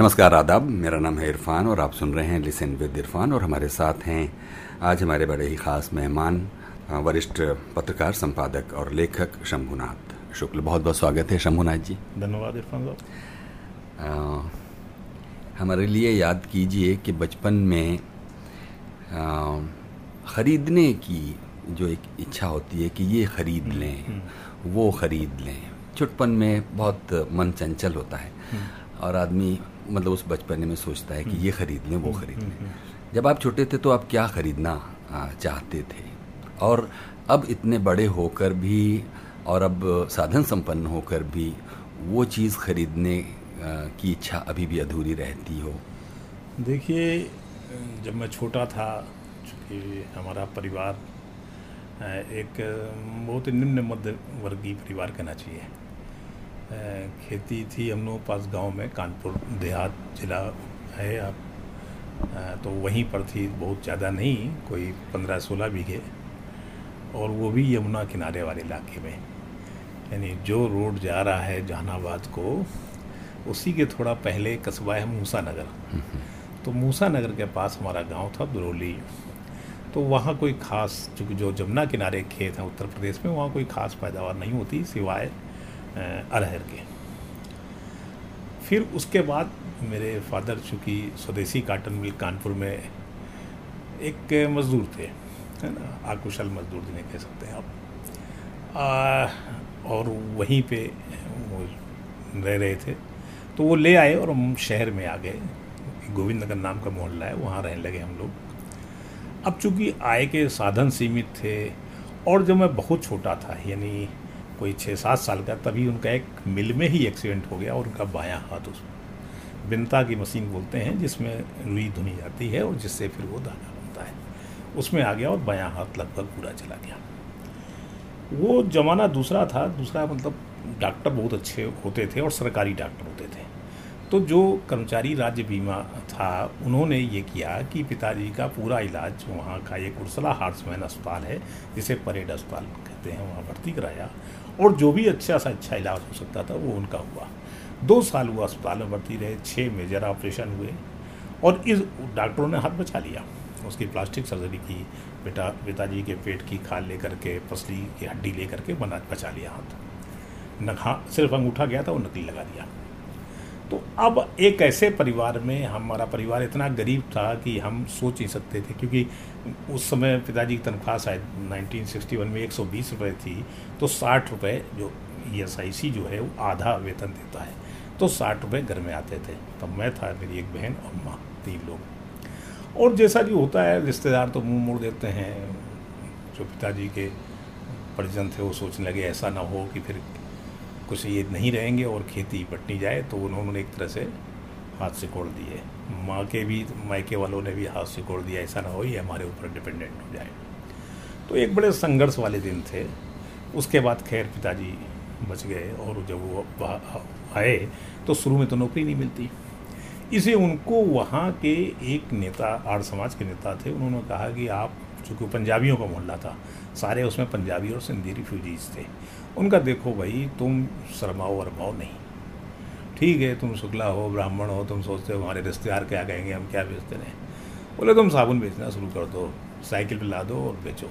नमस्कार आदाब। मेरा नाम है इरफान और आप सुन रहे हैं लिसन विद इरफान और हमारे साथ हैं आज हमारे बड़े ही खास मेहमान वरिष्ठ पत्रकार संपादक और लेखक शंभुनाथ शुक्ल। बहुत बहुत स्वागत है शंभुनाथ जी। धन्यवाद इरफान साहब। हमारे लिए याद कीजिए कि बचपन में ख़रीदने की जो एक इच्छा होती है कि ये ख़रीद हम्म, लें हम्म। वो ख़रीद लें। चुटपन में बहुत मन चंचल होता है। हम्म। और आदमी मतलब उस बचपन में सोचता है कि ये ख़रीद लें वो ख़रीद लें। जब आप छोटे थे तो आप क्या ख़रीदना चाहते थे? और अब इतने बड़े होकर भी और अब साधन संपन्न होकर भी वो चीज़ खरीदने की इच्छा अभी भी अधूरी रहती हो? देखिए जब मैं छोटा था चूँकि हमारा परिवार एक बहुत निम्न मध्य वर्गीय परिवार कहना चाहिए। खेती थी हम लोग पास गाँव में कानपुर देहात जिला है आप। तो वहीं पर थी बहुत ज़्यादा नहीं कोई पंद्रह सोलह बीघे। और वो भी यमुना किनारे वाले इलाके में। यानी जो रोड जा रहा है जहानाबाद को उसी के थोड़ा पहले कस्बा है मूसा नगर तो मूसा नगर के पास हमारा गाँव था दरौली तो वहाँ कोई ख़ास चूँकि जो जमुना किनारे खेत हैं उत्तर प्रदेश में वहाँ कोई ख़ास पैदावार नहीं होती सिवाय अरहर के। फिर उसके बाद मेरे फादर, चूँकि स्वदेशी काटन मिल कानपुर में एक मज़दूर थे, है ना, आकुशल मजदूर जिन्हें कह सकते हैं आप। और वहीं पे वो रह रहे थे। तो वो ले आए और हम शहर में आ गए। गोविंद नगर नाम का मोहल्ला है, वहाँ रहने लगे हम लोग। अब चूँकि आय के साधन सीमित थे, और जब मैं बहुत छोटा था, यानी कोई छः सात साल का, तभी उनका एक मिल में ही एक्सीडेंट हो गया और उनका बायां हाथ उस बिनता की मशीन बोलते हैं, जिसमें रुई धुनी जाती है और जिससे फिर वो धागा बनता है। उसमें आ गया और बायां हाथ लगभग पूरा चला गया। वो ज़माना दूसरा था, दूसरा मतलब डॉक्टर बहुत अच्छे होते थे और सरकारी डॉक्टर होते थे। तो जो कर्मचारी राज्य बीमा था, उन्होंने ये किया कि पिताजी का पूरा इलाज वहाँ का एक उर्सला हार्ट्समैन अस्पताल है, जिसे परेड अस्पताल कहते हैं, वहाँ भर्ती कराया। और जो भी अच्छा सा अच्छा इलाज हो सकता था, वो उनका हुआ। दो साल वो अस्पताल में भर्ती रहे छः मेजर ऑपरेशन हुए और इस डॉक्टरों ने हाथ बचा लिया। उसकी प्लास्टिक सर्जरी की बेटा पिताजी के पेट की खाल ले करके पसली की हड्डी ले करके बना, बचा लिया हाथ। नखा, सिर्फ़ अंगूठा गया था, वो नकली लगा दिया। तो अब एक ऐसे परिवार में हमारा परिवार इतना गरीब था कि हम सोच नहीं सकते थे, क्योंकि उस समय पिताजी की तनख्वाह शायद 1961 में 120 रुपए थी तो 60 रुपए जो ई एस जो है वो आधा वेतन देता है। तो 60 रुपए घर में आते थे। तब मैं था, मेरी एक बहन और माँ, तीन लोग। और जैसा जो होता है, रिश्तेदार तो मुँह मोड़ देते हैं। जो पिताजी के परिजन थे वो सोचने लगे, ऐसा ना हो कि फिर कुछ ये नहीं रहेंगे और खेती बटनी जाए तो उन्होंने एक तरह से हाथ से कोड़ दिए। माँ के भी, मायके वालों ने भी हाथ से कोड़ दिया, ऐसा ना हो ये हमारे ऊपर डिपेंडेंट हो जाए। तो एक बड़े संघर्ष वाले दिन थे। उसके बाद खैर पिताजी बच गए और जब वो आए तो शुरू में तो नौकरी नहीं मिलती। इसे उनको वहाँ के एक नेता, आर्य समाज के नेता थे, उन्होंने कहा कि आप, चूँकि पंजाबियों का मोहल्ला था, सारे उसमें पंजाबी और सिंधी रिफ्यूजीज थे। उनका देखो भाई तुम शर्माओ वरमाओ नहीं। ठीक है तुम शुक्ला हो ब्राह्मण हो तुम सोचते हो हमारे रिश्तेदार क्या कहेंगे हम क्या बेचते रहे बोले तुम साबुन बेचना शुरू कर दो साइकिल पर ला दो और बेचो।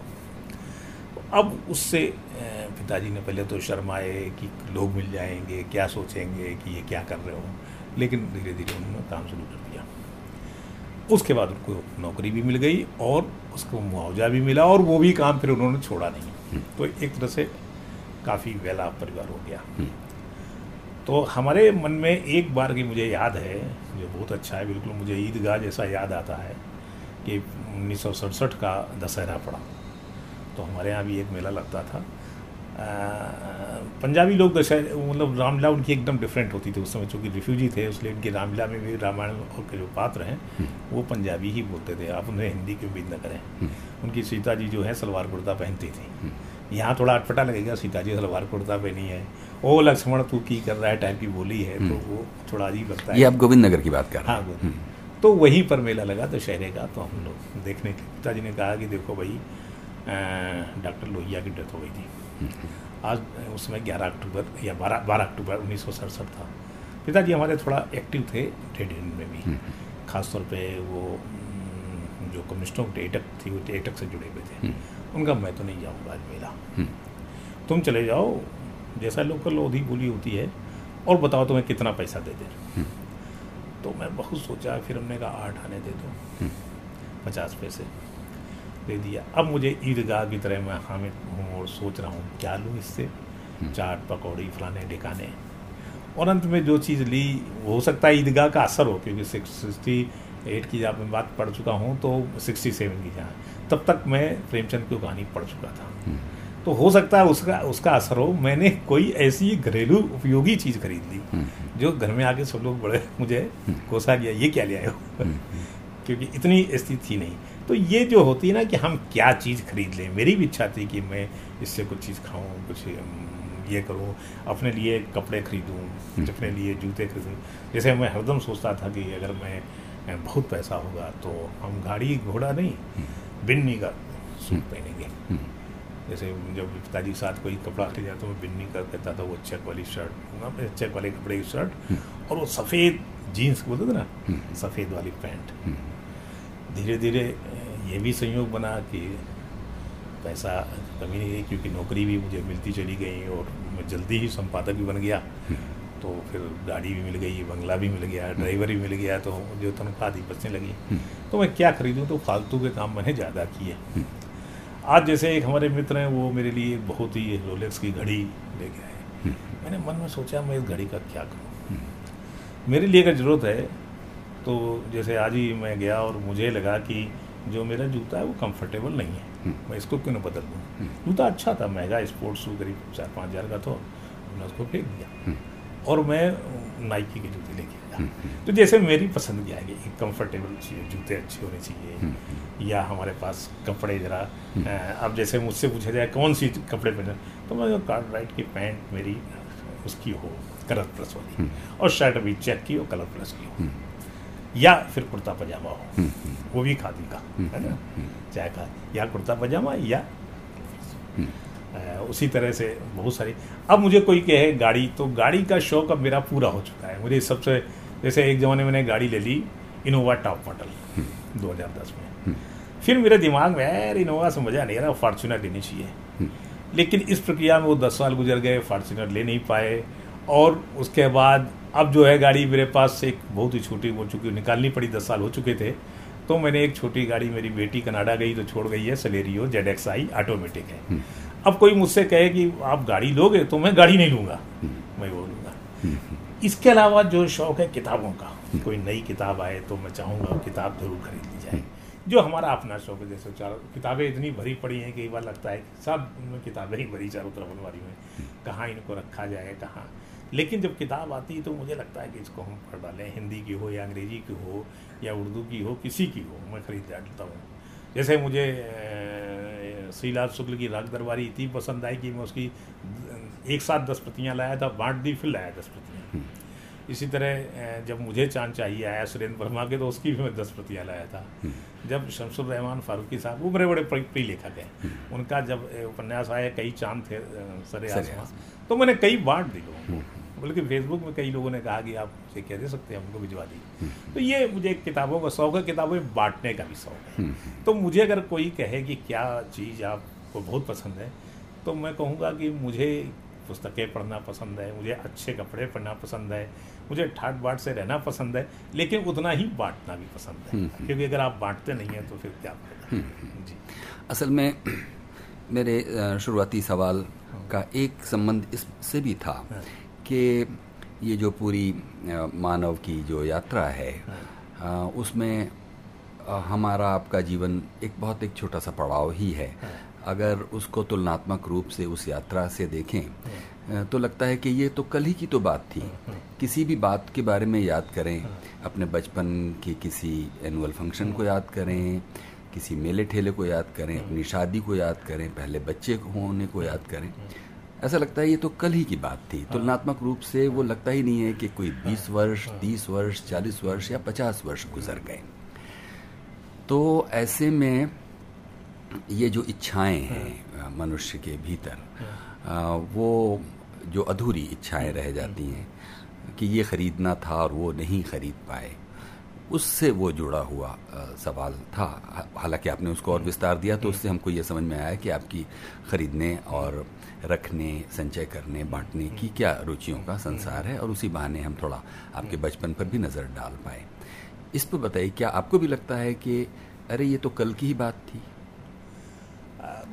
अब उससे पिताजी ने पहले तो शर्माए कि लोग मिल जाएँगे क्या सोचेंगे कि ये क्या कर रहे हो। लेकिन धीरे धीरे उन्होंने काम शुरू कर दिया। उसके बाद उनको नौकरी भी मिल गई और उसको मुआवजा भी मिला और वो भी काम फिर उन्होंने छोड़ा नहीं। हम्म। तो एक तरह से काफ़ी वेला परिवार हो गया। हम्म। तो हमारे मन में एक बार की मुझे याद है जो बहुत अच्छा है बिल्कुल मुझे ईदगाह जैसा याद आता है कि उन्नीस सौ सड़सठ का दशहरा पड़ा। तो हमारे यहाँ भी एक मेला लगता था। आ, पंजाबी लोग दशहरे मतलब रामलीला उनकी एकदम डिफरेंट होती थी उस समय चूँकि रिफ्यूजी थे इसलिए उनकी रामलीला में भी रामायण के जो पात्र हैं हम्म। वो पंजाबी ही बोलते थे। आप उन्हें हिंदी की उम्मीद न करें। हम्म। उनकी सीता जी जो है सलवार कुर्ता पहनती थी। यहाँ थोड़ा अटपटा लगेगा सीता जी सलवार कुर्ता पहनी है। ओ लक्ष्मण तू की कर रहा है? टाइप की बोली है। तो हम्म। वो थोड़ा अजीब लगता है। ये आप गोविंद नगर की बात कर रहे हैं हाँ। हम्म। तो वहीं पर मेला लगा तो शहरे का तो हम लोग देखने के पिताजी ने कहा कि देखो भाई डॉक्टर लोहिया की डेथ हो गई थी। हम्म। आज उस समय ग्यारह अक्टूबर या बारह बारह अक्टूबर उन्नीस सौ सड़सठ था। पिताजी हमारे थोड़ा एक्टिव थे ट्रेड यूनियन में भी। खासतौर पे वो जो कम्युनिस्टों के एटक थी वो एटक से जुड़े हुए थे। उनका मैं तो नहीं जाऊँगा आज मेला। तुम चले जाओ जैसा लोकल ओधी बोली होती है और बताओ तुम्हें कितना पैसा दे दे। तो मैं बहुत सोचा फिर हमने कहा आठ आने दे दो। पचास पैसे दे दिया। अब मुझे ईदगाह की तरह मैं हामिद हूँ और सोच रहा हूँ क्या लूँ इससे? चाट पकौड़ी फलाने ढिकाने और अंत में जो चीज़ ली हो सकता है ईदगाह का असर हो क्योंकि सिक्स सिक्सटी एट की जब मैं बात पढ़ चुका हूँ तो सिक्सटी सेवन की जहाँ। तब तक मैं प्रेमचंद की कहानी पढ़ चुका था। तो हो सकता है उसका उसका असर हो मैंने कोई ऐसी घरेलू उपयोगी चीज़ खरीद ली जो घर में आके सब लोग बड़े मुझे कोसा गया ये क्या ले आए हो? क्योंकि इतनी स्थिति थी नहीं। तो ये जो होती है ना कि हम क्या चीज़ खरीद लें मेरी भी इच्छा थी कि मैं इससे कुछ चीज़ खाऊं कुछ ये करूँ अपने लिए कपड़े खरीदूं अपने लिए जूते खरीदूं। जैसे मैं हरदम सोचता था कि अगर मैं बहुत पैसा होगा तो हम गाड़ी घोड़ा नहीं बिन्नी का सूट पहनेंगे। जैसे जब पिताजी के साथ कोई कपड़ा खरीदा तो मैं बिन्नी का कहता था वो चेक वाली शर्ट चेक वाले कपड़े की शर्ट और वो सफ़ेद जीन्स बोलते थे ना सफ़ेद वाली पैंट। धीरे धीरे ये भी संयोग बना कि पैसा कमी नहीं है क्योंकि नौकरी भी मुझे मिलती चली गई और मैं जल्दी ही संपादक भी बन गया। तो फिर गाड़ी भी मिल गई बंगला भी मिल गया ड्राइवर भी मिल गया तो जो तनख्वाह थी बचने लगी। तो मैं क्या खरीदूँ? तो फालतू के काम मैंने ज़्यादा किए। आज जैसे एक हमारे मित्र हैं वो मेरे लिए बहुत ही रोलेक्स की घड़ी ले लेके आए। मैंने मन में सोचा मैं इस घड़ी का क्या करूँ? मेरे लिए अगर ज़रूरत है तो जैसे आज ही मैं गया और मुझे लगा कि जो मेरा जूता है वो कंफर्टेबल नहीं है। मैं इसको क्यों ना बदल दूँ? जूता अच्छा था महँगा स्पोर्ट्स शू करीब चार पाँच हज़ार का तो मैंने उसको फेंक दिया। और मैं नाइकी के जूते लेके आया तो जैसे मेरी पसंद की आएगी कंफर्टेबल चाहिए जूते अच्छे होने चाहिए या हमारे पास कपड़े जरा अब जैसे मुझसे पूछा जाए कौन सी कपड़े पहने तो मैं कार्ड राइट की पैंट मेरी उसकी हो कलर प्लस वाली। और शर्ट भी चेक की और कलर प्लस की हो। या फिर कुर्ता पजामा हो। वो भी खादी का है ना? चाहे का या कुर्ता पजामा या उसी तरह से बहुत सारी। अब मुझे कोई कहे गाड़ी तो गाड़ी का शौक अब मेरा पूरा हो चुका है। मुझे सबसे जैसे एक ज़माने में मैंने गाड़ी ले ली इनोवा टॉप मॉडल 2010 में। फिर मेरे दिमाग में यार इनोवा से मज़ा नहीं आ रहा फॉर्चुनर लेनी चाहिए। लेकिन इस प्रक्रिया में वो दस साल गुजर गए फॉर्चुनर ले नहीं पाए और उसके बाद अब जो है गाड़ी मेरे पास से एक बहुत ही छोटी हो चुकी निकालनी पड़ी दस साल हो चुके थे तो मैंने एक छोटी गाड़ी मेरी बेटी कनाडा गई तो छोड़ गई है Celerio Z X I automatic है। अब कोई मुझसे कहे कि आप गाड़ी लोगे तो मैं गाड़ी नहीं लूँगा। मैं वो लूँगा। इसके अलावा जो शौक है किताबों का कोई नई किताब आए तो मैं चाहूँगा किताब ज़रूर खरीद ली जाए। जो हमारा अपना शौक है जैसे चारों किताबें इतनी भरी पड़ी हैं कई बार लगता है सब उनमें किताबें ही भरी चारों तरफ़ अलमारी में कहाँ इनको रखा जाए कहाँ। लेकिन जब किताब आती है तो मुझे लगता है कि इसको हम पढ़ डालें हिंदी की हो या अंग्रेज़ी की हो या उर्दू की हो किसी की हो मैं खरीद डालता हूँ। जैसे मुझे श्रीलाल शुक्ल की राग दरबारी इतनी पसंद आई कि मैं उसकी एक साथ दस प्रतियाँ लाया था बांट दी फिर लाया दस प्रतियाँ इसी तरह जब मुझे चाँद चाहिए आया सुरेंद्र वर्मा के तो उसकी भी मैं दस प्रतियाँ लाया था। जब शमसुर रहमान फारूकी साहब वो बड़े बड़े प्रिय लेखक हैं। उनका जब उपन्यास आया कई चाँद थे सरे आसमान तो मैंने कई बांट दी लोगों को। बल्कि फेसबुक में कई लोगों ने कहा कि आप उसे कह दे सकते हैं हमको भिजवा दी तो ये मुझे किताबों का शौक है किताबें बांटने का भी शौक है। तो मुझे अगर कोई कहे कि क्या चीज़ आपको बहुत पसंद है तो मैं कहूँगा कि मुझे पुस्तकें पढ़ना पसंद है मुझे अच्छे कपड़े पढ़ना पसंद है मुझे ठाट बाट से रहना पसंद है लेकिन उतना ही बांटना भी पसंद है। क्योंकि अगर आप बांटते नहीं हैं तो फिर क्या फ़ायदा? जी। असल में मेरे शुरुआती सवाल का एक संबंध इससे भी था कि ये जो पूरी मानव की जो यात्रा है उसमें हमारा आपका जीवन एक बहुत एक छोटा सा पड़ाव ही है। अगर उसको तुलनात्मक रूप से उस यात्रा से देखें तो लगता है कि ये तो कल ही की तो बात थी। किसी भी बात के बारे में याद करें अपने बचपन के किसी एनुअल फ़ंक्शन को याद करें किसी मेले ठेले को याद करें अपनी शादी को याद करें पहले बच्चे होने को याद करें। ऐसा लगता है ये तो कल ही की बात थी। तुलनात्मक रूप से वो लगता ही नहीं है कि कोई 20 वर्ष 30 वर्ष 40 वर्ष या 50 वर्ष गुजर गए। तो ऐसे में ये जो इच्छाएँ हैं। मनुष्य के भीतर वो जो अधूरी इच्छाएँ रह जाती हैं कि ये ख़रीदना था और वो नहीं ख़रीद पाए। उससे वो जुड़ा हुआ सवाल था। हालाँकि आपने उसको और विस्तार दिया तो उससे हमको ये समझ में आया कि आपकी ख़रीदने और रखने संचय करने बांटने की क्या रुचियों का संसार है और उसी बहाने हम थोड़ा आपके बचपन पर भी नज़र डाल पाए। इस पर बताइए क्या आपको भी लगता है कि अरे ये तो कल की ही बात थी?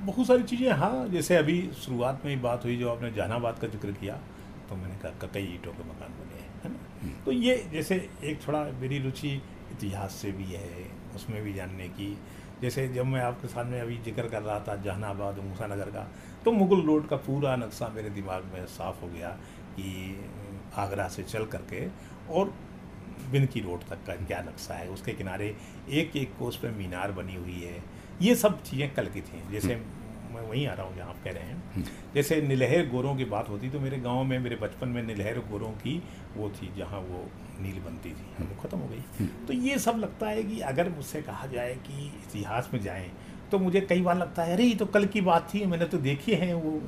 बहुत सारी चीज़ें हाँ जैसे अभी शुरुआत में ही बात हुई जो आपने जहानाबाद का ज़िक्र किया तो मैंने कहा कई ईटों के मकान बने। हम्म। तो ये जैसे एक थोड़ा मेरी रुचि इतिहास से भी है, उसमें भी जानने की। जैसे जब मैं आपके सामने अभी ज़िक्र कर रहा था जहानाबाद मूसा नगर का तो मुगल रोड का पूरा नक्शा मेरे दिमाग में साफ़ हो गया कि आगरा से चल करके और बिनकी रोड तक का क्या नक्शा है। उसके किनारे एक एक कोस पे मीनार बनी हुई है। ये सब चीज़ें कल की थी। जैसे। मैं वहीं आ रहा हूँ जहाँ आप कह रहे हैं। हम्म। जैसे नीलहर गोरों की बात होती तो मेरे गाँव में मेरे बचपन में नीलहर गोरों की वो थी जहाँ वो नील बनती थी। वो हम्म। ख़त्म हो गई। तो ये सब लगता है कि अगर मुझसे कहा जाए कि इतिहास में जाएँ तो मुझे कई बार लगता है अरे ये तो कल की बात थी मैंने तो देखी है वो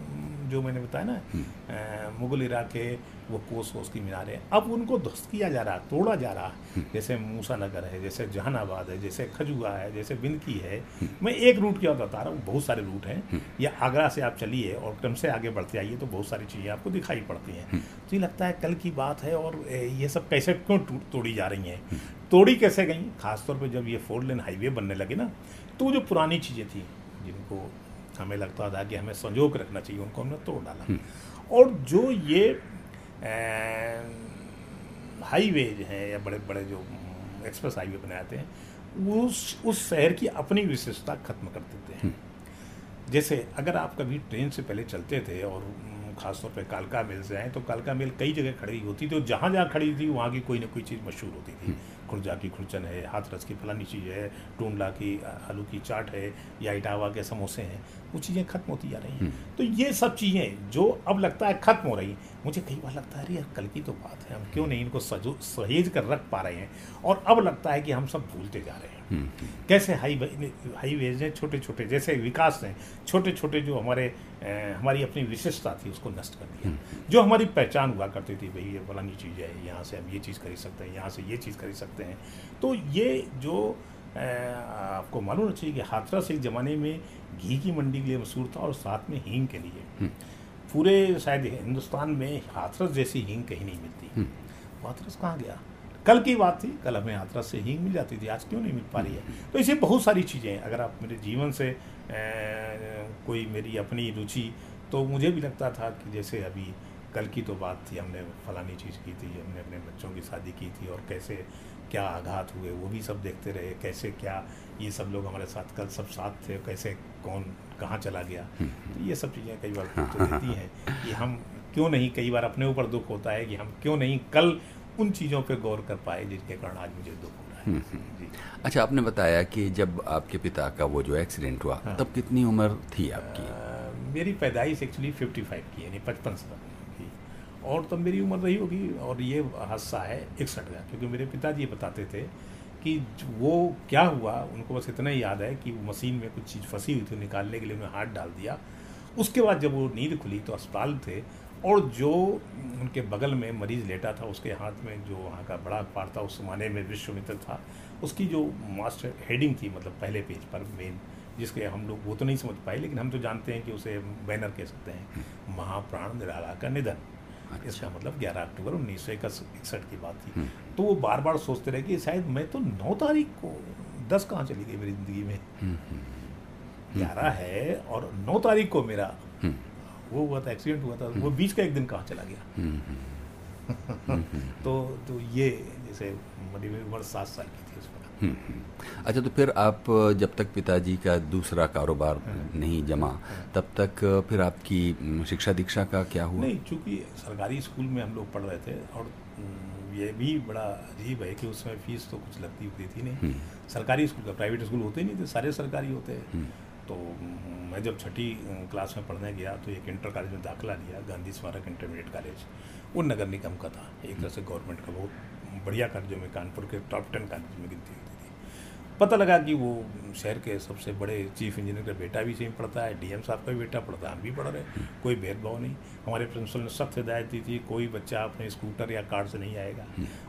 जो मैंने बताया ना मुगल इरा के वो कोस कोस की मीनारें। अब उनको ध्वस्त किया जा रहा, तोड़ा जा रहा, जैसे मूसा नगर है, जैसे जहानाबाद है, जैसे खजुआ है, जैसे बिनकी है। मैं एक रूट की बात रहा हूँ, बहुत सारे रूट हैं। या आगरा से आप चलिए और क्रम से आगे बढ़ते आइए तो बहुत सारी चीज़ें आपको दिखाई पड़ती हैं। तो ये लगता है कल की बात है और ये सब कैसे क्यों तोड़ी जा रही हैं? तोड़ी कैसे गई? खासतौर पर जब ये फोर लेन हाईवे बनने लगे ना तो जो पुरानी चीज़ें थी, जिनको हमें लगता था कि हमें संजोग रखना चाहिए, उनको हमने तोड़ डाला। और जो ये हाईवेज हैं या बड़े बड़े जो एक्सप्रेस हाईवे बनाए जाते हैं उस उस शहर की अपनी विशेषता खत्म कर देते हैं हम्म। जैसे अगर आप कभी ट्रेन से पहले चलते थे और खासतौर पे कालका मिल से आए तो कालका मिल कई जगह खड़ी होती थी और जहाँ जहाँ खड़ी थी वहाँ की कोई ना कोई चीज़ मशहूर होती थी हम्म। खुर्जा की खुरचन है हाथरस की फलानी चीज़ है टूंडला की आलू की चाट है या इटावा के समोसे हैं वो चीज़ें खत्म होती जा रही हैं हम्म। तो ये सब चीज़ें जो अब लगता है खत्म हो रही मुझे कई बार लगता है अरे यार कल की तो बात है हम क्यों नहीं इनको सजो सहेज कर रख पा रहे हैं? और अब लगता है कि हम सब भूलते जा रहे हैं। कैसे हाई हाईवेज हैं छोटे छोटे जैसे विकास हैं छोटे छोटे जो हमारे हमारी अपनी विशेषता थी उसको नष्ट कर दिया। जो हमारी पहचान हुआ करती थी भाई ये फलानी चीज़ है यहाँ से हम ये चीज़ खरीद सकते हैं यहाँ से ये चीज़ खरीद सकते हैं। तो ये जो आपको मालूम चाहिए कि हाथरस एक ज़माने में घी की मंडी के लिए मशहूर था और साथ में हींग के लिए। पूरे शायद हिंदुस्तान में हाथरस जैसी हींग कहीं नहीं मिलती। हाथरस कहाँ गया? कल की बात थी कल हमें हाथरस से हींग मिल जाती थी आज क्यों नहीं मिल पा रही है? तो ऐसे बहुत सारी चीज़ें हैं। अगर आप मेरे जीवन से ए, कोई मेरी अपनी रुचि तो मुझे भी लगता था कि जैसे अभी कल की तो बात थी हमने फलानी चीज़ की थी हमने अपने बच्चों की शादी की थी और कैसे क्या आघात हुए वो भी सब देखते रहे कैसे क्या ये सब लोग हमारे साथ कल सब साथ थे कैसे कौन कहाँ चला गया। तो ये सब चीज़ें कई बार तो रहती हैं। कि हम क्यों नहीं कई बार अपने ऊपर दुख होता है कि हम क्यों नहीं कल उन चीज़ों पे गौर कर पाए जिनके कारण आज मुझे दुख हो रहा है। हम्म, हम्म। अच्छा आपने बताया कि जब आपके पिता का वो जो एक्सीडेंट हुआ हाँ। तब कितनी उम्र थी आपकी? आ, मेरी पैदाइश एक्चुअली फिफ्टी फाइव की यानी पचपन साल। और तब मेरी उम्र रही होगी और ये हादसा है इकसठ का क्योंकि मेरे पिताजी ये बताते थे कि वो क्या हुआ उनको बस इतना ही याद है कि वो मशीन में कुछ चीज़ फंसी हुई थी निकालने के लिए उन्हें हाथ डाल दिया। उसके बाद जब वो नींद खुली तो अस्पताल थे और जो उनके बगल में मरीज़ लेटा था उसके हाथ में जो वहाँ का बड़ा अखबार था उस जमाने में विश्वमित्र था उसकी जो मास्टर हेडिंग थी मतलब पहले पेज पर मेन जिसके हम लोग वो तो नहीं समझ पाए लेकिन हम तो जानते हैं कि उसे बैनर कह सकते हैं महाप्राण निराला का निधन। इसका मतलब 11 अक्टूबर उन्नीस सौ इकसठ की बात थी। हम्म। तो वो बार बार सोचते रहे कि शायद मैं तो नौ तारीख को दस कहाँ चली गई मेरी ज़िंदगी में? हम्म, हम्म, ग्यारह है और नौ तारीख को मेरा वो हुआ था एक्सीडेंट हुआ था वो बीच का एक दिन कहाँ चला गया। तो तो ये जैसे मेरी उम्र सात साल की अच्छा तो फिर आप जब तक पिताजी का दूसरा कारोबार हाँ। नहीं जमा हाँ। तब तक फिर आपकी शिक्षा दीक्षा का क्या हुआ? नहीं चूँकि सरकारी स्कूल में हम लोग पढ़ रहे थे और ये भी बड़ा अजीब है कि उसमें फ़ीस तो कुछ लगती होती थी नहीं। सरकारी स्कूल का प्राइवेट स्कूल होते नहीं थे सारे सरकारी होते हैं। तो मैं जब छठी क्लास में पढ़ने गया तो एक इंटर कॉलेज में दाखिला लिया गांधी स्मारक इंटरमीडिएट कॉलेज। वो नगर निगम का था एक तरह से गवर्नमेंट का बहुत बढ़िया कॉलेज में कानपुर के टॉप टेन कॉलेज में गिनती पता लगा कि वो शहर के सबसे बड़े चीफ इंजीनियर का बेटा भी सही पढ़ता है डीएम साहब का भी बेटा पढ़ता है हम भी पढ़ रहे कोई भेदभाव नहीं। हमारे प्रिंसिपल ने सख्त हिदायत दी थी कोई बच्चा अपने स्कूटर या कार से नहीं आएगा।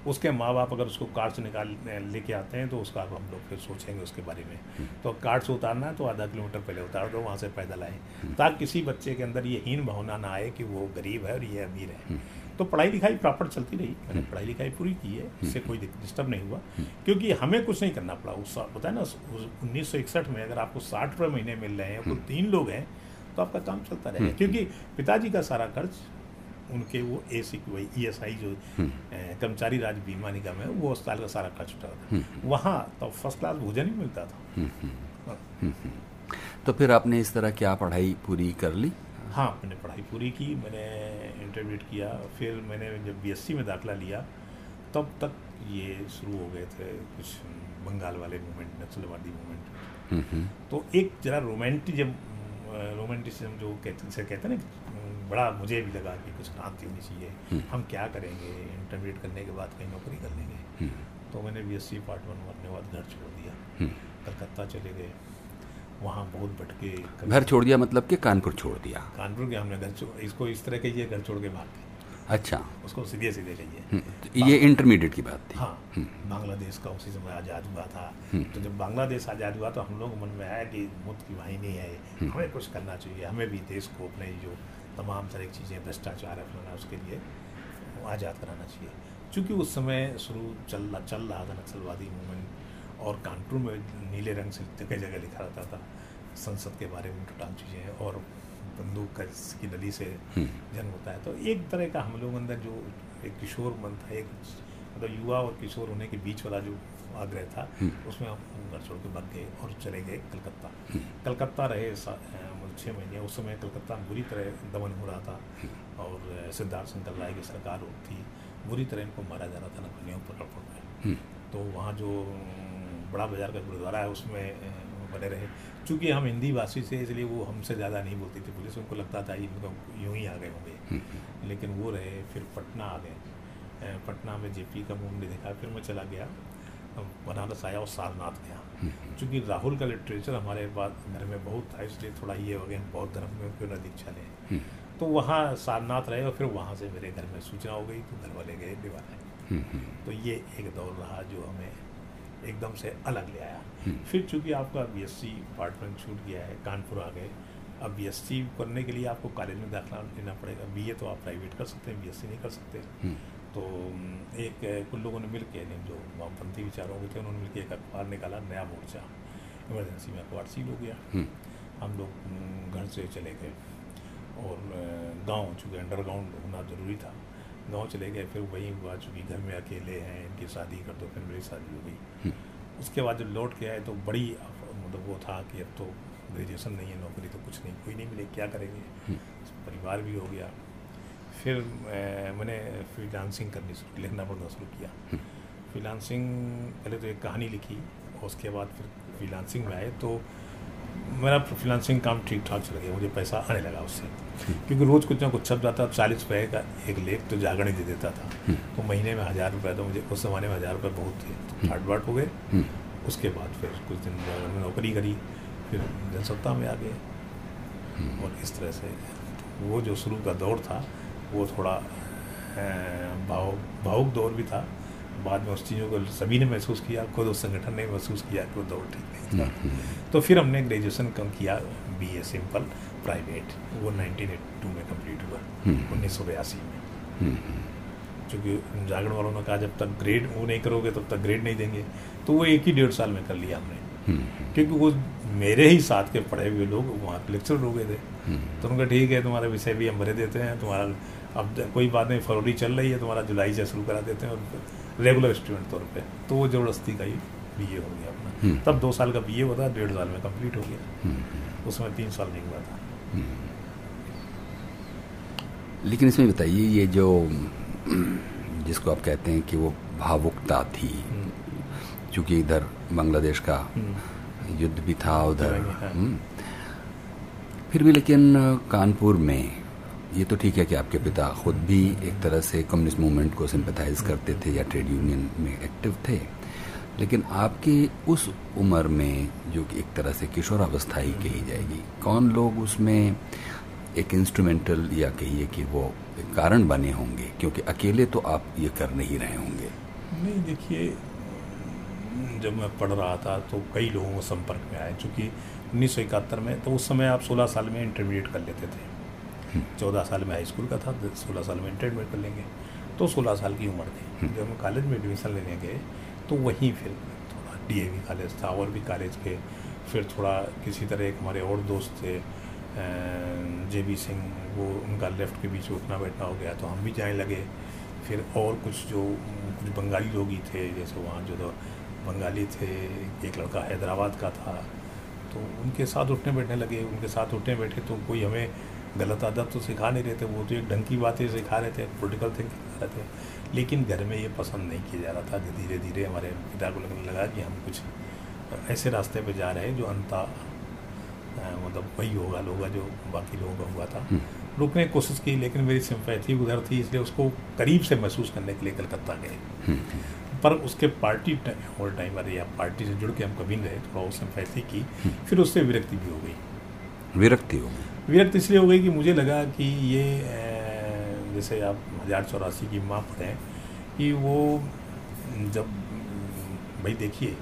उसके माँ बाप अगर उसको कार से निकाल लेके आते हैं तो उसका हम लोग फिर सोचेंगे उसके बारे में। तो कार से उतारना है तो आधा किलोमीटर पहले उतार दो वहाँ से पैदल आए। ताकि किसी बच्चे के अंदर ये हीन भावना ना आए कि वो गरीब है और ये अमीर है। तो पढ़ाई लिखाई प्रॉपर चलती रही मैंने पढ़ाई लिखाई पूरी की है इससे कोई डिस्टर्ब नहीं हुआ क्योंकि हमें कुछ नहीं करना पड़ा। उस होता है ना उन्नीस सौ इकसठ में अगर आपको साठ रुपये महीने मिल रहे हैं तो तीन लोग हैं तो आपका काम चलता रहेगा क्योंकि पिताजी का सारा खर्च उनके वो ए सी की वही ई एस आई जो कर्मचारी राज्य बीमा निगम है वो अस्पताल का सारा खर्च उठा था। वहाँ तो फ़र्स्ट क्लास भोजन ही मिलता था। हाँ। तो फिर आपने इस तरह क्या पढ़ाई पूरी कर ली? हाँ मैंने पढ़ाई पूरी की मैंने इंटरमीडिएट किया फिर मैंने जब बीएससी में दाखिला लिया तब तक ये शुरू हो गए थे कुछ बंगाल वाले मूवमेंट नक्सलवादी मूवमेंट तो एक जरा रोमांटिक जब रोमांटिसिज्म जो कहते से कहते हैं ना बड़ा मुझे भी लगा कि कुछ क्रांति होनी चाहिए हम क्या करेंगे इंटरमीडिएट करने के बाद कहीं नौकरी कर लेंगे। तो मैंने B S C part one करने के बाद घर छोड़ दिया। कलकत्ता चले गए। वहाँ बहुत भटके घर छोड़ दिया मतलब कि कानपुर छोड़ दिया? कानपुर के हमने घर छोड़ इसको इस तरह कहिए घर छोड़ के भाग अच्छा। उसको सीधे सीधे कहिए हम्म, ये इंटरमीडिएट की बात थी। हाँ हम्म। बांग्लादेश का उसी समय आज़ाद हुआ था। हम्म। तो जब बांग्लादेश आज़ाद हुआ तो हम लोग मन में आया कि मुफ़्त की वाहिनी है। हमें कुछ करना चाहिए। हमें भी देश को अपने जो तमाम तरह की चीज़ें भ्रष्टाचार है अपना उसके लिए आज़ाद कराना चाहिए। चूँकि उस समय शुरू चल चल रहा था नक्सलवादी मूवमेंट और कानपुर में नीले रंग से जगह जगह लिखा रहता था संसद के बारे में टोटाल चीज़ें हैं और बंदूक का की नली से हम्म। जन्म होता है तो एक तरह का हम लोग अंदर जो एक किशोर मन था एक मतलब युवा और किशोर होने के बीच वाला जो आग्रह था हम्म। उसमें हम घर छोड़ के भाग गए और चले गए कलकत्ता हम्म। कलकत्ता रहे छः महीने उस समय कलकत्ता में बुरी तरह दमन हो रहा था और सिद्धार्थ शंकर राय की सरकार थी बुरी तरह इनको मारा जा रहा था नकलियों पकड़ तो वहाँ जो बड़ा बाज़ार का गुरुद्वारा है उसमें बने रहे। चूँकि हम हिंदी भाषी से इसलिए वो हमसे ज़्यादा नहीं बोलती थी पुलिस। उनको लगता था इनको यूँ ही आ गए होंगे। हम्म, हम्म। लेकिन वो रहे फिर पटना आ गए। पटना में जेपी का मूव नहीं देखा फिर मैं चला गया बनारस आया और सारनाथ गया। हम्म, चूँकि राहुल का लिटरेचर हमारे पास घर में बहुत था इसलिए थोड़ा ये हो गया बौद्ध धर्म में क्यों न दीक्षा लें। तो वहाँ सारनाथ रहे और फिर वहाँ से मेरे घर में सूचना हो गई तो घर वाले गए दीवार तो ये एक दौर रहा जो हमें एकदम से अलग ले आया हम्म। फिर चूँकि आपका बी बीएससी पार्ट वन छूट गया है कानपुर आ गए अब बीएससी करने के लिए आपको कॉलेज में दाखिला लेना पड़ेगा बीए तो आप प्राइवेट कर सकते हैं बीएससी नहीं कर सकते हम्म। तो एक कुछ लोगों ने मिल के जो वामपंथी विचारों के थे उन्होंने मिल के एक अखबार निकाला नया मोर्चा इमरजेंसी में अखबार सील हो गया हम्म। हम लोग घर से चले गए और गाँव चूँकि अंडरग्राउंड होना ज़रूरी था गाँव चले गए फिर वहीं हुआ चूँकि घर में अकेले हैं इनकी शादी कर दो फिर मेरी शादी हो गई। उसके बाद जब लौट के आए तो बड़ी मतलब वो था कि अब तो ग्रेजुएशन नहीं है नौकरी तो कुछ नहीं कोई नहीं मिले क्या करेंगे? हम्म। परिवार भी हो गया। फिर मैंने फ्रीलांसिंग करनी शुरू लिखना पढ़ना शुरू किया। फ्रीलांसिंग हम्म। पहले तो एक कहानी लिखी और उसके बाद फिर फ्रीलांसिंग में आए तो मेरा फ्रीलांसिंग काम ठीक ठाक चल गया मुझे पैसा आने लगा उससे। क्योंकि रोज़ कुछ ना कुछ छप जाता चालीस रुपये का एक लेख तो जागरण दे देता था। तो महीने में हज़ार रुपये तो मुझे उस ज़माने में हज़ार रुपये बहुत थे। तो ठाट बाट हो गए। उसके बाद फिर कुछ दिन जागरण में नौकरी करी फिर जनसत्ता में आ गए। और इस तरह से वो जो शुरू का दौर था वो थोड़ा भाव भावुक दौर भी था। बाद में उस चीज़ों को सभी ने महसूस किया खुद उस संगठन ने महसूस किया कि वो दौर ठीक नहीं था। तो फिर हमने ग्रेजुएशन कम किया बी ए सिंपल प्राइवेट वो नाइनटीन टू में कंप्लीट हुआ हम्म। उन्नीस सौ बयासी में हम्म, हम्म। चूँकि जागरण वालों ने कहा जब तक ग्रेड वो नहीं करोगे तब तक ग्रेड नहीं देंगे तो वो एक ही डेढ़ साल में कर लिया हमने क्योंकि वो मेरे ही साथ के पढ़े हुए लोग वहाँ के लेक्चर हो गए थे तो उनका ठीक है तुम्हारा विषय भी हम भरे देते हैं तुम्हारा अब कोई बात नहीं फरवरी चल रही है तुम्हारा जुलाई से शुरू करा देते हैं और रेगुलर स्टूडेंट तौर पर तो वो ज़बरदस्ती का ही बी हो गया अपना हम्म। तब दो साल का बी हुआ था डेढ़ साल में कंप्लीट हो गया हम्म। उसमें तीन साल नहीं हुआ था हम्म। लेकिन इसमें बताइए ये जो जिसको आप कहते हैं कि वो भावुकता थी क्योंकि इधर बांग्लादेश का युद्ध भी था उधर। फिर भी लेकिन कानपुर में ये तो ठीक है कि आपके पिता खुद भी एक तरह से कम्युनिस्ट मूवमेंट को सिंपथाइज करते थे या ट्रेड यूनियन में एक्टिव थे। लेकिन आपकी उस उम्र में जो कि एक तरह से किशोरावस्था ही कही जाएगी कौन लोग उसमें एक इंस्ट्रूमेंटल या कहिए कि वो कारण बने होंगे क्योंकि अकेले तो आप ये कर नहीं रहे होंगे नहीं देखिए जब मैं पढ़ रहा था तो कई लोगों को संपर्क में आए चूँकि उन्नीस सौ इकहत्तर में तो उस समय आप सोलह साल में इंटरमीडिएट कर लेते थे हम्म। चौदह साल में हाई स्कूल का था सोलह साल में इंटरमीडिएट कर लेंगे तो सोलह साल की उम्र थी हम्म। जब हम कॉलेज में एडमिशन लेने गए तो वहीं फिर थोड़ा डी कॉलेज था, और भी कॉलेज के फिर थोड़ा किसी तरह एक हमारे और दोस्त थे जे बी सिंह, वो उनका लेफ़्ट के बीच उठना बैठना हो गया तो हम भी जाने लगे। फिर और कुछ जो, कुछ बंगाली लोग ही थे, जैसे वहाँ जो तो बंगाली थे, एक लड़का हैदराबाद का था तो उनके साथ उठने बैठने लगे। उनके साथ उठने बैठे तो कोई हमें गलत आदत तो सिखा नहीं रहे थे, वो तो एक ढंग की बातें सिखा रहे थे पोलिटिकल थिंकिंग सिखा रहे थे। लेकिन घर में ये पसंद नहीं किया जा रहा था धीरे धीरे हमारे पिता को लगने लगा कि हम कुछ ऐसे रास्ते पे जा रहे हैं जो अंता मतलब वही होगा लोग जो बाकी लोगों का हुआ था। हम्म। रुकने की कोशिश की लेकिन मेरी सिंपैथी उधर थी इसलिए उसको करीब से महसूस करने के लिए कलकत्ता गए। हम्म, हम्म। पर उसके पार्टी और टाइम अरे या पार्टी से जुड़ के हम कभी नहीं रहे थोड़ा उस सिंपैथी की फिर उससे विरक्ति भी हो गई। विरक्ति हो गई। विरक्त इसलिए हो गई कि मुझे लगा कि ये जैसे आप हज़ार चौरासी की माँ पढ़ें कि वो जब भाई देखिए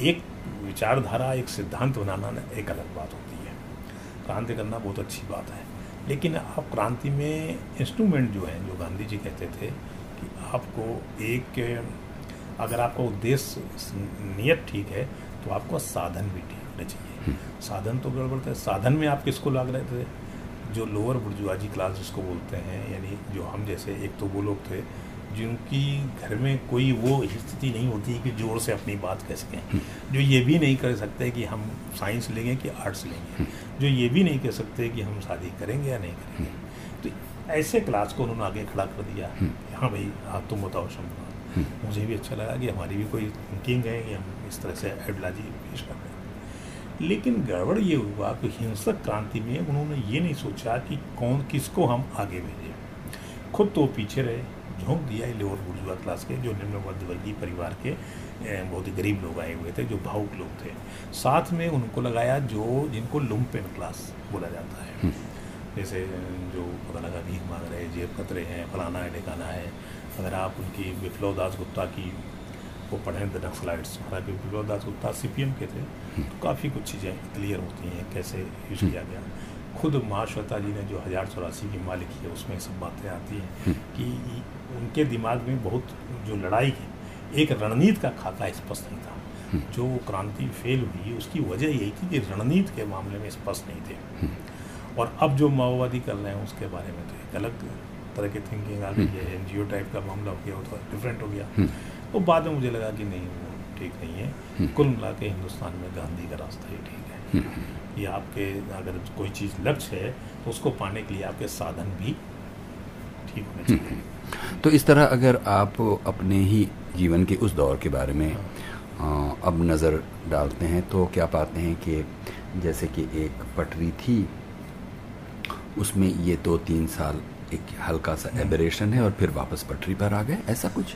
एक विचारधारा एक सिद्धांत बनाना एक अलग बात होती है। क्रांति करना बहुत अच्छी बात है। लेकिन आप क्रांति में इंस्ट्रूमेंट जो हैं जो गांधी जी कहते थे कि आपको एक अगर आपका उद्देश्य नियत ठीक है तो आपको साधन भी ठीक होना चाहिए साधन तो गड़बड़ थे साधन में आप किसको लाग रहे थे? जो लोअर बुर्जुआजी क्लास जिसको बोलते हैं यानी जो हम जैसे एक तो वो लोग थे जिनकी घर में कोई वो स्थिति नहीं होती कि ज़ोर से अपनी बात कह सकें। जो ये भी नहीं कर सकते कि हम साइंस लेंगे कि आर्ट्स लेंगे। जो ये भी नहीं कह सकते कि हम शादी करेंगे या नहीं करेंगे। तो ऐसे क्लास को उन्होंने आगे खड़ा कर दिया। हाँ भाई आप तुम बताओ शंभा मुझे भी अच्छा लगा कि हमारी भी कोई थिंकिंग है कि हम इस तरह से आइडियोलॉजी पेश कर रहे हैं। लेकिन गड़बड़ ये हुआ कि हिंसक क्रांति में उन्होंने ये नहीं सोचा कि कौन किसको हम आगे भेजें। खुद तो पीछे रहे झोंक दिया लोअर बुर्जुआ क्लास के जो निम्न मध्यवर्गीय परिवार के बहुत ही गरीब लोग आए हुए थे जो भावुक लोग थे। साथ में उनको लगाया जो जिनको लुम्पेन क्लास बोला जाता है। हम्म। जैसे जो पता लगा भीख मांग रहे जेब कतरे हैं फलाना है ठिकाना है अगर आप उनकी विप्लव दास गुप्ता की वो पढ़ें द नक्सलाइट्स हालाँकि विप्लव दास गुप्ता सी के थे तो काफ़ी कुछ चीज़ें क्लियर होती हैं कैसे यूज़ किया गया। खुद महाश्वेता जी ने जो हज़ार चौरासी की माँ लिखी है उसमें सब बातें आती हैं कि उनके दिमाग में बहुत जो लड़ाई है एक रणनीति का खाका स्पष्ट नहीं था। जो क्रांति फेल हुई उसकी वजह यही थी कि रणनीति के मामले में स्पष्ट नहीं थे। और अब जो माओवादी कर रहे हैं उसके बारे में तो एक अलग तरह की थिंकिंग आ गई है एनजीओ टाइप का मामला हो गया वो तो डिफरेंट हो गया। तो बाद में मुझे लगा कि नहीं वो ठीक नहीं है हम्म। कुल मिला के हिंदुस्तान में गांधी का रास्ता ही ठीक है हम्म। ये आपके अगर कोई चीज़ लक्ष्य है तो उसको पाने के लिए आपके साधन भी ठीक होने चाहिए हम्म। तो इस तरह अगर आप अपने ही जीवन के उस दौर के बारे में हाँ। अब नज़र डालते हैं तो क्या पाते हैं कि जैसे कि एक पटरी थी उसमें ये दो तीन साल एक हल्का सा एबरेशन है और फिर वापस पटरी पर आ गए ऐसा कुछ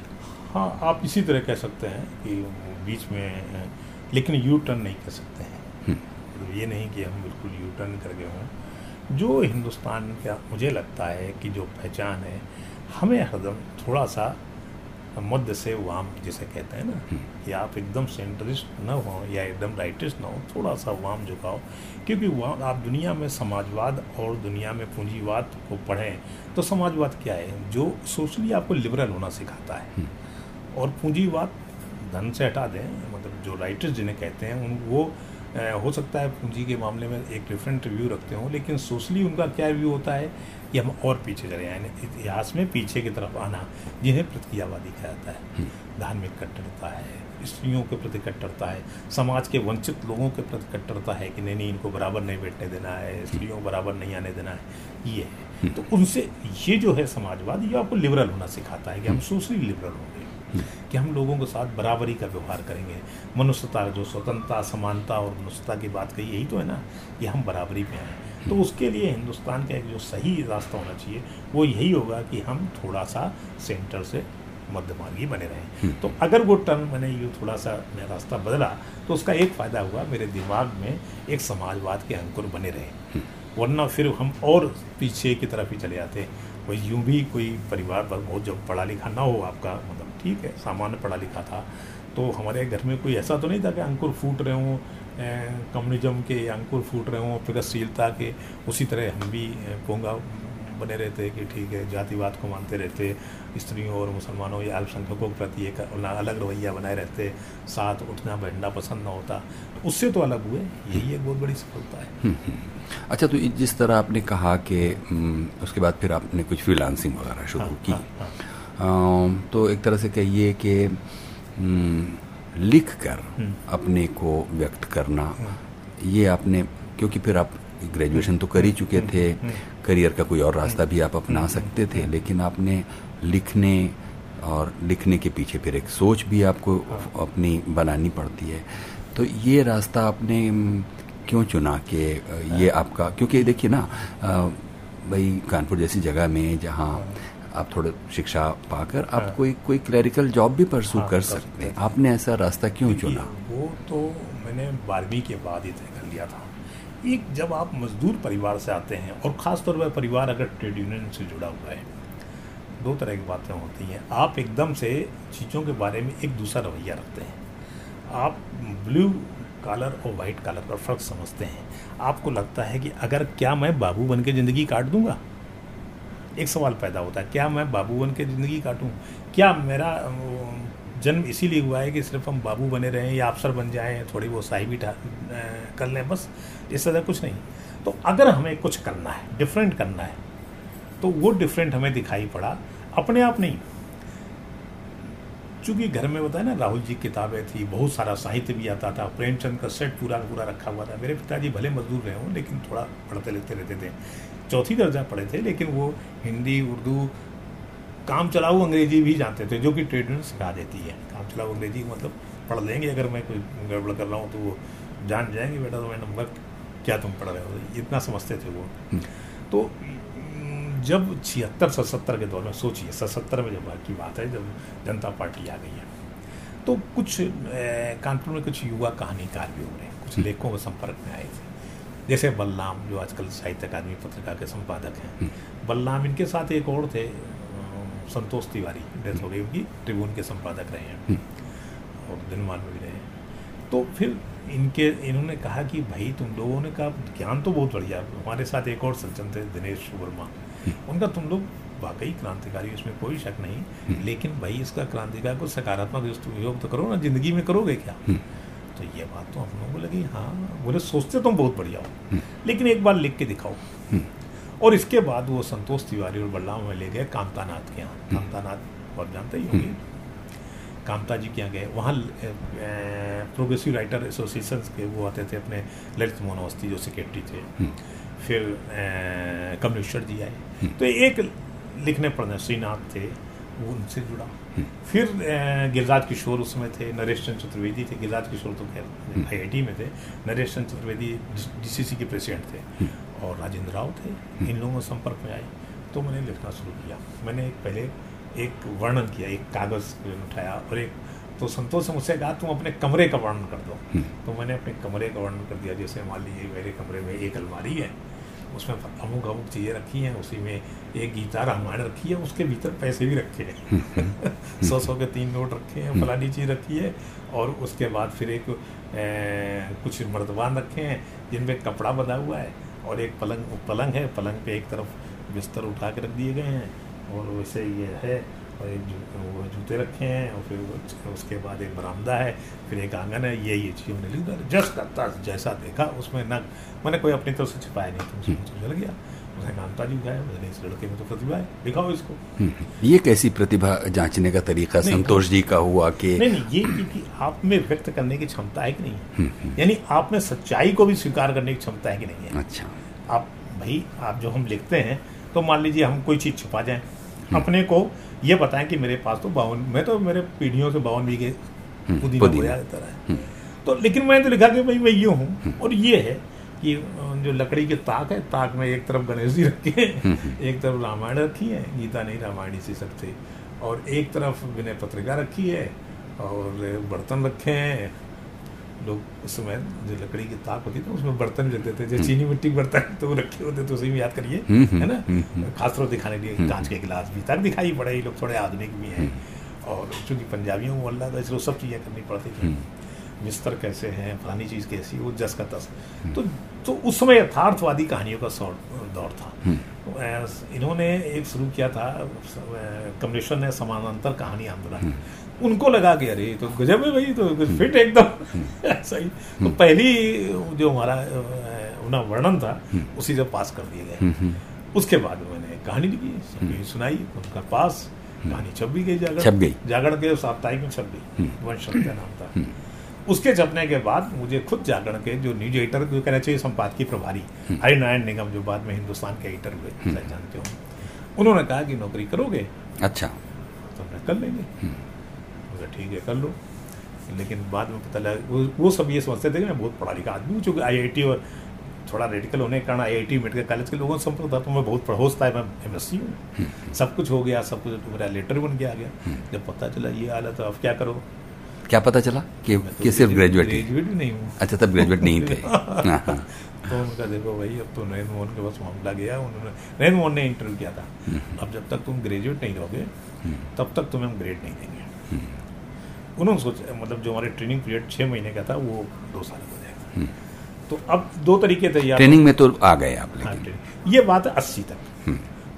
हाँ आप इसी तरह कह सकते हैं कि बीच में लेकिन यू टर्न नहीं कर सकते हैं। तो ये नहीं कि हम बिल्कुल यू टर्न कर गए हों। जो हिंदुस्तान का मुझे लगता है कि जो पहचान है हमें हरदम थोड़ा सा मध्य से वाम जिसे कहते हैं ना हम्म। कि आप एकदम सेंट्रिस्ट न हो या एकदम राइटिस्ट ना हो थोड़ा सा वाम झुकाओ। क्योंकि वाम आप दुनिया में समाजवाद और दुनिया में पूंजीवाद को पढ़ें तो समाजवाद क्या है? जो सोशली आपको लिबरल होना सिखाता है। हम्म। और पूंजीवाद धन से हटा दें मतलब जो राइटर्स जिन्हें कहते हैं उन वो हो सकता है पूंजी के मामले में एक डिफरेंट व्यू रखते हों लेकिन सोशली उनका क्या व्यू होता है कि हम और पीछे चले जाए इतिहास में पीछे की तरफ़ आना जिन्हें प्रतिक्रियावादी कहा जाता है हम्म। धार्मिक कट्टरता है स्त्रियों के प्रति कट्टरता है समाज के वंचित लोगों के प्रति कट्टरता है कि नहीं नहीं इनको बराबर नहीं बैठने देना है स्त्रियों को बराबर नहीं आने देना है ये है हम्म। तो उनसे ये जो है समाजवाद ये आपको लिबरल होना सिखाता है कि हम सोशली हम्म। लिबरल होंगे कि हम लोगों के साथ बराबरी का व्यवहार करेंगे। मनुष्यता जो स्वतंत्रता समानता और मनुष्यता की बात कही यही तो है ना कि हम बराबरी में आए तो उसके लिए हिंदुस्तान का एक जो सही रास्ता होना चाहिए वो यही होगा कि हम थोड़ा सा सेंटर से मध्य मार्गी बने रहे। तो अगर वो टर्न मैंने ये थोड़ा सा मैं रास्ता बदला तो उसका एक फ़ायदा हुआ मेरे दिमाग में एक समाजवाद के अंकुर बने रहे। वरना फिर हम और पीछे की तरफ़ ही चले जाते। कोई यूँ भी कोई परिवार पर बहुत जब पढ़ा लिखा ना हो आपका मतलब ठीक है सामान्य पढ़ा लिखा था तो हमारे घर में कोई ऐसा तो नहीं था कि अंकुर फूट रहे हों कम्युनिज्म के अंकुर फूट रहे हों प्रगतिशीलता के उसी तरह हम भी पोंगा बने रहते कि ठीक है जातिवाद को मानते रहते स्त्रियों और मुसलमानों या अल्पसंख्यकों के प्रति एक अलग रवैया बनाए रहते साथ उठना बैठना पसंद ना होता तो उससे तो अलग हुए यही एक बहुत बड़ी सफलता है हम्म, हम्म। अच्छा तो जिस तरह आपने कहा कि हम्म, उसके बाद फिर आपने कुछ फ्रीलांसिंग वगैरह शुरू हाँ, की हाँ, हाँ। तो एक तरह से कहिए कि लिख कर अपने को व्यक्त करना हाँ। ये आपने क्योंकि फिर आप ग्रेजुएशन तो कर ही चुके थे करियर का कोई और रास्ता भी आप अपना सकते थे लेकिन आपने लिखने और लिखने के पीछे फिर एक सोच भी आपको अपनी बनानी पड़ती है। तो ये रास्ता आपने क्यों चुना कि ये आपका क्योंकि देखिए ना भाई कानपुर जैसी जगह में जहाँ आप थोड़े शिक्षा पाकर आप हाँ। कोई कोई क्लरिकल जॉब भी परसू हाँ, कर सकते हैं। आपने ऐसा रास्ता क्यों चुना? वो तो मैंने बारहवीं के बाद ही तय कर लिया था। एक जब आप मजदूर परिवार से आते हैं और ख़ास तौर पर परिवार अगर ट्रेड यूनियन से जुड़ा हुआ है दो तरह की बातें होती हैं। आप एकदम से चीज़ों के बारे में एक दूसरा रवैया रखते हैं। आप ब्लू कलर और वाइट कलर का फ़र्क समझते हैं। आपको लगता है कि अगर क्या मैं बाबू बन के ज़िंदगी काट दूँगा? एक सवाल पैदा होता है, क्या मैं बाबू बन के ज़िंदगी काटूँ? क्या मेरा जन्म इसीलिए हुआ है कि सिर्फ़ हम बाबू बने रहें या अफसर बन जाएँ, थोड़ी वो साही भी कर लें, बस, इस तरह कुछ नहीं। तो अगर हमें कुछ करना है डिफरेंट करना है तो वो डिफरेंट हमें दिखाई पड़ा, अपने आप नहीं। चूँकि घर में बताया ना, राहुल जी किताबें थी, बहुत सारा साहित्य भी आता था, प्रेमचंद का सेट पूरा पूरा रखा हुआ था। मेरे पिताजी भले मजदूर रहे हों, लेकिन थोड़ा पढ़ते लिखते रहते थे। चौथी दर्जा पढ़े थे लेकिन वो हिंदी उर्दू काम चलाऊ अंग्रेज़ी भी जानते थे जो कि ट्रेड यूनियन सिखा देती है काम चलाऊ अंग्रेज़ी मतलब पढ़ लेंगे अगर मैं कोई गड़बड़ कर रहा हूँ तो वो जान जाएँगे बेटा तो मैं नंबर क्या तुम पढ़ रहे हो इतना समझते थे वो हम्म। तो जब छिहत्तर सतहत्तर के दौर में सोचिए सतहत्तर में जब की बात है जब जनता पार्टी आ गई है तो कुछ कानपुर में कुछ युवा कहानीकार भी हो रहे हैं कुछ हम्म। लेखकों के संपर्क में आए थे जैसे बलराम जो आजकल साहित्य अकादमी पत्रिका के संपादक हैं। हम्म। बलराम इनके साथ एक और थे संतोष तिवारी डेथ हो गई उनकी ट्रिब्यून के संपादक रहे हैं। हम्म। और दिनमान में भी रहे। तो फिर इनके इन्होंने कहा कि भाई तुम लोगों ने कहा ज्ञान तो बहुत बढ़िया हमारे साथ एक और सज्जन थे दिनेश वर्मा। हम्म। उनका तुम लोग वाकई क्रांतिकारी उसमें कोई शक नहीं। लेकिन भाई इसका क्रांतिकारी को सकारात्मक उपयोग तो करो ना ज़िंदगी में करोगे क्या? तो ये बात तो हम लोगों को लगी हाँ बोले सोचते तुम बहुत बढ़िया हो। हम्म। लेकिन एक बार लिख के दिखाओ। हम्म। और इसके बाद वो संतोष तिवारी और बल्लाम में ले गए कामतानाथ के यहाँ। हम्म। कामतानाथ बहुत जानते ही होंगे। कामता जी के यहाँ गए। वहाँ प्रोग्रेसिव राइटर एसोसिएशन के वो आते थे अपने ललित मोहन अवस्थी जो सेक्रेटरी थे। फिर कमलेश्वर जी आए। तो एक लिखने पढ़ने श्रीनाथ थे। वो उनसे जुड़ा। फिर गिरिराज किशोर उसमें थे नरेश चंद चतुर्वेदी थे। गिरिराज किशोर तो खैर आई आई में थे। नरेश चंद चतुर्वेदी डीसीसी के प्रेसिडेंट थे। और राजेंद्र राव थे। इन लोगों संपर्क में आए। तो मैंने लिखना शुरू किया। मैंने पहले एक वर्णन किया एक कागज़ उठाया और एक तो संतोष से मुझसे कहा तुम अपने कमरे का वर्णन कर दो। तो मैंने अपने कमरे का वर्णन कर दिया। जैसे मान लीजिए मेरे कमरे में एक अलमारी है उसमें अमुक अमुक चीज़ें रखी हैं उसी में एक गीता रामायण रखी है उसके भीतर पैसे भी रखे हैं। हम्म, हम्म, हम्म, सौ सौ के तीन नोट रखे हैं फलानी चीज़ रखी है और उसके बाद फिर एक ए, कुछ मर्दवान रखे हैं जिनमें कपड़ा बंधा हुआ है और एक पलंग पलंग है पलंग पे एक तरफ़ बिस्तर उठा के रख दिए गए हैं और वैसे ये है और एक जू, जूते रखे हैं और फिर उसके बाद एक बरामदा है फिर एक आँगन है ये ये चीज़ मैंने लिख जस्ट करता जैसा देखा उसमें न मैंने कोई अपनी तरफ़ से छिपाया नहीं तुमसे मुझे चल गया। उसने कामता जी उठाया मैंने इस लड़के में तो प्रतिभा है। दिखाओ इसको। हम्म, हम्म। ये कैसी प्रतिभा जांचने का तरीका संतोष जी का हुआ कि नहीं नहीं ये कि आप में व्यक्त करने की क्षमता है कि नहीं है? हम्म, यानी आप में सच्चाई को भी स्वीकार करने की क्षमता है कि नहीं है? अच्छा। आप भाई आप जो हम लिखते हैं तो मान लीजिए हम कोई चीज़ छुपा जाए अपने को ये बताएँ कि मेरे पास तो बावन मैं तो मेरे पीढ़ियों से बावन बीघे पुदीना बोया देता रहा हम्म। तो लेकिन मैंने तो लिखा कि भाई मैं यूँ हूँ। और ये है कि जो लकड़ी के ताक है ताक में एक तरफ़ गणेश जी रखे हैं एक तरफ़ रामायण रखी है गीता नहीं रामायण इसी सब थे। और एक तरफ़ विनय पत्रिका रखी है और बर्तन रखे हैं। लोग उस समय जो लकड़ी की ताक होती थी उसमें बर्तन रखते थे। जो चीनी मिट्टी के बर्तन तो रखे होते तो उसी में याद करिए हम्म, हम्म, है ना? हम्म, खासतौर दिखाने के लिए कांच के गिलास भी तक दिखाई पड़े ये लोग थोड़े आधुनिक भी हैं। और चूँकि पंजाबियों को अल्लाह था इसलिए सब चीज़ें करनी पड़ती थी। बिस्तर कैसे हैं फलानी चीज़ कैसी वो जस का तस। तो तो उस समय यथार्थवादी कहानियों का दौर था। तो इन्होंने एक शुरू किया था कमलेश्वर ने समानांतर कहानी आंदोलन उनको लगा कि अरे तो गजब है भाई तो फिट एकदम। सही। तो पहली जो हमारा ना वर्णन था उसी से पास कर दिए गए। उसके बाद मैंने कहानी लिखी सुनाई उनका पास कहानी छप भी गई जागरण। छप गई। जागरण के साप्ताहिक में छप गई। वंश सत्य नाम था। उसके जपने के बाद मुझे खुद जागरण के जो न्यूज़ एडिटर जो कहना चाहिए संपादकीय प्रभारी हरिनारायण निगम जो बाद में हिंदुस्तान के एडिटर हुए जानते हो उन्होंने कहा कि नौकरी करोगे अच्छा। तो हमने कर लेंगे। बोला ठीक है कर लो। लेकिन बाद में पता लगा वो, वो सब ये समझते थे कि मैं बहुत पढ़ा लिखा आदमी हूँ चूँकि आई और थोड़ा रेडिकल होने के कारण आई आई मेडिकल कॉलेज के लोगों से संपर्क था तो मैं बहुत पढ़ था मैं एम एस सी हूँ। सब कुछ हो गया सब कुछ मेरा लेटर बन के आ गया। जब पता चला ये हालत है अब क्या करो? क्या पता चला कि, तो कि सिर्फ़ ग्रेजुएट ही। ग्रेजुएट नहीं हूँ अच्छा तब ग्रेजुएट नहीं थे। हाँ, हाँ। तो उनका देखो भाई अब तो नरेंद्र मोहन के पास मामला गया उन्होंने नरेंद्र मोहन ने इंटरव्यू किया था। अब जब तक तुम ग्रेजुएट नहीं रहोगे तब तक तुम्हें हम ग्रेड नहीं देंगे। उन्होंने सोचा मतलब जो हमारे ट्रेनिंग पीरियड छः महीने का था वो दो साल हो जाएगा। तो अब दो तरीके थे ट्रेनिंग में तो आ गए आप हाँ, लेकिन ये बात है अस्सी तक।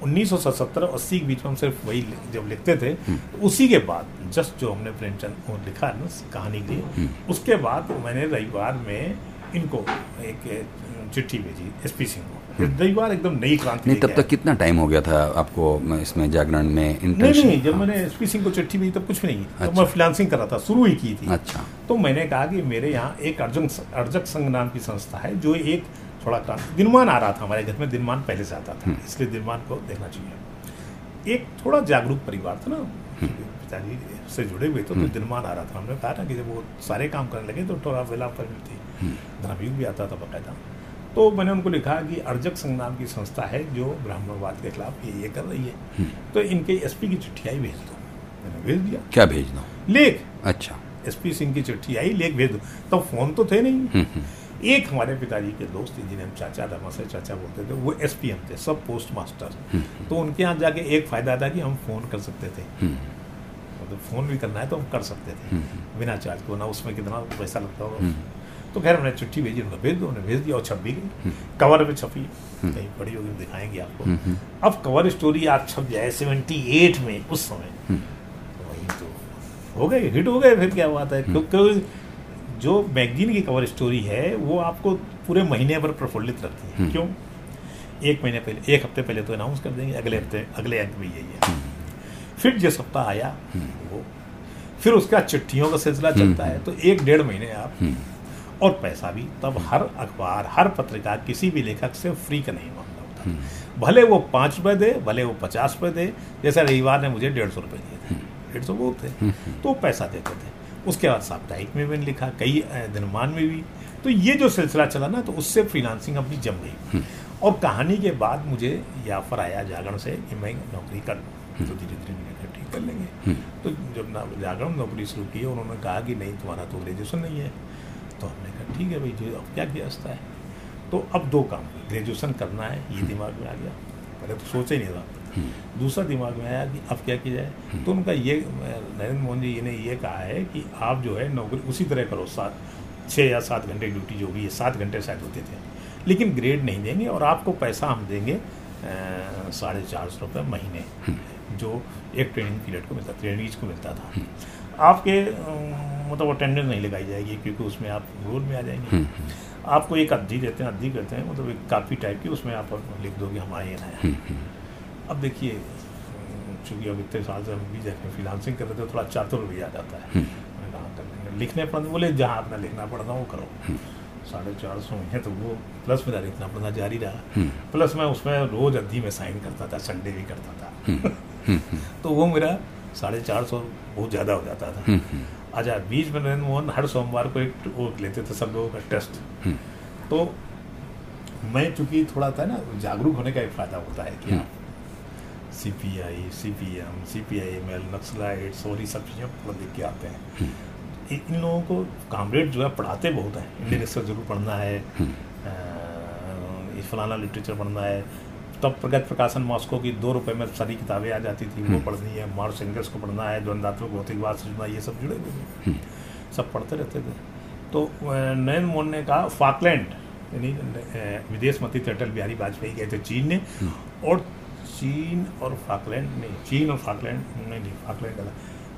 उन्नीस सौ सत्तर अस्सी के बीच में हम सिर्फ़ वही जब लिखते थे तो उसी के बाद जस्ट जो हमने प्रेमचंद को लिखा है ना कहानी के लिए उसके बाद मैंने रविवार में इनको एक चिट्ठी भेजी एसपी सिंह को। रविवार एकदम नई क्रांति नहीं तब तक कितना टाइम हो गया था आपको इसमें जागरण में नहीं नहीं जब मैंने एसपी सिंह को चिट्ठी भेजी तब कुछ भी नहीं। तो अच्छा। मैं फ्रीलांसिंग कर रहा था शुरू ही की थी। अच्छा। तो मैंने कहा कि मेरे यहाँ एक अर्जक अर्जक संघ नाम की संस्था है जो एक थोड़ा क्रांति दिनमान आ रहा था हमारे घर में दिनमान पहले से आता था इसलिए दिनमान को देखना चाहिए। एक थोड़ा जागरूक परिवार था ना पिताजी से जुड़े हुए थे तो दिनमान आ रहा था। हमने कहा ना कि जब वो सारे काम करने लगे तो थोड़ा वेला पर भी थी। धर्मयुग भी आता था बकायदा। तो मैंने उनको लिखा कि अर्जक संघ नाम की संस्था है जो ब्राह्मणवाद के खिलाफ ये ये कर रही है। तो इनके एसपी की चिट्ठी आई भेज दो। मैंने भेज दिया। क्या भेज दो? लेख। अच्छा। एसपी सिंह की चिट्ठी आई लेख भेज दो। तब फ़ोन तो थे नहीं। एक हमारे पिताजी के दोस्त थे जिन्हें हम चाचा दामा से चाचा बोलते थे वो एसपीएम थे सब पोस्ट मास्टर तो उनके यहाँ जाके एक फ़ायदा था कि हम फ़ोन कर सकते थे। मतलब फ़ोन भी करना है तो हम कर सकते थे। बिना चार्ज को ना उसमें कितना पैसा लगता होगा। तो खैर हमने चिट्ठी भेजी उनको भेज दो उन्हें भेज दिया और छप भी गई। कवर पे छपी। कहीं पड़ी होगी दिखाएँगे आपको। अब कवर स्टोरी आज छप जाए सेवेंटी एट में उस समय। तो वही तो। हो गए हिट हो गए फिर क्या बात है? क्योंकि जो मैगजीन की कवर स्टोरी है वो आपको पूरे महीने भर प्रफुल्लित रखती है। क्यों? एक महीने पहले एक हफ़्ते पहले तो अनाउंस कर देंगे अगले हफ़्ते अगले अंक में यही है। फिर जिस सप्ताह आया वो फिर उसका चिट्ठियों का सिलसिला चलता है तो एक डेढ़ महीने आप और पैसा भी तब हर अखबार हर पत्रिका किसी भी लेखक से फ्री का नहीं मामला होता। भले वो पाँच रुपये दे भले वो पचास रुपये दे जैसे रविवार ने मुझे डेढ़ सौ रुपये दिए थे। डेढ़ सौ बहुत थे। तो वो पैसा देते थे। उसके बाद साप्ताहिक में मैंने लिखा कई दिनमान में भी। तो ये जो सिलसिला चला ना तो उससे फ्रीलांसिंग अपनी जम गई। और कहानी के बाद मुझे या ऑफ़र आया जागरण से कि मैं नौकरी कर लूँ। तो धीरे धीरे मैंने कहा ठीक कर लेंगे। तो जब ना जागरण नौकरी शुरू की उन्होंने कहा कि नहीं तुम्हारा तो ग्रेजुएशन नहीं है। तो हमने कहा ठीक है भाई जो अब क्या किया जाता है? तो अब दो काम ग्रेजुएशन करना है ये दिमाग में आ गया। पहले तो सोचा ही नहीं था। दूसरा दिमाग में आया कि अब क्या किया जाए। तो उनका ये नरेंद्र मोहन जी ने ये कहा है कि आप जो है नौकरी उसी तरह करो सात छः या सात घंटे ड्यूटी जो भी है सात घंटे शायद होते थे। लेकिन ग्रेड नहीं देंगे और आपको पैसा हम देंगे साढ़े चार सौ रुपये महीने जो एक ट्रेनिंग पीरियड को मिलता ट्रेनिंग को मिलता था। आपके अ, मतलब अटेंडेंस नहीं लगाई जाएगी क्योंकि उसमें आप रोल में आ जाएँगे। आपको एक अवधि देते हैं अवधि करते हैं मतलब एक काफ़ी टाइप की उसमें आप लिख दोगे हमारे यहाँ है। अब देखिए चूँकि अब इतने साल से हम भी जैसे फ्रीलांसिंग कर रहे थे थोड़ा चातुर भी आ जाता है। कर लेंगे। लिखने पढ़ने बोले जहाँ अपना लिखना पड़ता वो करो। साढ़े चार सौ है तो वो प्लस मेरा लिखना पढ़ना जारी रहा। प्लस मैं उसमें रोज अवधि में साइन करता था संडे भी करता था। तो वो मेरा साढ़े चार सौ बहुत ज़्यादा हो जाता था। अच्छा बीच में नरेंद्र मोहन हर सोमवार को एक वो लेते थे सब लोगों का टेस्ट तो मैं चूँकि थोड़ा था ना जागरूक होने का एक फ़ायदा होता है कि आप C P I C P M C P I M L Naxalites और ये सब चीज़ें पढ़ लिख के आते हैं। हम्म। इन लोगों को कामरेड जो है पढ़ाते बहुत हैं। इंडियन हिस्ट्री ज़रूर पढ़ना है। हम्म। फलाना लिटरेचर पढ़ना है। तब प्रगत प्रकाशन मॉस्को की दो रुपए में सारी किताबें आ जाती थी। वो हम्म। पढ़नी है। मार्क्स एंगल्स को पढ़ना है। द्वंदात्मक भौतिकवाद सूचना ये सब जुड़े हुए थे हम्म। सब पढ़ते रहते थे। तो नरेंद्र मोहन ने कहा फाकलैंड यानी विदेश मंत्री थे अटल बिहारी वाजपेयी गए थे। चीन ने। और चीन और फाकलैंड नहीं चीन और फाकलैंड नहीं नहीं फाकलैंड का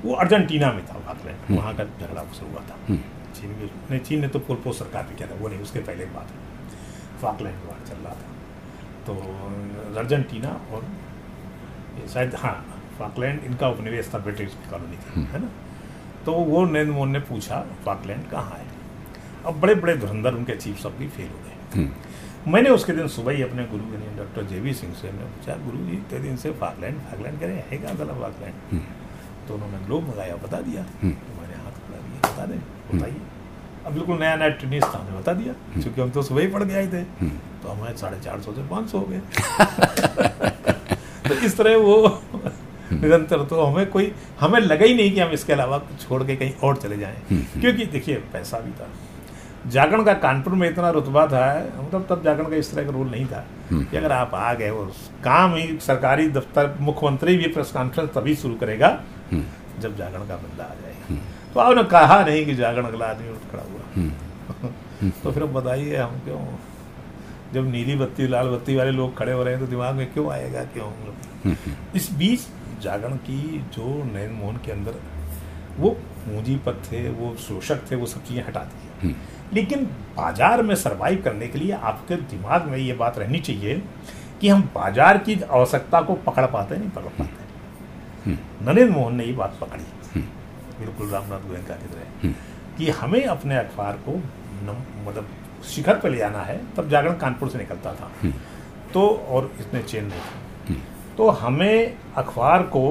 वो अर्जेंटीना में था फाकलैंड। वहाँ का झगड़ा शुरू हुआ था। हम्म। चीन भी नहीं चीन ने तो पोलपो सरकार भी किया था वो नहीं उसके पहले की बात है। फाकलैंड वहाँ चल रहा था। तो अर्जेंटीना और शायद हाँ फाकलैंड इनका उपनिवेश था ब्रिटिश की कॉलोनी थी है ना? तो वो नरेंद्र मोहन ने पूछा फाकलैंड कहाँ है? अब बड़े बड़े धुरंधर उनके चीफ सब भी फेल हो गए। हम्म। मैंने उसके दिन सुबह ही अपने गुरु यानी डॉक्टर जे वी सिंह से मैं पूछा गुरु जी इतने दिन से फाकलैंड फाकलैंड करें है क्या गला फाकलैंड हम्म। तो उन्होंने ग्लोब मंगाया बता दिया हम्म। तो मैंने हाथ पकड़ा दिया बता दें बताइए। अब बिल्कुल नया नया टेनिस था हमें बता दिया क्योंकि हम तो सुबह ही पढ़ के आए थे। हम्म। तो हमें साढ़े चार सौ से पाँच सौ हो गए। तो इस तरह वो निरंतर तो हमें कोई हमें लगा ही नहीं कि हम इसके अलावा छोड़ के कहीं और चले जाएँ। हम्म। क्योंकि देखिए पैसा भी था। जागरण का कानपुर में इतना रुतबा था मतलब तब जागरण का इस तरह का रोल नहीं था हम्म। कि अगर आप आ गए और काम ही सरकारी दफ्तर मुख्यमंत्री भी प्रेस कॉन्फ्रेंस तभी शुरू करेगा हम्म। जब जागरण का बंदा आ जाएगा तो आपने कहा नहीं कि जागरण अगला आदमी उठ खड़ा हुआ हम्म। तो फिर अब बताइए हम क्यों जब नीली बत्ती लाल बत्ती वाले लोग खड़े हो रहे हैं तो दिमाग में क्यों आएगा क्यों हम्म। इस बीच जागरण की जो नरेंद्र मोहन के अंदर वो पूंजीपत थे वो शोषक थे वो सब चीज़ें हटा दी हम्म। लेकिन बाज़ार में सरवाइव करने के लिए आपके दिमाग में ये बात रहनी चाहिए कि हम बाज़ार की आवश्यकता को पकड़ पाते नहीं पकड़ पाते हम्म। नरेंद्र मोहन ने ये बात पकड़ी हम्म। बिल्कुल रामनाथ गोयनका की तरह हम्म। कि हमें अपने अखबार को मतलब शिखर पर ले आना है तब जागरण कानपुर से निकलता था। तो और इसमें चेन नहीं था। तो हमें अखबार को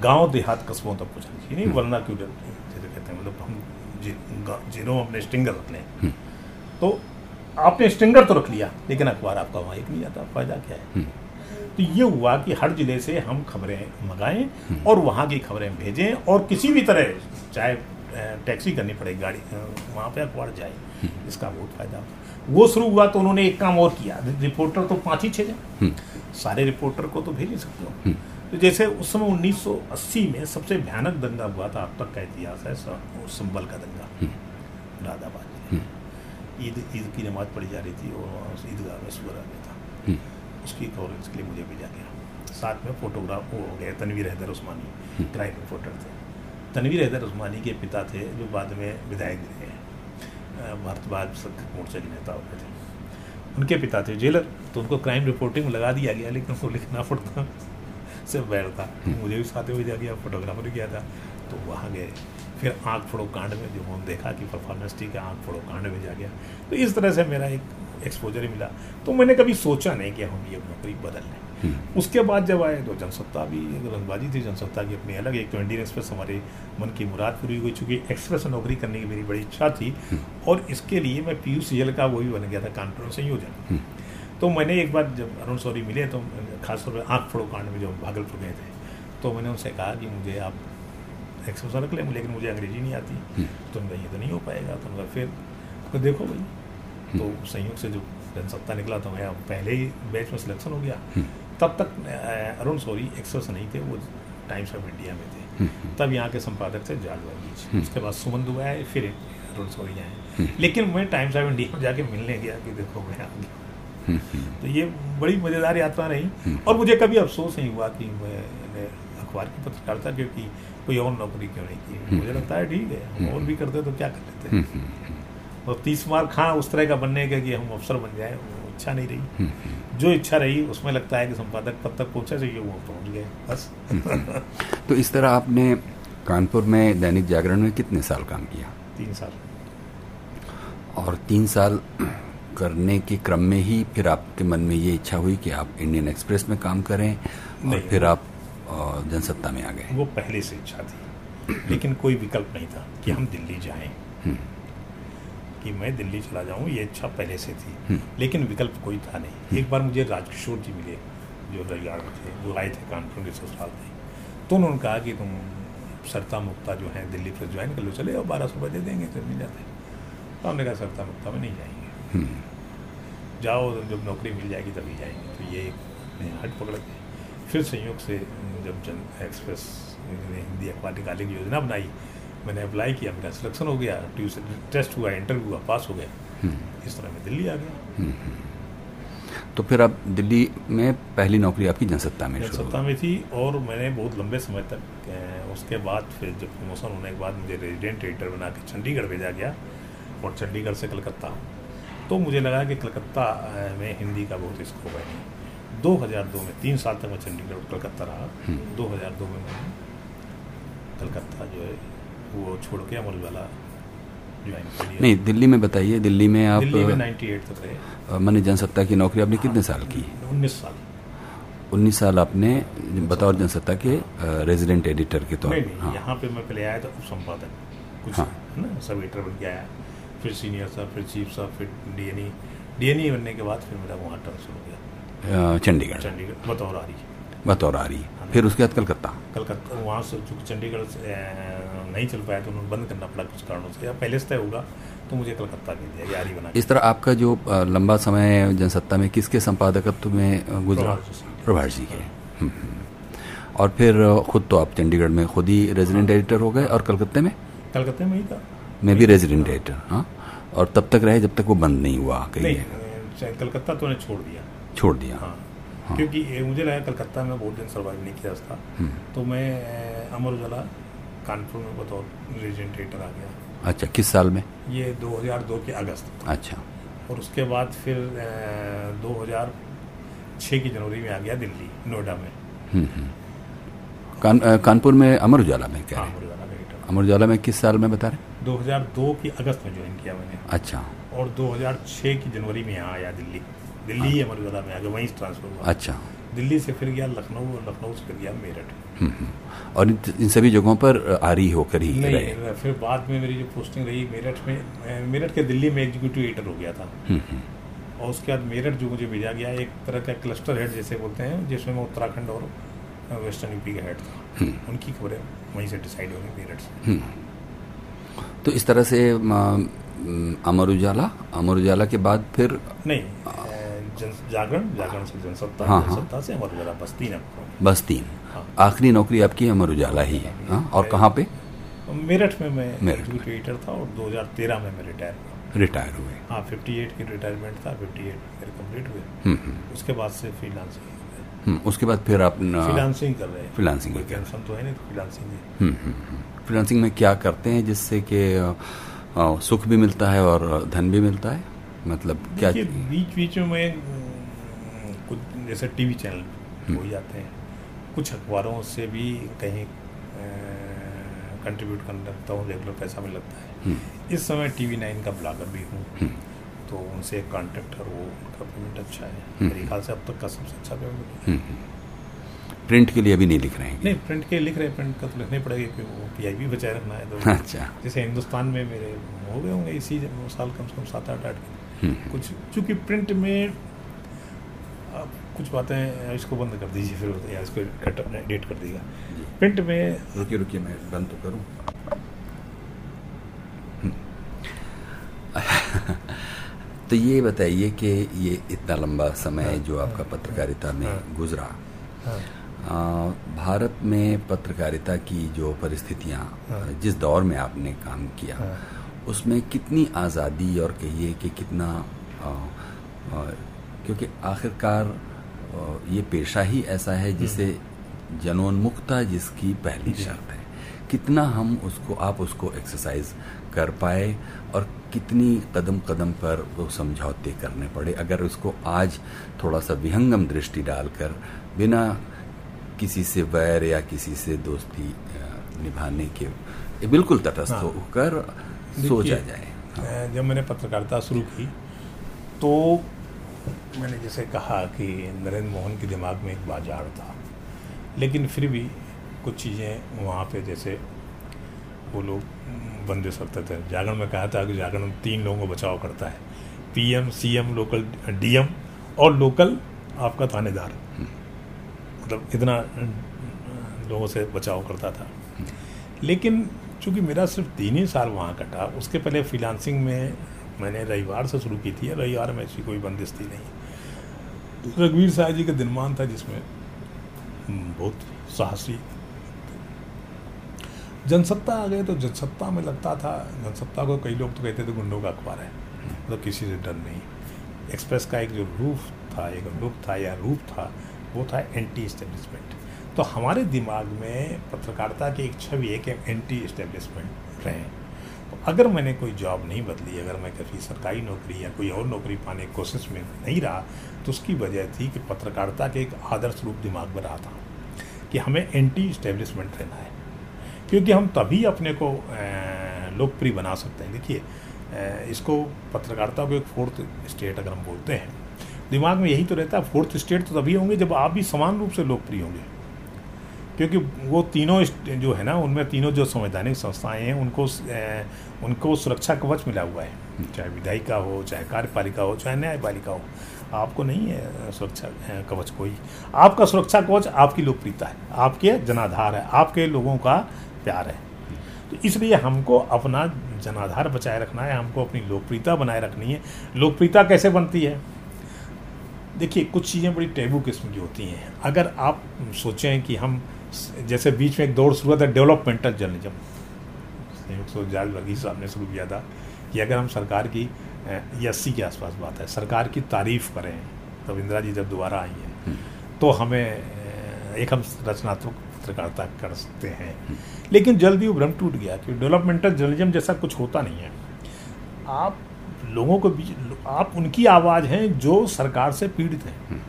गाँव देहात कस्बों तक पहुंचानी चाहिए नहीं वरना क्यों जैसे कहते हैं मतलब हम जि- गा- अपने स्टिंगर रख लें हम्म। तो आपने स्टिंगर तो रख लिया लेकिन अखबार आपका वहाँ एक नहीं जाता फ़ायदा क्या है हम्म। तो ये हुआ कि हर ज़िले से हम खबरें मंगाएँ और वहाँ की खबरें भेजें और किसी भी तरह चाहे टैक्सी करनी पड़े गाड़ी वहाँ पे अखबार जाए इसका बहुत फ़ायदा होता वो शुरू हुआ तो उन्होंने एक काम और किया रिपोर्टर तो पाँच ही छः हम्म। सारे रिपोर्टर को तो भेज ही सकते हो हम्म। तो जैसे उस समय 1980 में सबसे भयानक दंगा हुआ था अब तक का इतिहास है संबल का दंगा। मुरादाबाद में। ईद ईद की नमाज़ पढ़ी जा रही थी और उस ईदगाह में आ गया था। हम्म। उसकी कवरेज के लिए मुझे भेजा गया। साथ में फोटोग्राफ वो हो गए तनवीर हैदर उस्मानी क्राइम रिपोर्टर थे। तनवीर हैदर उस्मानी के पिता थे जो बाद में विधायक भी रहे भारतवाद संघ मोर्चा के नेता होते थे। उनके पिता थे जेलर तो उनको क्राइम रिपोर्टिंग में लगा दिया गया लेकिन उनको लिखना पड़ता। से बैर था। मुझे भी साथ में भेजा गया फोटोग्राफर भी किया था तो वहाँ गए। फिर आँख फोड़ो कांड में जो हम देखा कि परफॉर्मेंस ठीक है आँख फोड़ो कांड भेजा गया। तो इस तरह से मेरा एक एक्सपोजर ही मिला। तो मैंने कभी सोचा नहीं कि हम ये नौकरी बदल लें। हम्म। उसके बाद जब आए तो जनसत्ता भी एक रंगबाजी थी। जनसत्ता की अपनी अलग एक तो इंडियन एक्सप्रेस हमारे मन की मुराद पूरी हुई। चूँकि एक्सप्रेस नौकरी करने की मेरी बड़ी इच्छा थी और इसके लिए मैं पी का वो भी बन गया था कानपुर में संयोजन। हम्म। तो मैंने एक बार जब अरुण सौरी मिले तो खासतौर पर आँख फोड़ो कांड में जो भागलपुर गए थे तो मैंने उनसे कहा कि मुझे आप एक्सप्रेस रख लें लेकिन मुझे अंग्रेज़ी नहीं आती। तो उनका ये तो नहीं हो पाएगा तो उनका फिर तो देखो भाई। तो संयोग से जो जनसत्ता निकला तो मैं पहले ही बैच में सिलेक्शन हो गया। तब तक अरुण सोरी एक्सेस नहीं थे वो टाइम्स ऑफ़ इंडिया में थे। तब यहाँ के संपादक थे जाल वर्गीज उसके बाद सुमन दुआ आए फिर अरुण सोरी आए। लेकिन मैं टाइम्स ऑफ़ इंडिया में जाके मिलने गया कि देखो मैं आ गया हम्म। तो ये बड़ी मज़ेदार यात्रा रही और मुझे कभी अफसोस नहीं हुआ कि मैंने अखबार की पत्रकारिता क्योंकि कोई और नौकरी क्यों नहीं की? मुझे लगता है ठीक है और भी करते तो क्या कर लेते? हम्म। और तीस मार खां उस तरह का बनने का कि हम अफसर बन जाए इच्छा नहीं रही। जो इच्छा रही उसमें लगता है कि संपादक पद तक पहुँचा चाहिए वो पहुँच गए बस। तो इस तरह आपने कानपुर में दैनिक जागरण में कितने साल काम किया? तीन साल। और तीन साल करने के क्रम में ही फिर आपके मन में ये इच्छा हुई कि आप इंडियन एक्सप्रेस में काम करें और फिर आप जनसत्ता में आ गए। वो पहले से इच्छा थी लेकिन कोई विकल्प नहीं था कि हम दिल्ली जाएँ। हम्म। कि मैं दिल्ली चला जाऊँ ये इच्छा पहले से थी हम्म। लेकिन विकल्प कोई था नहीं। एक बार मुझे राजकिशोर जी मिले जो रजगाड़ में थे वो आए थे कानपुर के ससुराल थे तो उन्होंने कहा कि तुम सरता मुक्ता जो है दिल्ली पर ज्वाइन कर लो चले और बारह सौ रुपये दे देंगे तो मिल जाते तो हमने कहा सरता मुक्ता में नहीं जाएँगे। हम्म। जाओ जब नौकरी मिल जाएगी तभी जाएँगे। तो ये एक हट पकड़ के फिर संयोग से जब जन एक्सप्रेस ने हिंदी अखबार निकालने की योजना बनाई मैंने अप्लाई किया मेरा सिलेक्शन हो गया ट्यूशन टेस्ट हुआ इंटरव्यू हुआ पास हो गया। हम्म। इस तरह मैं दिल्ली आ गया। तो फिर अब दिल्ली में पहली नौकरी आपकी जनसत्ता में जनसत्ता में थी और मैंने बहुत लंबे समय तक उसके बाद फिर जब प्रमोशन होने के बाद मुझे रेजिडेंट एडिटर बना के चंडीगढ़ भेजा गया और चंडीगढ़ से कलकत्ता। तो मुझे लगा कि कलकत्ता में हिंदी का बहुत स्कोप है। 2002 में तीन साल तक मैं चंडीगढ़ और कलकत्ता रहा। 2002 में मैंने कलकत्ता जो है वो छोड़ के अमरवाला कर लिया। नहीं दिल्ली में बताइए दिल्ली में आप दिल्ली में 98 तक रहे। मैंने जनसत्ता की नौकरी आपने कितने साल की? उन्नीस साल। उन्नीस साल आपने बतौर जनसत्ता के रेजिडेंट एडिटर के तौर पर हाँ। यहाँ पे मैं पहले आया था उप संपादक कुछ हाँ। ना सब एडिटर बन के आया। फिर सीनियर साहब फिर चीफ साहब फिर डीएनई डीएनई बनने के बाद फिर मेरा वहाँ ट्रांसफ़र हो गया चंडीगढ़। चंडीगढ़ बतौर आरी। बतौर आ रही फिर उसके बाद कलकत्ता। कलकत्ता वहाँ से चूँकि चंडीगढ़ से नहीं चल पाया तो उन्होंने बंद करना पड़ा कुछ कारणों से। या पहले से तय होगा तो मुझे कलकत्ता भेज दिया गया आरी बना इस तरह आपका जो लंबा समय जनसत्ता में किसके संपादकत्व में गुजरा? प्रभात जी। के। हम्म, हम्म। और फिर खुद तो आप चंडीगढ़ में खुद ही रेजिडेंट एडिटर हो गए और कलकत्ते में? कलकत्ते में ही था। मैं भी रेजिडेंट एडिटर हाँ। और तब तक रहे जब तक वो बंद नहीं हुआ कहीं कलकत्ता तो उन्हें छोड़ दिया। छोड़ दिया। हाँ क्योंकि ये मुझे लगा कलकत्ता में बहुत दिन सर्वाइव नहीं किया था। हम्म। तो मैं अमर उजाला कानपुर में बतौर रेजिडेंट एडिटर आ गया। अच्छा किस साल में? ये 2002 के अगस्त। अच्छा। और उसके बाद फिर अ, 2006 की जनवरी में आ गया दिल्ली नोएडा में। हम्म, हम्म। कान, कानपुर में अमर उजाला में कह हाँ, अमर उजाला का अमर उजाला में किस साल में बता रहे 2002 की अगस्त में ज्वाइन किया मैंने। अच्छा। और 2006 की जनवरी में यहाँ आया दिल्ली। दिल्ली ही अमर उजाला में आ गया वहीं से ट्रांसफ़र हुआ। अच्छा। दिल्ली से फिर गया लखनऊ और लखनऊ से फिर गया मेरठ। हम्म, हम्म। और इन, सभी जगहों पर आरी होकर ही नहीं रहे? फिर बाद में मेरी जो पोस्टिंग रही मेरठ में मेरठ के दिल्ली में एग्जीक्यूटिव एडिटर हो गया था। हम्म। और उसके बाद मेरठ जो मुझे भेजा गया एक तरह का क्लस्टर हेड जैसे बोलते हैं जिसमें मैं उत्तराखंड और वेस्टर्न यूपी का हेड था। उनकी खबरें वहीं से डिसाइड हो गई मेरठ से। तो इस तरह से अमर उजाला अमर उजाला के बाद फिर नहीं जन जागरण जागरण से जनसत्ता हाँ, हाँ। जनसत्ता से अमर उजाला बस तीन बस तीन हाँ। आखिरी नौकरी आपकी अमर उजाला ही है हाँ? और कहाँ पे मेरठ में मैं। एडिटर था और 2013 में मैं रिटायर हुआ रिटायर हुए हाँ 58 की रिटायरमेंट था 58 मेरे कंप्लीट हुए हम्म, हम्म, उसके बाद से फ्रीलांसिंग हम्म। उसके बाद फिर आप फ्रीलांसिंग कर रहे हैं फ्रीलांसिंग कर रहे हैं। तो है नहीं तो फ्रीलांसिंग हम्म, हम्म, हम्म। फ्रीलांसिंग में क्या करते हैं जिससे कि सुख भी मिलता है और धन भी मिलता है? मतलब क्या बीच बीच में मैं कुछ जैसे टीवी चैनल हो ही जाते हैं। कुछ अखबारों से भी कहीं कंट्रीब्यूट करने लगता हूँ रेगुलर पैसा भी लगता है। हम्म, इस समय टीवी नाइन का ब्लॉगर भी हूँ। हम्म, तो उनसे है वो उनका पेमेंट अच्छा है। हम्म। मेरे ख्याल से अब तक का सबसे अच्छा पेमेंट हम्म, हम्म। प्रिंट के लिए अभी नहीं लिख रहे हैं। नहीं प्रिंट के लिख रहे हैं प्रिंट का तो लिखना ही पड़ेगा क्योंकि वो पीआईबी बचाए रखना है तो अच्छा। जैसे हिंदुस्तान में मेरे हो गए होंगे इसी साल कम से कम सात आठ आठ हम्म, कुछ चूँकि प्रिंट में आप कुछ बातें इसको बंद कर दीजिए फिर या इसको कट एडिट कर दीजिएगा। प्रिंट में रुकिए रुकिए मैं बंद तो करूँ। तो ये बताइए कि ये इतना लंबा समय जो आपका पत्रकारिता में हाँ। गुजरा हाँ, भारत में पत्रकारिता की जो परिस्थितियाँ हाँ। जिस दौर में आपने काम किया हाँ। उसमें कितनी आज़ादी और कहिए कि कितना आ, आ, क्योंकि आखिरकार ये पेशा ही ऐसा है जिसे जनोन्मुखता जिसकी पहली शर्त है कितना हम उसको आप उसको एक्सरसाइज कर पाए और कितनी कदम कदम पर वो समझौते करने पड़े अगर उसको आज थोड़ा सा विहंगम दृष्टि डालकर बिना किसी से वैर या किसी से दोस्ती निभाने के बिल्कुल तटस्थ हाँ। होकर सोचा जाए। अ, जब मैंने पत्रकारिता शुरू की तो मैंने जैसे कहा कि नरेंद्र मोहन के दिमाग में एक बाज़ार था लेकिन फिर भी कुछ चीज़ें वहाँ पे जैसे वो लोग बंदे सकते थे। जागरण में कहा था कि जागरण तीन लोगों को बचाव करता है पीएम सीएम लोकल डीएम और लोकल आपका थानेदार। मतलब इतना लोगों से बचाव करता था। लेकिन चूँकि मेरा सिर्फ़ तीन ही साल वहाँ कटा उसके पहले फ्रीलांसिंग में मैंने रविवार से शुरू की थी रविवार में ऐसी कोई बंदिश थी नहीं। रघुवीर साह जी का दिनमान था जिसमें बहुत साहसी। जनसत्ता आ गए तो जनसत्ता में लगता था। जनसत्ता को कई लोग तो कहते थे गुंडों का अखबार है मतलब तो किसी से डर नहीं। एक्सप्रेस का एक जो रूफ था, एक रूप था या रूप था वो था एंटी इस्टेब्लिशमेंट तो हमारे दिमाग में पत्रकारिता की एक छवि है कि हम एंटी इस्टेब्लिशमेंट रहे तो अगर मैंने कोई जॉब नहीं बदली, अगर मैं कभी सरकारी नौकरी या कोई और नौकरी पाने की कोशिश में नहीं रहा तो उसकी वजह थी कि पत्रकारिता के एक आदर्श रूप दिमाग में रहा था कि हमें एंटी इस्टेब्लिशमेंट रहना है। क्योंकि हम तभी अपने को लोकप्रिय बना सकते हैं। देखिए इसको पत्रकारिता को एक फोर्थ स्टेट अगर हम बोलते हैं दिमाग में यही तो रहता है फोर्थ स्टेट तो तभी होंगे जब आप भी समान रूप से लोकप्रिय होंगे। क्योंकि वो तीनों जो है ना, उनमें तीनों जो संवैधानिक संस्थाएँ हैं, उनको उनको सुरक्षा कवच मिला हुआ है। चाहे विधायिका हो, चाहे कार्यपालिका हो, चाहे न्यायपालिका हो, आपको नहीं है सुरक्षा कवच कोई। आपका सुरक्षा कवच आपकी लोकप्रियता है, आपके जनाधार है, आपके लोगों का प्यार है। तो इसलिए हमको अपना जनाधार बचाए रखना है, हमको अपनी लोकप्रियता बनाए रखनी है। लोकप्रियता कैसे बनती है? देखिए कुछ चीज़ें बड़ी टेबू किस्म की होती हैं अगर आप सोचें कि हम जैसे बीच में एक दौड़ शुरू हुआ था डेवलपमेंटल जर्नलिज्म संयुक्त जाल वर्गीस साहब ने शुरू किया था कि अगर हम सरकार की ये अस्सी के आसपास बात है सरकार की तारीफ़ करें तब इंदिरा जी जब दोबारा आई है हम्म। तो हमें एक हम रचनात्मक पत्रकारिता कर सकते हैं हम्म। लेकिन जल्दी वो भ्रम टूट गया कि डेवलपमेंटल जर्नलिज्म जैसा कुछ होता नहीं है आप लोगों को बीच आप उनकी आवाज़ हैं जो सरकार से पीड़ित हैं हम्म।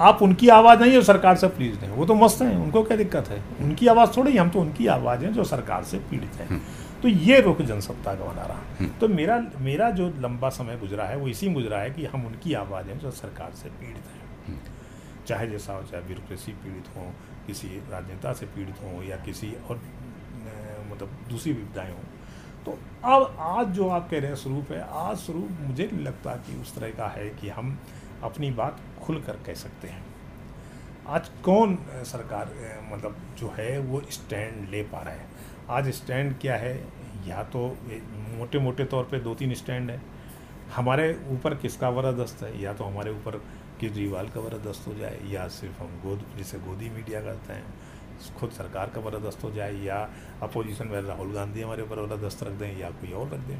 आप उनकी आवाज़ नहीं है सरकार से प्लीज़ हैं वो तो मस्त हैं उनको क्या दिक्कत है उनकी आवाज़ थोड़ी हम तो उनकी आवाज़ हैं जो सरकार से पीड़ित हैं हम्म। तो ये रुख जनसत्ता का बना रहा हम्म। तो मेरा मेरा जो लंबा समय गुजरा है वो इसी में गुजरा है कि हम उनकी आवाज़ हैं जो सरकार से पीड़ित हैं। चाहे जैसा हो चाहे ब्यूरोक्रेसी पीड़ित हो किसी राजनेता से पीड़ित हों या किसी और मतलब दूसरी विविधाएँ हों तो अब आज जो आप कह रहे हैं स्वरूप है, आज स्वरूप मुझे नहीं लगता कि उस तरह का है कि हम अपनी बात खुल कर कह सकते हैं। आज कौन सरकार मतलब जो है, वो स्टैंड ले पा रहा है? आज स्टैंड क्या है? या तो मोटे मोटे तौर पे दो तीन स्टैंड है। हमारे ऊपर किसका वरदस्त है? या तो हमारे ऊपर केजरीवाल का वरदस्त हो जाए, या सिर्फ़ हम गोद, जिसे गोदी मीडिया करते हैं खुद सरकार का वरदस्त हो जाए या अपोजिशन में राहुल गांधी हमारे ऊपर वरदस्त रख दें या कोई और रख दें।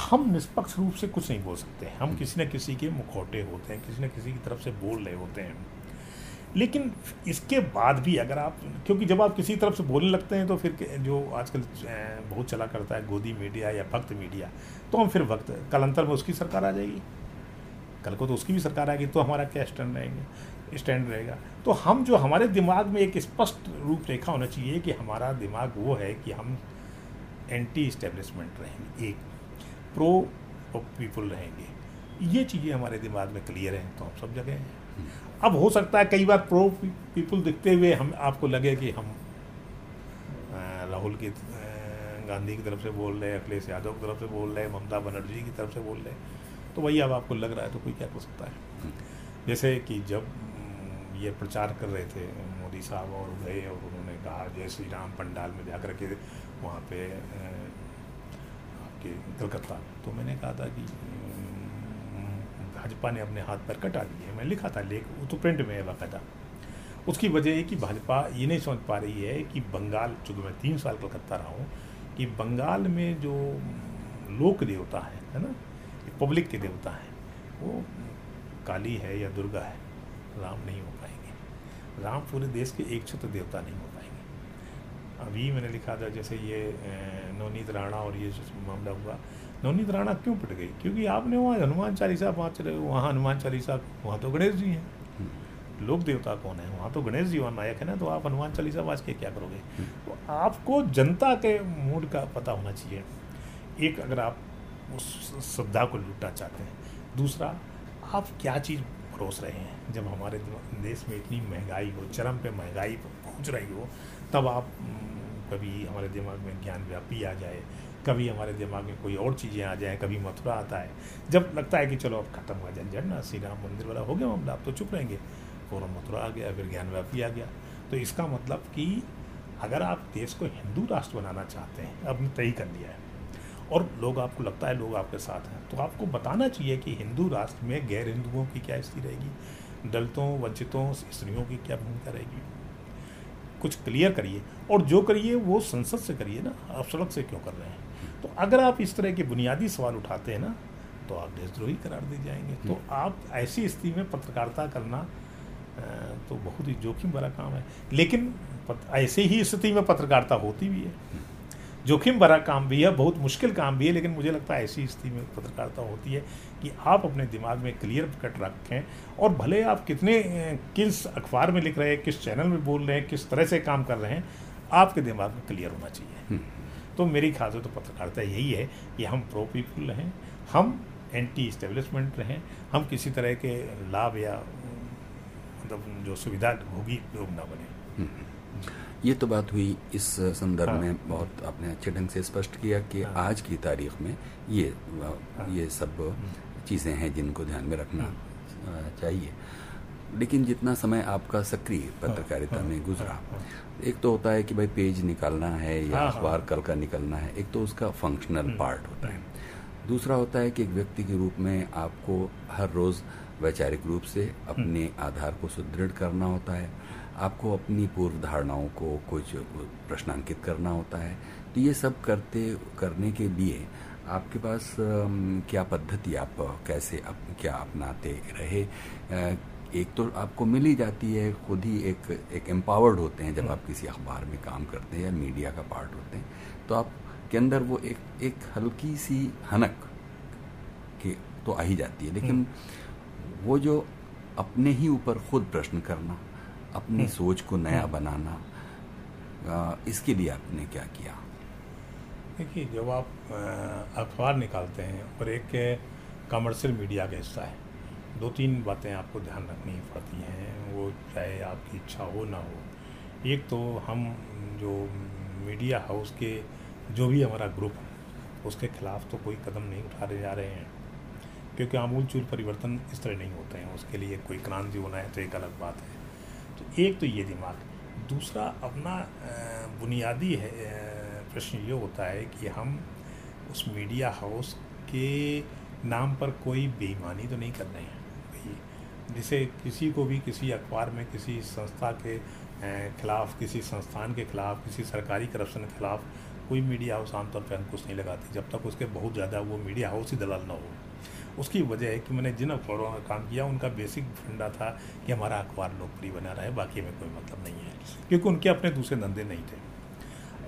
हम निष्पक्ष रूप से कुछ नहीं बोल सकते। हम किसी न किसी के मुखौटे होते हैं किसी न किसी की तरफ़ से बोल रहे होते हैं। लेकिन इसके बाद भी अगर आप क्योंकि जब आप किसी तरफ़ से बोलने लगते हैं तो फिर जो आजकल बहुत चला करता है गोदी मीडिया या भक्त मीडिया तो हम फिर वक्त कल अंतर में उसकी सरकार आ जाएगी। कल को तो उसकी भी सरकार आएगी तो हमारा क्या स्टैंड रहेंगे। स्टैंड रहेगा। तो हम जो हमारे दिमाग में एक स्पष्ट रूप रेखा होना चाहिए कि हमारा दिमाग वो है कि हम एंटी इस्टेब्लिशमेंट रहेंगे एक प्रो पीपल रहेंगे। ये चीज़ें हमारे दिमाग में क्लियर हैं तो हम सब जगह हैं। अब हो सकता है कई बार प्रो पीपल दिखते हुए हम आपको लगे कि हम राहुल की गांधी की तरफ़ से बोल रहे हैं अखिलेश यादव की तरफ़ से बोल रहे हैं ममता बनर्जी की तरफ़ से बोल रहे हैं। तो वही अब आपको लग रहा है तो कोई क्या कर सकता है? जैसे कि जब ये प्रचार कर रहे थे मोदी साहब और गए और उन्होंने कहा, जय श्री राम, पंडाल में जाकर के वहाँ पे आपके कलकत्ता। तो मैंने कहा था कि भाजपा ने अपने हाथ पर कटा दिए मैं लिखा था, लेख वो तो प्रिंट में है बाकायदा। उसकी वजह है कि भाजपा ये नहीं समझ पा रही है कि बंगाल, चूँकि मैं तीन साल कलकत्ता रहा हूँ, कि बंगाल में जो लोक देवता है है ना, पब्लिक के देवता हैं, वो काली है या दुर्गा है, राम नहीं हो राम पूरे देश के एक छत्र देवता नहीं हो पाएँगे। अभी मैंने लिखा था जैसे ये नवनीत राणा और ये मामला हुआ नवनीत राणा क्यों पिट गई क्योंकि आपने वहाँ हनुमान चालीसा पाँच रहे वहाँ हनुमान चालीसा वहाँ तो गणेश जी हैं। हम्म। लोक देवता कौन है? वहाँ तो गणेश जी वहाँ नायक है ना तो आप हनुमान चालीसा बाज के क्या करोगे? हम्म। तो आपको जनता के मूड का पता होना चाहिए। एक अगर आप उस श्रद्धा को लूटना चाहते हैं दूसरा आप क्या चीज़ परोस रहे हैं। जब हमारे देश में इतनी महँगाई हो, चरम पे महँगाई पहुँच रही हो, तब आप कभी हमारे दिमाग में ज्ञान व्यापी आ जाए, कभी हमारे दिमाग में कोई और चीज़ें आ जाए, कभी मथुरा आता है। जब लगता है कि चलो अब ख़त्म हुआ झंझट ना श्री राम मंदिर वाला हो गया मामला, आप तो चुप रहेंगे। फोरम मथुरा आ गया, फिर ज्ञान व्यापी आ गया। तो इसका मतलब कि अगर आप देश को हिंदू राष्ट्र बनाना चाहते हैं, आपने तय कर लिया है। और लोग आपको लगता है लोग आपके साथ हैं। तो आपको बताना चाहिए कि हिंदू राष्ट्र में गैर हिंदुओं की क्या स्थिति रहेगी? दलितों वंचितों स्त्रियों की क्या भूमिका रहेगी? कुछ क्लियर करिए। और जो करिए वो संसद से करिए ना। आप सड़क से क्यों कर रहे हैं? तो अगर आप इस तरह के बुनियादी सवाल उठाते हैं ना तो आप देशद्रोही करार दिए जाएँगे। तो हम्म। आप ऐसी स्थिति में पत्रकारिता करना तो बहुत ही जोखिम भरा काम है। लेकिन ऐसे ही स्थिति में पत्रकारिता होती भी है। जोखिम भरा काम भी है बहुत मुश्किल काम भी है लेकिन मुझे लगता है ऐसी स्थिति में पत्रकारिता होती है कि आप अपने दिमाग में क्लियर कट रखें और भले आप कितने किस अखबार में लिख रहे हैं किस चैनल में बोल रहे हैं किस तरह से काम कर रहे हैं आपके दिमाग में क्लियर होना चाहिए हम्म। तो मेरी ख्याल से तो पत्रकारिता यही है कि हम प्रो पीपल रहें हम एंटी इस्टेब्लिशमेंट रहें हम किसी तरह के लाभ या मतलब जो सुविधा होगी लोग ना बने। ये तो बात हुई इस संदर्भ हाँ। में बहुत आपने अच्छे ढंग से स्पष्ट किया कि हाँ। आज की तारीख में ये हाँ। ये सब हम्म। चीज़ें हैं जिनको ध्यान में रखना हम्म। चाहिए लेकिन जितना समय आपका सक्रिय पत्रकारिता हाँ, में गुजरा एक तो होता है कि भाई पेज निकालना है या अखबार कल का निकलना है एक तो उसका फंक्शनल पार्ट हम्म। होता है दूसरा होता है कि एक व्यक्ति के रूप में आपको हर रोज़ वैचारिक रूप से अपने आधार को सुदृढ़ करना होता है आपको अपनी पूर्व धारणाओं को कुछ प्रश्नांकित करना होता है। तो ये सब करते करने के लिए आपके पास क्या पद्धति आप कैसे अप, क्या अपनाते रहे? एक तो आपको मिल ही जाती है खुद ही एक एक एम्पावर्ड होते हैं जब आप किसी अखबार में काम करते हैं या मीडिया का पार्ट होते हैं। तो आप के अंदर वो एक एक हल्की सी हनक के तो आ ही जाती है। लेकिन हम्म। वो जो अपने ही ऊपर खुद प्रश्न करना अपनी हम्म। सोच को नया हम्म। बनाना इसके लिए आपने क्या किया देखिए जब आप अखबार निकालते हैं और एक कमर्शियल मीडिया का हिस्सा है दो तीन बातें आपको ध्यान रखनी पड़ती हैं वो चाहे आपकी इच्छा हो ना हो एक तो हम जो मीडिया हाउस के जो भी हमारा ग्रुप है उसके खिलाफ तो कोई कदम नहीं उठाने जा रहे हैं क्योंकि आमूल चूल परिवर्तन इस तरह नहीं होते हैं उसके लिए कोई क्रांति होना है तो एक अलग बात है एक तो ये दिमाग, दूसरा अपना बुनियादी है प्रश्न ये होता है कि हम उस मीडिया हाउस के नाम पर कोई बेईमानी तो नहीं कर रहे हैं। भाई, जिसे किसी को भी किसी अखबार में, किसी संस्था के खिलाफ, किसी संस्थान के खिलाफ, किसी सरकारी करप्शन के खिलाफ कोई मीडिया हाउस आमतौर पर अंकुश नहीं लगाती, जब तक उसके बहुत ज़्यादा वो मीडिया हाउस ही दलाल ना हो। उसकी वजह है कि मैंने जिन अखबारों में काम किया, उनका बेसिक फंडा था कि हमारा अखबार लोकप्रिय बना रहा है बाकी में कोई मतलब नहीं है, क्योंकि उनके अपने दूसरे धंधे नहीं थे।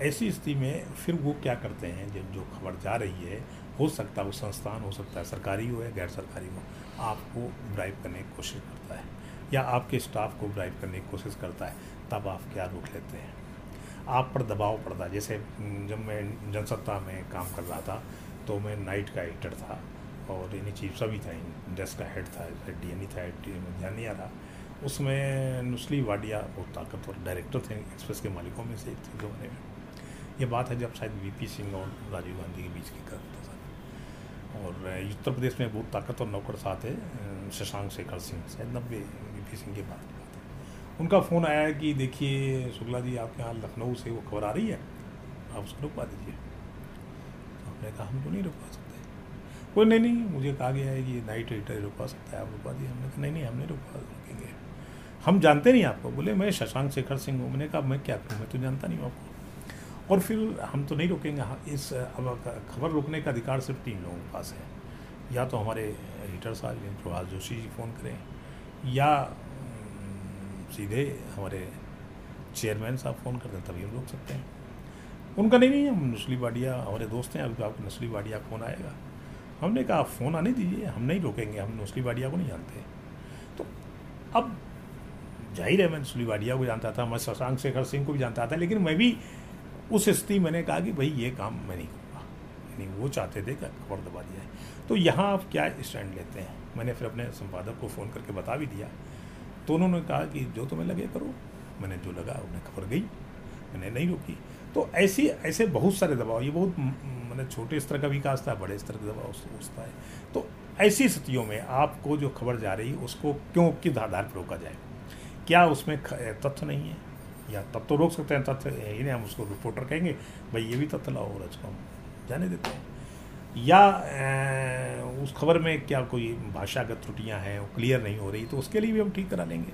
ऐसी स्थिति में फिर वो क्या करते हैं, जब जो खबर जा रही है, हो सकता है वो संस्थान, हो सकता है सरकारी हो या गैर सरकारी हो, आपको ड्राइव करने की कोशिश करता है, या आपके स्टाफ को ड्राइव करने की कोशिश करता है, तब आप क्या रोक लेते हैं। आप पर दबाव पड़ता है, जैसे, जब मैं जनसत्ता में काम कर रहा था तो मैं नाइट का एडिटर था और यानी चीफ सा भी था डेस्क का हेड था डी एन ई था ध्यान नहीं आ रहा। उसमें नुस्ली वाडिया बहुत ताकतवर डायरेक्टर थे एक्सप्रेस के मालिकों में से एक थे जमाने में ये बात है जब शायद वीपी सिंह और राजीव गांधी के बीच की करता था और उत्तर प्रदेश में बहुत ताकतवर नौकर साथ है, शशांक शेखर सिंह। शायद नब्बे वी पी सिंह के बाद उनका फ़ोन आया कि देखिए, शुक्ला जी, आपके यहाँ लखनऊ से वो खबर आ रही है। आप उसको रुकवा दीजिए। तो हमने कहा, हम क्यों नहीं रुकवा कोई नहीं नहीं मुझे कहा गया है कि ये नाइट एडिटर रुकवा सकता है आप रुकवा दिए हमने कहा नहीं नहीं हमने रुकवा रुकेंगे हम जानते नहीं आपको। बोले मैं शशांक शेखर सिंह हूँ। मैंने कहा मैं क्या करूँ? मैं तो जानता नहीं हूँ आपको। और फिर हम तो नहीं रुकेंगे। हाँ, इस अब खबर रोकने का अधिकार सिर्फ़ तीन लोगों के पास है। या तो हमारे एडिटर साहब प्रभाष जोशी जी फ़ोन करें या सीधे हमारे चेयरमैन साहब फ़ोन कर दें तभी हम रोक सकते हैं। उनका नहीं नहीं हम नस्ली बाडिया हमारे दोस्त हैं अभी तो आपको नस्ली बाडिया फ़ोन आएगा। हमने कहा आप फ़ोन आने दीजिए, हम नहीं रोकेंगे, हम नुस्ली वाडिया को नहीं जानते तो अब ज़ाहिर है, मैं नुस्ली वाडिया को जानता था, मैं शशांक शेखर सिंह को भी जानता था, लेकिन मैं भी उस स्थिति मैंने कहा कि, भाई, ये काम मैं नहीं करूँगा। यानी वो चाहते थे कि खबर दबा दिया है तो यहाँ आप क्या स्टैंड लेते हैं? मैंने फिर अपने संपादक को फ़ोन करके बता भी दिया। तो उन्होंने कहा कि, जो तुम्हें लगे करो। मैंने जो लगा, उन्हें खबर गई, मैंने नहीं रोकी। तो ऐसी, ऐसे बहुत सारे दबाव, ये बहुत मतलब छोटे स्तर का विकास था बड़े स्तर का दबाव सोचता है। तो ऐसी स्थितियों में आपको जो खबर जा रही है उसको क्यों किस आधार पर रोका जाए? क्या उसमें तथ्य नहीं है? या तब तो रोक सकते हैं तथ्य ही नहीं हम उसको रिपोर्टर कहेंगे भाई ये भी तथ्य लाओ और हम जाने देते हैं। या ए, उस खबर में क्या कोई भाषागत त्रुटियाँ हैं वो क्लियर नहीं हो रही तो उसके लिए भी हम ठीक करा लेंगे।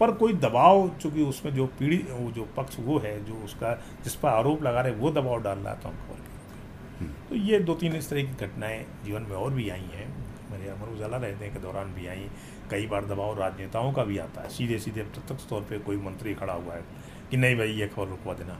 पर कोई दबाव चूँकि उसमें जो वो जो पक्ष वो है जो उसका जिस पर आरोप लगा रहे वो दबाव डाल रहा है तो हम खबर। तो ये दो तीन इस तरह की घटनाएँ जीवन में और भी आई हैं। मेरे अमर उजाला रहने के दौरान भी आई। कई बार दबाव राजनेताओं का भी आता है। सीधे सीधे प्रत्यक्ष तौर पर कोई मंत्री खड़ा हुआ है कि नहीं भाई ये खबर रुकवा देना।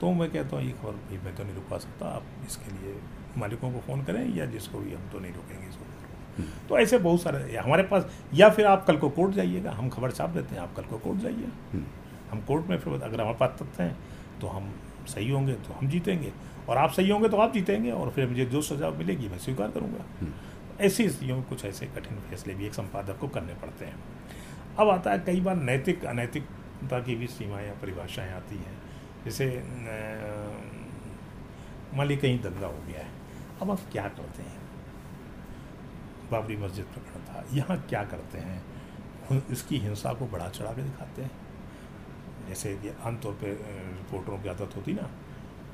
तो मैं कहता हूँ ये खबर भाई मैं तो नहीं रुकवा सकता। आप इसके लिए मालिकों को फ़ोन करें या जिसको भी हम तो नहीं रुकेंगे इसको हम्म। तो ऐसे बहुत सारे हमारे पास या फिर आप कल को कोर्ट जाइएगा। हम खबर छाप देते हैं आप कल को कोर्ट जाइए। हम्म। हम कोर्ट में फिर अगर हमारे पास तथ्य हैं तो हम सही होंगे तो हम जीतेंगे। और आप सही होंगे तो आप जीतेंगे और फिर मुझे जो सजा मिलेगी मैं स्वीकार करूँगा। हम्म। ऐसी स्थितियों में कुछ ऐसे कठिन फैसले भी एक संपादक को करने पड़ते हैं। अब आता है कई बार नैतिक अनैतिकता की भी सीमाएँ या परिभाषाएँ आती हैं। जैसे मान ली कहीं दंगा हो गया है अब आप क्या करते हैं? बाबरी मस्जिद प्रकरण था यहाँ क्या करते हैं? इसकी हिंसा को बढ़ा चढ़ा के दिखाते हैं। जैसे कि आमतौर पर रिपोर्टरों की आदत होती ना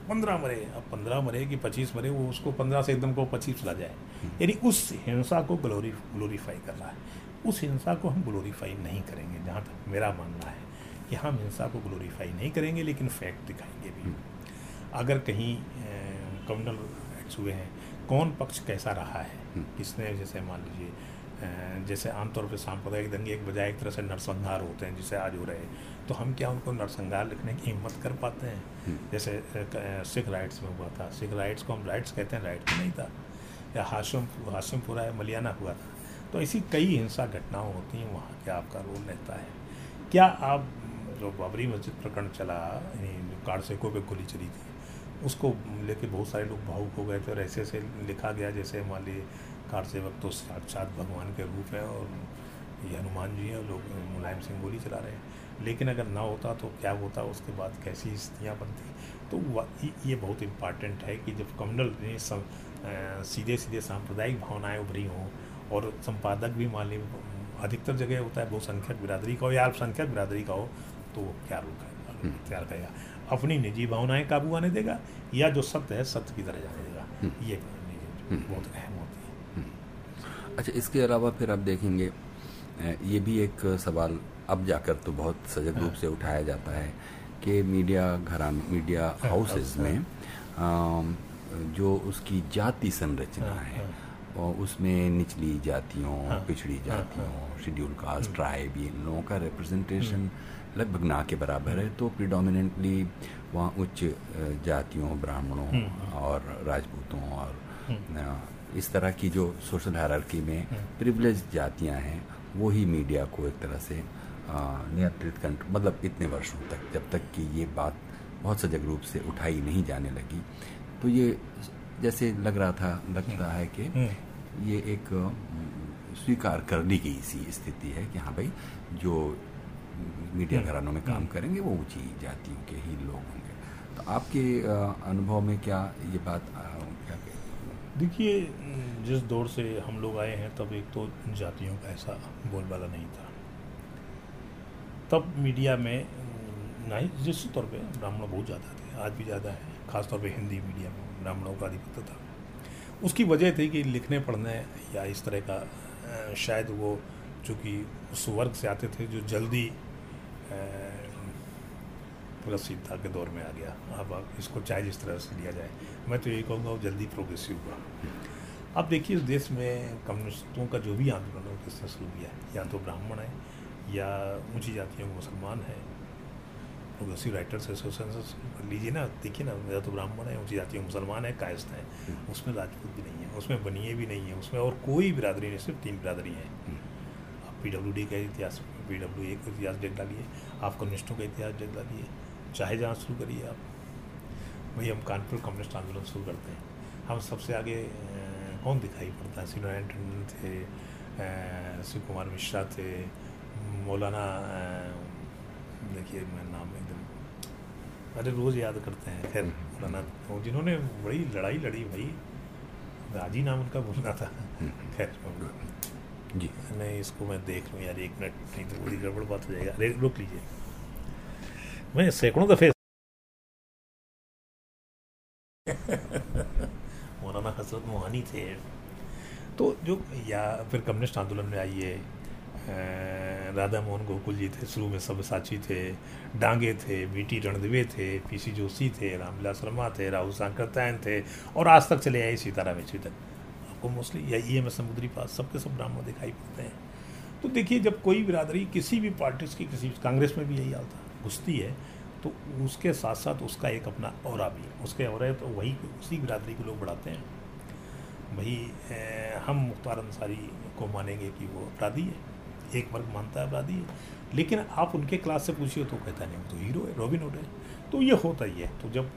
पंद्रह मरे, अब पंद्रह मरे कि पच्चीस मरे, वो उसको पंद्रह से एकदम को पच्चीस चला जाए। यानी उस हिंसा को ग्लोरी, ग्लोरीफाई कर रहा है। उस हिंसा को हम ग्लोरीफाई नहीं करेंगे, जहाँ तक मेरा मानना है कि हम हिंसा को ग्लोरीफाई नहीं करेंगे, लेकिन फैक्ट दिखाएँगे भी। अगर कहीं कम्युनल एक्ट्स हुए हैं, कौन पक्ष कैसा रहा है। किसने, जैसे मान लीजिए जैसे आमतौर पर सांप्रदायिक दंगे एक बजाय एक तरह से नरसंहार होते हैं, जिसे आज हो रहे हैं। तो हम क्या उनको नरसंहार लिखने की हिम्मत कर पाते हैं? हम्म। जैसे सिख राइट्स में हुआ था। सिख राइट्स को हम राइट्स कहते हैं राइट्स नहीं था। या हाशम हाशिमपुरा या मलियाना हुआ था। तो ऐसी कई हिंसा घटनाएँ होती हैं वहाँ क्या आपका रोल रहता है। क्या आप जो बाबरी मस्जिद प्रकरण चला जो कारसेकों पर गोली चली थी उसको लेके बहुत सारे लोग भावुक हो गए थे और ऐसे ऐसे लिखा गया जैसे मान लीजिए कार सेवक तो साक्षात भगवान के रूप है और ये हनुमान जी हैं लोग मुलायम सिंह गोली चला रहे हैं। लेकिन अगर ना होता तो क्या होता उसके बाद कैसी स्थितियाँ बनती तो ये बहुत इंपॉर्टेंट है कि जब कम्युनल सीधे सीधे सांप्रदायिक भावनाएँ उभरी हों और संपादक भी मान ली अधिकतर जगह होता है बहुसंख्यक बिरादरी का हो या अल्पसंख्यक बिरादरी का हो तो वो क्या रुक है तैयार करेगा अपनी निजी भावनाएँ काबू आने देगा या जो सत्य है सत्य की तरह जाने देगा हम्म। ये हम्म। बहुत अहम होती है हम्म। अच्छा इसके अलावा फिर आप देखेंगे ये भी एक सवाल अब जाकर तो बहुत सजग रूप हाँ। से उठाया जाता है कि मीडिया घरा मीडिया हाउसेस हाँ, में जो उसकी जाति संरचना हाँ, है और उसमें निचली जातियों पिछड़ी जातियों शेड्यूल कास्ट ट्राइब इन लोगों का रिप्रेजेंटेशन लगभग ना के बराबर है तो प्रिडोमिनेंटली वहाँ उच्च जातियों ब्राह्मणों हम्म। और राजपूतों और हम्म। इस तरह की जो सोशल हायरार्की में प्रिविलेज हम्म। जातियाँ हैं वो ही मीडिया को एक तरह से नियंत्रित कंट मतलब इतने वर्षों तक जब तक कि ये बात बहुत सजग रूप से उठाई नहीं जाने लगी। तो ये जैसे लग रहा था लग रहा है कि ये एक स्वीकार करने की सी स्थिति है कि हाँ भाई जो मीडिया हम्म। घरानों में काम हम्म। करेंगे वो ऊँची जातियों के ही लोग होंगे। तो आपके अनुभव में क्या ये बात क्या देखिए जिस दौर से हम लोग आए हैं तब एक तो जातियों का ऐसा बोलबाला नहीं था। तब मीडिया में, नहीं जिस तौर पे ब्राह्मण बहुत ज़्यादा थे, आज भी ज़्यादा है, खासतौर पे हिंदी मीडिया में, ब्राह्मणों का अधिपत्य था। उसकी वजह थी कि लिखने, पढ़ने या इस तरह का शायद वो चूँकि उस वर्ग से आते थे, जो जल्दी प्रसिद्धता के दौर में आ गया। अब इसको चाहे जिस तरह से लिया जाए, मैं तो यही कहूँगा, वो जल्दी प्रोग्रेसिव हुआ। अब देखिए, इस देश में कम्युनिस्टों का जो भी आंदोलन किसने शुरू किया है? या तो ब्राह्मण है या ऊँची जातियों के मुसलमान है। प्रोग्रेसिव राइटर्स एसोसिएशन लीजिए ना देखिए ना या तो ब्राह्मण है ऊँची जातियों मुसलमान है कायस्थ हैं। उसमें राजपूत भी नहीं है उसमें बनिए भी नहीं है उसमें और कोई बिरादरी नहीं सिर्फ़ तीन बिरादरी हैं। आप पी डब्ल्यू डी का इतिहास पी डब्ल्यू ए का इतिहास देख डालिए आप कम्युनिस्टों का इतिहास देख डालिए चाहे जहाँ शुरू करिए आप। वही हम कानपुर कम्युनिस्ट आंदोलन शुरू करते हैं। हम सबसे आगे कौन दिखाई पड़ता है? श्री नारायण टंडन थे शिव कुमार मिश्रा थे मौलाना देखिए मैं नाम एकदम अरे रोज़ याद करते हैं। खैर हम्म। मौलाना तो जिन्होंने बड़ी लड़ाई लड़ी भाई राज़ी नाम उनका बोलना था। हम्म। खैर जी। नहीं इसको मैं देख लूँ यार एक मिनट नहीं तो बड़ी गड़बड़ बात हो जाएगा। अरे रोक लीजिए। मैं सैकड़ों दफ़े मौलाना हसरत मोहानी थे। तो जो या फिर कम्युनिस्ट आंदोलन में आइए राधा मोहन गोकुल जी थे, शुरू में सब साची थे, डांगे थे बी टी रणदिवे थे पीसी जोशी थे, रामविलास शर्मा थे, राहुल सांकरतायन थे, और आज तक चले आए सीताराम येचुरी तक आपको मोस्टली या ई एम समुद्री पास, सबके सब ब्राह्मण दिखाई पड़ते हैं। तो देखिए, जब कोई बिरादरी किसी भी पार्टी की, किसी कांग्रेस में भी यही था, घुसती है तो उसके साथ साथ उसका एक अपना और भी उसके और तो वही, उसी बिरादरी को लोग बढ़ाते हैं। भाई हम मुख्तार अंसारी को मानेंगे कि वो अपराधी है। एक वर्ग मानता है अपराधी है। लेकिन आप उनके क्लास से पूछिए तो कहता नहीं तो हीरो है रॉबिन हुड है। तो ये होता ही है। तो जब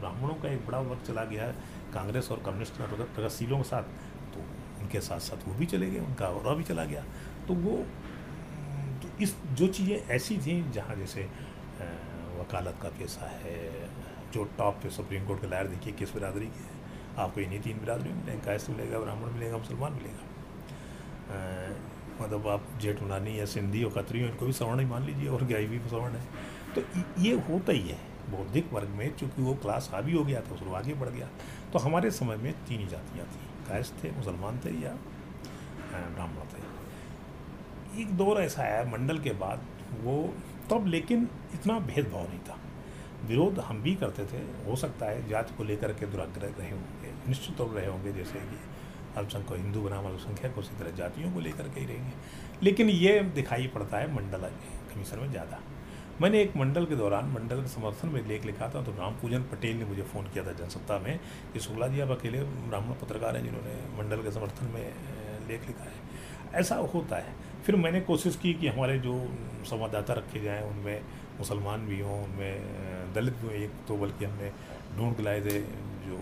ब्राह्मणों का एक बड़ा वर्ग चला गया कांग्रेस और कम्युनिस्ट प्रगतिशीलों के साथ तो उनके साथ साथ वो भी चले गए, उनका और भी चला गया। तो वो तो इस, जो चीज़ें ऐसी थी, जहाँ जैसे वकालत का पेशा है, जो टॉप पे सुप्रीम कोर्ट के लायर देखिए किस बिरादरी की है। आपको इन्हीं तीन बिरादरी मिलेंगे कैस्ट मिलेगा, ब्राह्मण मिलेगा, मुसलमान मिलेगा। मतलब आप जेठमलानी या सिंधी और खतरी हो, इनको भी सवर्ण ही मान लीजिए, और गाय भी सवर्ण है। तो ये होता ही है, बौद्धिक वर्ग में, चूँकि वो क्लास हावी हो गया था उस आगे बढ़ गया। तो हमारे समय में तीन ही जातियाँ थी, कायस्थ थे, मुसलमान थे या ब्राह्मण थे। एक दौर ऐसा आया, मंडल के बाद वो तब, लेकिन इतना भेदभाव नहीं था। विरोध हम भी करते थे, हो सकता है जात को लेकर के दुराग्रह रहे होंगे, निश्चित तौर रहे होंगे, जैसे कि अल्पसंख्यक हिंदू बनाम अल्पसंख्यक उसी तरह जातियों को लेकर के ही रहेंगे। लेकिन ये दिखाई पड़ता है मंडल कमीशन में ज़्यादा। मैंने एक मंडल के दौरान मंडल के समर्थन में लेख लिखा था तो राम पूजन पटेल ने मुझे फ़ोन किया था जनसत्ता में कि शुक्ला जी आप अकेले ब्राह्मण पत्रकार हैं जिन्होंने मंडल के समर्थन में लेख लिखा है। ऐसा होता है। फिर मैंने कोशिश की कि हमारे जो संवाददाता रखे जाएँ, उनमें मुसलमान भी हों, उनमें दलित भी हों, एक तो बल्कि हमने ढूंढ लाए थे जो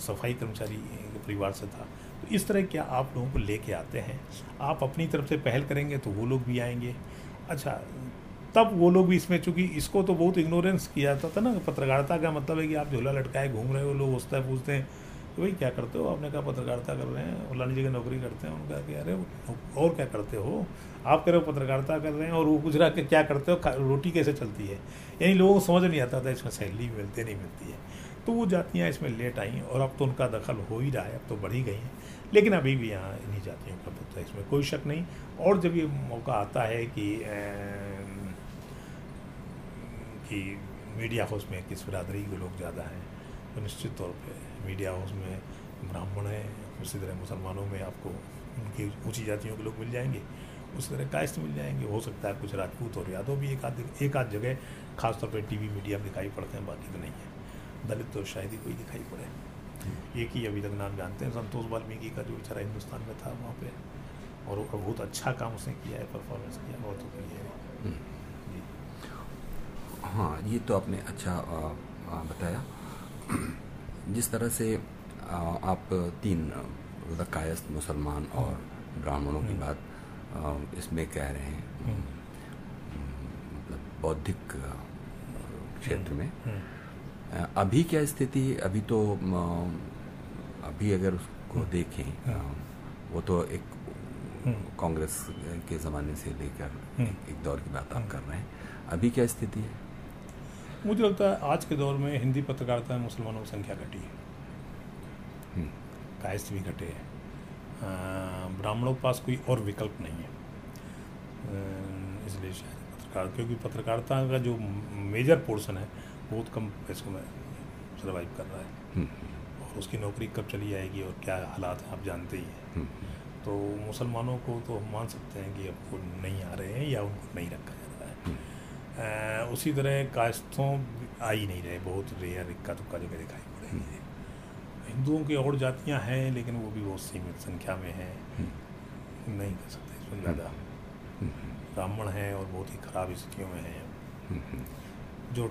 सफ़ाई कर्मचारी के परिवार से था। तो इस तरह क्या आप लोगों को लेके आते हैं? आप अपनी तरफ़ से पहल करेंगे तो वो लोग भी आएँगे। अच्छा तब वो लोग भी इसमें, चूँकि इसको तो बहुत इग्नोरेंस किया जाता था ना? पत्रकारिता का मतलब है कि आप झोला लटकाए घूम रहे हो, लोग उसका है पूछते हैं। कि भाई, क्या करते हो? आपने कहा पत्रकारिता कर रहे हैं। फलानी जगह नौकरी करते हैं। उनका कि अरे, और क्या करते हो? आप कह रहे हो पत्रकारिता कर रहे हैं और वो रहा कि क्या करते हो? रोटी कैसे चलती है? यानी लोगों को समझ नहीं आता था, इसमें सैलरी मिलती नहीं मिलती है। तो वो जातियाँ इसमें लेट आई हैं और अब तो उनका दखल हो ही रहा है, अब तो बढ़ ही गई हैं। लेकिन अभी भी यहाँ इन्हीं जातियों का बुद्ध है, इसमें कोई शक नहीं। और जब ये मौका आता है कि कि मीडिया हाउस में किस बिरादरी के लोग ज़्यादा हैं तो निश्चित तौर पे मीडिया हाउस में ब्राह्मण हैं, उसी तरह मुसलमानों में आपको उनकी ऊँची जातियों के लोग मिल जाएँगे, उसी तरह कायस्थ मिल जाएँगे। हो सकता है कुछ राजपूत और यादव भी एक आध एक आध जगह, खासतौर पर टी मीडिया में दिखाई पड़ते हैं, बाकी तो नहीं है। दलित तो शायद ही कोई दिखाई पड़े। एक ही अभी तक नाम जानते हैं संतोष वाल्मीकि का जो बेचारा हिंदुस्तान में था वहाँ पे और बहुत अच्छा काम उसने किया है परफॉर्मेंस किया बहुत तो किया है। हम्म। हाँ ये तो आपने अच्छा आ, आ, बताया। जिस तरह से आ, आप तीन कायस्थ मुसलमान और ब्राह्मणों की हम्म। बात इसमें कह रहे हैं। हम्म। मतलब बौद्धिक क्षेत्र में। अभी क्या स्थिति अभी तो अभी अगर उसको हाँ। देखें हाँ। वो तो एक हाँ। कांग्रेस के ज़माने से लेकर एक दौर की बात आप कर रहे हैं अभी क्या स्थिति है मुझे लगता है आज के दौर में हिंदी पत्रकारिता में मुसलमानों की संख्या घटी है हम्म। कायस्थ भी घटे हैं ब्राह्मणों के पास कोई और विकल्प नहीं है इसलिए शायद पत्रकार क्योंकि पत्रकारिता का जो मेजर पोर्शन है बहुत कम पैसों में सर्वाइव कर रहा है। हम्म। और उसकी नौकरी कब चली जाएगी और क्या हालात हैं आप जानते ही हैं। हम्म। तो मुसलमानों को तो हम मान सकते हैं कि अब वो नहीं आ रहे हैं या उनको नहीं रखा जा रहा है। आ, हम्म। उसी तरह कास्तों आ ही नहीं रहे बहुत रेयर इक्का दुक्का जगह दिखाई पड़ेंगे हिंदुओं की और जातियाँ हैं लेकिन वो भी बहुत सीमित संख्या में हैं। नहीं कर सकते इसमें ज़्यादा। ब्राह्मण हैं और बहुत ही ख़राब स्थितियों में हैं। जो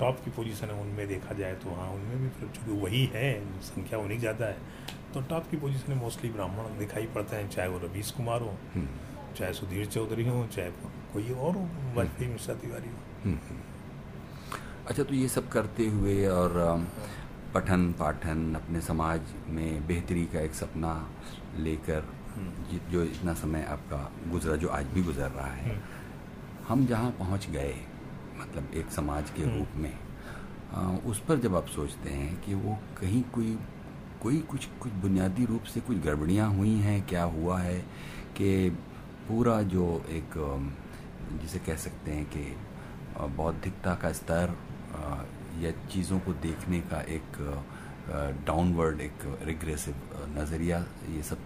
टॉप की पोजीशन है उनमें देखा जाए तो हाँ उनमें भी फिर चूँकि वही है संख्या उन्हीं ज़्यादा है तो टॉप की पोजीशन में मोस्टली ब्राह्मण दिखाई पड़ते हैं चाहे वो रवीश कुमार हो हम्म। चाहे सुधीर चौधरी हो चाहे कोई और हो वाजपेयी मिश्रा तिवारी हो हम्म, हम्म। अच्छा तो ये सब करते हुए और पठन पाठन अपने समाज में बेहतरी का एक सपना लेकर जो इतना समय आपका गुजरा जो आज भी गुजर रहा है हम जहाँ पहुँच गए मतलब एक समाज के रूप में आ, उस पर जब आप सोचते हैं कि वो कहीं कोई कोई कुछ कुछ बुनियादी रूप से कुछ गड़बड़ियाँ हुई हैं क्या हुआ है कि पूरा जो एक जिसे कह सकते हैं कि बौद्धिकता का स्तर या चीज़ों को देखने का एक डाउनवर्ड एक रिग्रेसिव नज़रिया ये सब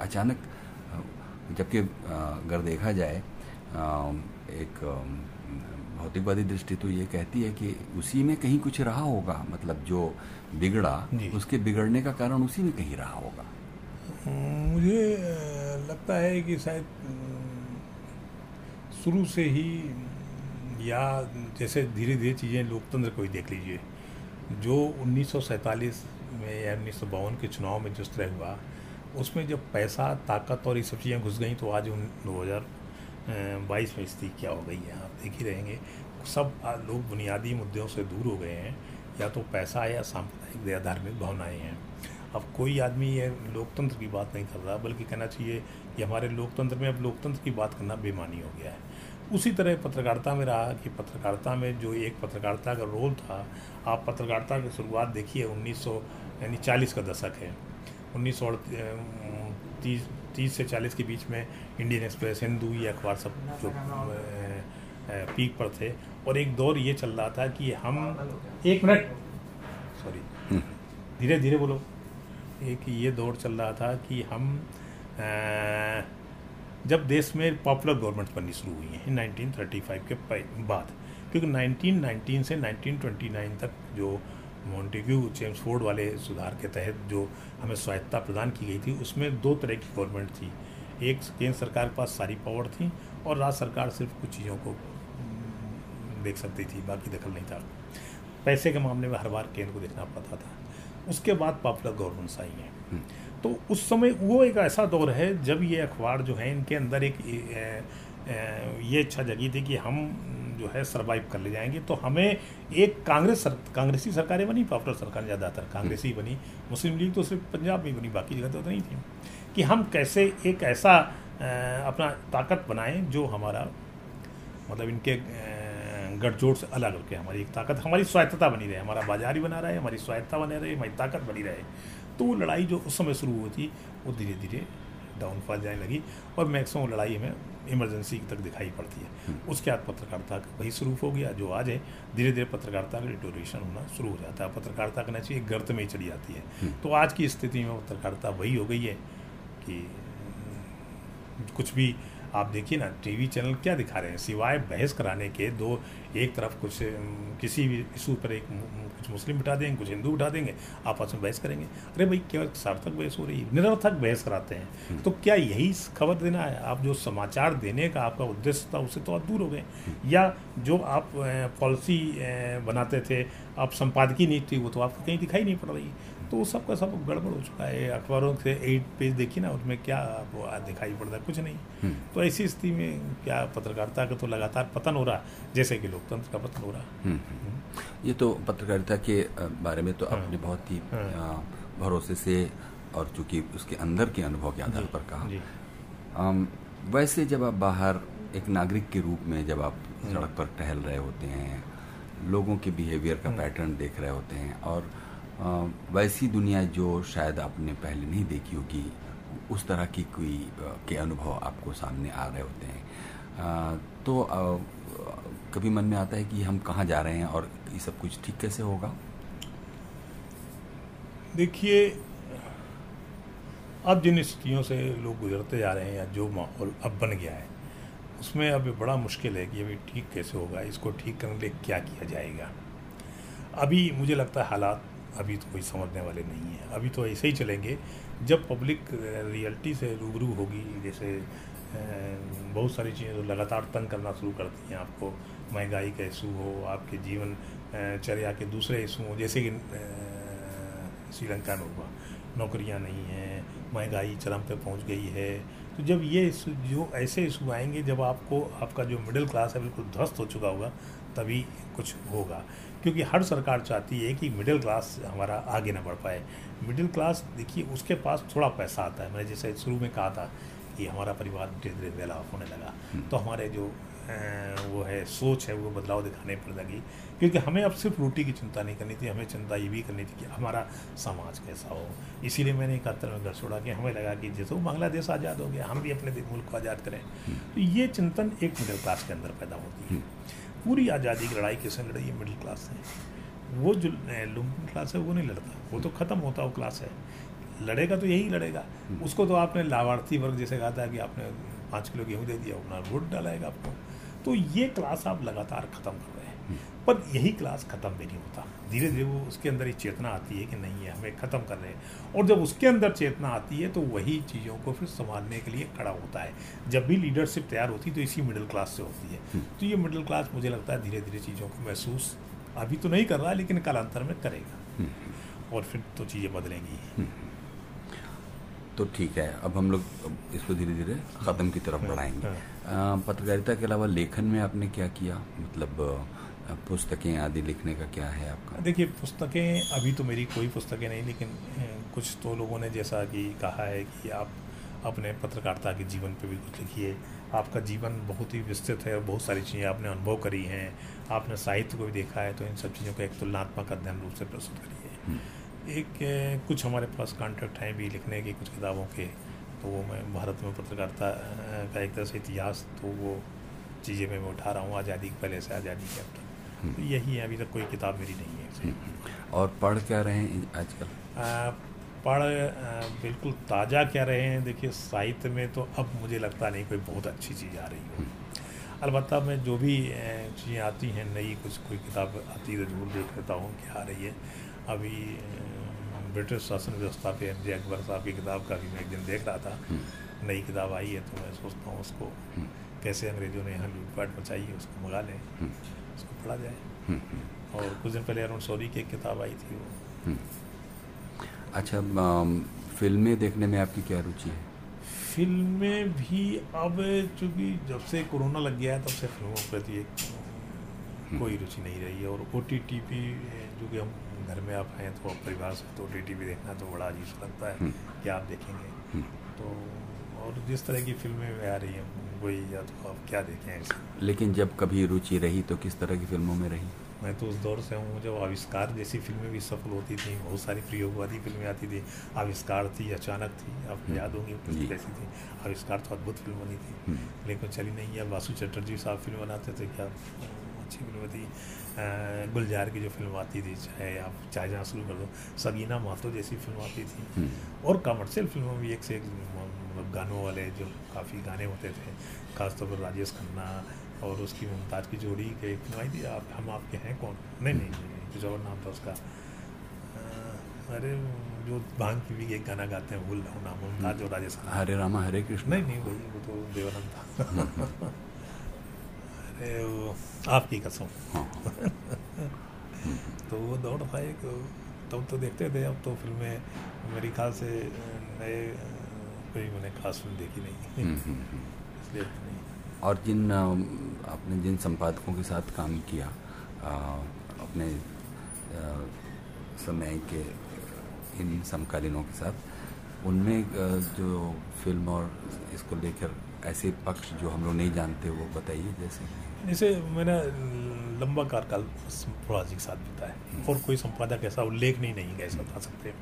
अचानक जबकि अगर देखा जाए एक भौतिकवादी दृष्टि तो ये कहती है कि उसी में कहीं कुछ रहा होगा मतलब जो बिगड़ा। उसके बिगड़ने का कारण उसी में कहीं रहा होगा। मुझे लगता है कि शायद शुरू से ही या जैसे धीरे धीरे चीज़ें लोकतंत्र को ही देख लीजिए। जो 1947 में या उन्नीस सौ बावन के चुनाव में जिस तरह हुआ उसमें जब पैसा ताकत और ये सब चीज़ें घुस गई तो आज उन दो हज़ार बाईस में स्थिति क्या हो गई है? देख ही रहेंगे। सब लोग बुनियादी मुद्दों से दूर हो गए हैं। या तो पैसा या सांप्रदायिक या धार्मिक भावनाएँ हैं। अब कोई आदमी ये लोकतंत्र की बात नहीं कर रहा बल्कि कहना चाहिए कि हमारे लोकतंत्र में अब लोकतंत्र की बात करना बेमानी हो गया है। उसी तरह पत्रकारिता में रहा कि पत्रकारिता में जो एक पत्रकारिता का रोल था आप पत्रकारिता की शुरुआत देखिए 1900 यानी 40 का दशक है। उन्नीस सौ तीस तीस से चालीस के बीच में इंडियन एक्सप्रेस हिंदू ये अखबार सब जो पीक पर थे और एक दौर ये चल रहा था कि हम एक मिनट सॉरी धीरे धीरे बोलो। एक ये दौर चल रहा था कि हम अ, जब देश में पॉपुलर गवर्नमेंट बननी शुरू हुई है 1935 के बाद क्योंकि 1919 से 1929 तक जो मॉन्टेग्यू चेम्सफोर्ड वाले सुधार के तहत जो हमें स्वायत्ता प्रदान की गई थी उसमें दो तरह की गवर्नमेंट थी। एक केंद्र सरकार के पास सारी पावर थी और राज्य सरकार सिर्फ़ कुछ चीज़ों को हम्म, देख सकती थी बाकी दखल नहीं था। पैसे के मामले में हर बार केंद्र को देखना पड़ता था। उसके बाद पॉपुलर गवर्नमेंट्स आई हैं। तो उस समय वो एक ऐसा दौर है जब ये अखबार जो है इनके अंदर एक ये इच्छा जगी थी कि हम जो है सरवाइव कर ले जाएँगे। तो हमें एक कांग्रेस सर, कांग्रेसी सरकारें बनी पॉपुलर सरकार ज़्यादातर कांग्रेसी बनी मुस्लिम लीग तो सिर्फ़ पंजाब में बनी बाकी जगह तो नहीं थी। कि हम कैसे एक ऐसा अपना ताकत बनाएँ जो हमारा मतलब इनके गठजोड़ से अलग होकर हमारी एक ताकत हमारी स्वायत्तता बनी रहे हमारा बाज़ार ही बना रहे हमारी स्वायत्ता बने रहे हमारी ताकत बनी रहे। तो वो लड़ाई जो उस समय शुरू हुई थी वो धीरे धीरे डाउनफॉल जाने लगी और मैक्सिमम लड़ाई हमें इमरजेंसी तक दिखाई पड़ती है। उसके बाद पत्रकारिता का वही शुरू हो गया जो आज है धीरे धीरे पत्रकारिता का डिटोरेशन होना शुरू हो जाता है। पत्रकारिता कहना चाहिए गर्त में ही चली जाती है। तो आज की स्थिति में पत्रकारिता वही हो गई है कि कुछ भी आप देखिए ना टीवी चैनल क्या दिखा रहे हैं? सिवाय बहस कराने के दो एक तरफ़ कुछ किसी भी इशू पर एक कुछ मुस्लिम बिठा देंगे कुछ हिंदू बिठा देंगे आपस में बहस करेंगे। अरे भाई क्या सार्थक बहस हो रही है निरर्थक बहस कराते हैं। तो क्या यही खबर देना है? आप जो समाचार देने का आपका उद्देश्य था उससे तो आप दूर हो गए। या जो आप पॉलिसी बनाते थे आप संपादकीय नीति थी वो तो आपको कहीं दिखाई नहीं पड़ रही। तो वो सब का सब गड़बड़ हो चुका है। अखबारों से एट पेज देखी ना उसमें क्या आपको दिखाई पड़ता है? कुछ नहीं। तो ऐसी स्थिति में क्या पत्रकारिता का तो लगातार पतन हो रहा है जैसे कि लोकतंत्र का पतन हो रहा है। हम्म, हम्म। ये तो पत्रकारिता के बारे में तो आपने बहुत ही हाँ। भरोसे से और चूँकि उसके अंदर के अनुभव के आधार पर कहा। वैसे जब आप बाहर एक नागरिक के रूप में जब आप सड़क पर टहल रहे होते हैं लोगों के बिहेवियर का पैटर्न देख रहे होते हैं और वैसी दुनिया जो शायद आपने पहले नहीं देखी होगी, उस तरह की कोई के अनुभव आपको सामने आ रहे होते हैं। तो कभी मन में आता है कि हम कहाँ जा रहे हैं और ये सब कुछ ठीक कैसे होगा? देखिए, अब जिन स्थितियों से लोग गुजरते जा रहे हैं या जो माहौल अब बन गया है, उसमें अब बड़ा मुश्किल है कि अभी ठीक कैसे होगा, इसको ठीक करने के लिए क्या किया जाएगा। अभी मुझे लगता है हालात अभी तो कोई समझने वाले नहीं है। अभी तो ऐसे ही चलेंगे, जब पब्लिक रियलिटी से रूबरू होगी, जैसे बहुत सारी चीज़ें तो लगातार तंग करना शुरू करती हैं आपको। महँगाई का इशू हो, आपके जीवन चर्या के दूसरे इशू हो, जैसे कि श्रीलंका में हुआ। नौकरियाँ नहीं हैं, महँगाई चरम पर पहुँच गई है। तो जब ये इशू जो ऐसे इशू आएँगे, जब आपको, आपका जो मिडिल क्लास है, बिल्कुल ध्वस्त हो चुका होगा, तभी कुछ होगा। क्योंकि हर सरकार चाहती है कि मिडिल क्लास हमारा आगे ना बढ़ पाए। मिडिल क्लास देखिए उसके पास थोड़ा पैसा आता है। मैंने जैसे शुरू में कहा था कि हमारा परिवार धीरे धीरे वेला होने लगा। तो हमारे जो वो है सोच है वो बदलाव दिखाने पड़ लगी। क्योंकि हमें अब सिर्फ़ रोटी की चिंता नहीं करनी थी हमें चिंता ये भी करनी थी कि हमारा समाज कैसा हो। इसीलिए मैंने इकहत्तर में घर छोड़ा कि हमें लगा कि जैसे वो बांग्लादेश आज़ाद हो गया हम भी अपने मुल्क को आज़ाद करें। तो ये चिंतन एक मिडिल क्लास के अंदर पैदा होती है। पूरी आज़ादी की लड़ाई किसने लड़ी है? मिडिल क्लास ने। वो जो लुम्पन क्लास है वो नहीं लड़ता। वो तो ख़त्म होता वो क्लास है। लड़ेगा तो यही लड़ेगा। उसको तो आपने लाभार्थी वर्ग जैसे कहा था कि आपने पाँच किलो गेहूँ दे दिया अपना वोट डालाएगा आपको। तो ये क्लास आप लगातार ख़त्म कर रहे हैं। पर यही क्लास ख़त्म भी नहीं होता। धीरे धीरे वो उसके अंदर ही चेतना आती है कि नहीं है हमें ख़त्म कर रहे हैं। और जब उसके अंदर चेतना आती है तो वही चीज़ों को फिर संभालने के लिए खड़ा होता है। जब भी लीडरशिप तैयार होती है तो इसी मिडिल क्लास से होती है। तो ये मिडिल क्लास मुझे लगता है धीरे धीरे चीज़ों को महसूस अभी तो नहीं कर रहा लेकिन कालांतर में करेगा। और फिर तो चीज़ें बदलेंगी। तो ठीक है अब हम लोग इसको धीरे धीरे ख़त्म की तरफ़ बढ़ाएँगे। पत्रकारिता के अलावा लेखन में आपने क्या किया? मतलब पुस्तकें आदि लिखने का क्या है आपका? देखिए पुस्तकें अभी तो मेरी कोई पुस्तकें नहीं लेकिन कुछ तो लोगों ने जैसा कि कहा है कि आप अपने पत्रकारिता के जीवन पे भी कुछ लिखिए। आपका जीवन बहुत ही विस्तृत है और बहुत सारी चीज़ें आपने अनुभव करी हैं। आपने साहित्य को भी देखा है तो इन सब चीज़ों का एक तुलनात्मक अध्ययन रूप से प्रस्तुत करिए। हम्म। एक कुछ हमारे पास कॉन्ट्रैक्ट हैं भी लिखने के कुछ किताबों के तो वो मैं भारत में पत्रकारिता का एक तरह से इतिहास तो वो चीज़ें मैं उठा रहा हूँ आज़ादी के पहले से आज़ादी के अब तक। तो यही है अभी तक कोई किताब मेरी नहीं है। हम्म। और पढ़ क्या रहे हैं आजकल? पढ़ बिल्कुल ताज़ा क्या रहे हैं? देखिए साहित्य में तो अब मुझे लगता नहीं कोई बहुत अच्छी चीज़ आ रही हो। हम्म। अलबत्त मैं जो भी चीज़ें आती हैं नई कुछ कोई किताब आती है तो ज़रूर देख लेता हूँ क्या आ रही है। अभी ब्रिटिश शासन व्यवस्था पे एम जे अकबर साहब की किताब का भी मैं एक दिन देख रहा था। हम्म। नई किताब आई है तो मैं सोचता हूँ उसको कैसे अंग्रेज़ों ने यहाँ लूटपाट मचाई है उसको मंगा लें। पढ़ा जाए। हम्म, हम्म। और कुछ दिन पहले अरुण सौरी की एक किताब आई थी वो। हम्म। अच्छा फ़िल्में देखने में आपकी क्या रुचि है? फ़िल्में भी अब चूँकि जब से कोरोना लग गया है तब से फ़िल्मों के प्रति एक कोई रुचि नहीं रही है। और ओ टी टी पी जो कि हम घर में आप हैं तो परिवार से तो ओ टी टी पी देखना तो बड़ा अजीब लगता है कि आप देखेंगे। तो और जिस तरह की फ़िल्में आ रही हैं वही या तो आप क्या देखें ऐसे लेकिन जब कभी रुचि रही तो किस तरह की फ़िल्मों में रही? मैं तो उस दौर से हूँ जब आविष्कार जैसी फ़िल्में भी सफल होती थी बहुत सारी प्रयोगवादी फ़िल्में आती थी। आविष्कार थी अचानक थी आपको हम्म। याद होंगी कुछ कैसी थी। आविष्कार तो अद्भुत फ़िल्म बनी थी। हम्म। लेकिन चली नहीं है वासु चटर्जी साहब फ़िल्म बनाते थे क्या अच्छी फ़िल्म थी। गुलजार की जो फ़िल्म आती थी चाहे आप चाहे जहाँ शुरू कर दो सगीना मातो जैसी फ़िल्म आती थी। हम्म। और कमर्शियल फ़िल्मों भी एक से एक गानों वाले जो काफ़ी गाने होते थे खासतौर पर राजेश खन्ना और उसकी मुमताज़ की जोड़ी के आई थी आप हम आपके हैं कौन? नहीं नहीं कुछ और नाम था उसका। अरे जो भाँग की भी एक गाना गाते हैं भूल रहा हूँ नाम मुमताज़ और राजेश खन्ना। हरे रामा हरे कृष्ण। नहीं नहीं वही वो तो देवानंद था। अरे वो आपकी कसम। हाँ। तो वो दौड़ था एक तब तो देखते थे अब तो फ़िल्में मेरे ख्याल से नए कोई मैंने खास फ़िल्म देखी नहीं। हम्म, हम्म, हम्म। इसलिए और जिन आपने जिन संपादकों के साथ काम किया अपने समय के इन समकालीनों के साथ उनमें जो फ़िल्म और इसको लेकर ऐसे पक्ष जो हम लोग नहीं जानते वो बताइए जैसे जैसे मैंने लंबा कार्यकाल प्रभाजी के साथ बिताया। और कोई संपादक ऐसा उल्लेख नहीं नहीं ऐसा बता सकते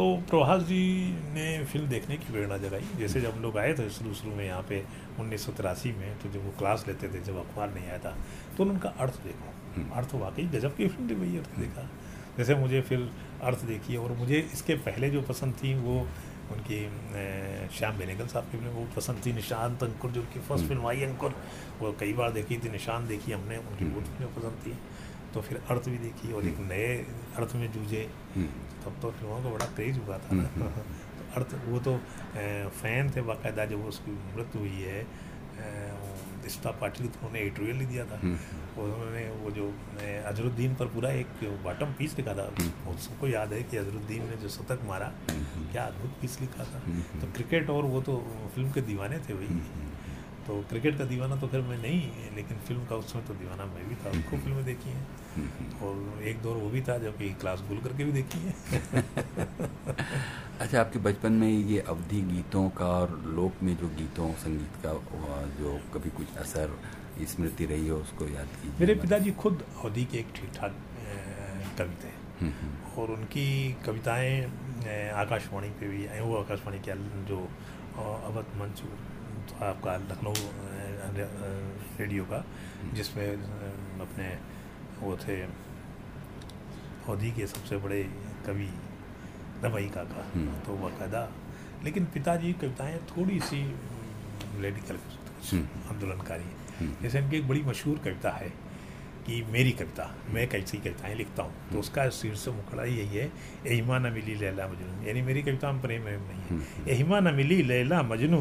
तो प्रभास जी ने फ़िल्म देखने की प्रेरणा जगाई जैसे जब हम लोग आए थे शुरू शुरू में यहाँ पे उन्नीस सौ तिरासी में तो जब वो क्लास लेते थे जब अखबार नहीं आया था तो उनका अर्थ देखो हम्म। अर्थ वाकई गजब की फ़िल्म थी वही अर्थ देखा जैसे मुझे फिर अर्थ देखी और मुझे इसके पहले जो पसंद थी वो उनकी श्याम बेनेगल साहब की फ़िल्म वो पसंद थी निशांत अंकुर जो उनकी फ़र्स्ट फ़िल्म आई अंकुर वो कई बार देखी थी निशान देखी हमने उनकी बहुत हम्म। फ़िल्में पसंद थी तो फिर अर्थ भी देखी और एक हम्म। नए अर्थ में जूझे हम्म। तब तो फ़िल्मों का बड़ा क्रेज हुआ था। ना हम्म, तो अर्थ वो तो फ़ैन थे बाकायदा जब उसकी मृत्यु हुई है दिस्ता पाटिल तो उन्होंने एडिटोरियल दिया था। उन्होंने वो जो अजरुद्दीन पर पूरा एक बॉटम पीस लिखा था। सबको याद है कि अजरुद्दीन ने जो शतक मारा क्या अद्भुत पीस लिखा था। तो क्रिकेट और वो तो फ़िल्म के दीवाने थे वही तो क्रिकेट का दीवाना तो फिर मैं नहीं लेकिन फ़िल्म का उस समय तो दीवाना मैं भी था। खूब फ़िल्में देखी हैं। और एक दौर वो भी था जबकि क्लास भूल करके भी देखी है। अच्छा आपके बचपन में ये अवधि गीतों का और लोक में जो गीतों संगीत का जो कभी कुछ असर स्मृति रही हो उसको याद कीजिए। मेरे पिताजी खुद अवधि के एक ठीक ठाक कवि थे हम्म, हम्म, और उनकी कविताएँ आकाशवाणी पे भी वो आकाशवाणी के जो अवध मंच आपका लखनऊ रेडियो का जिसमें अपने वो थे अवधि के सबसे बड़े कवि रमई काका हम्म। तो बाकायदा लेकिन पिताजी कविताएँ थोड़ी सी हम्म। आंदोलनकारी हम्म। जैसे इनकी एक बड़ी मशहूर कविता है कि मेरी कविता मैं कैसी कविताएँ लिखता हूँ तो उसका शीर्ष मुखड़ा यही है एहिमा न मिली लैला मजनू यानी मेरी कविता में प्रेम नहीं हम्म। है एहिमा न मिली लैला मजनू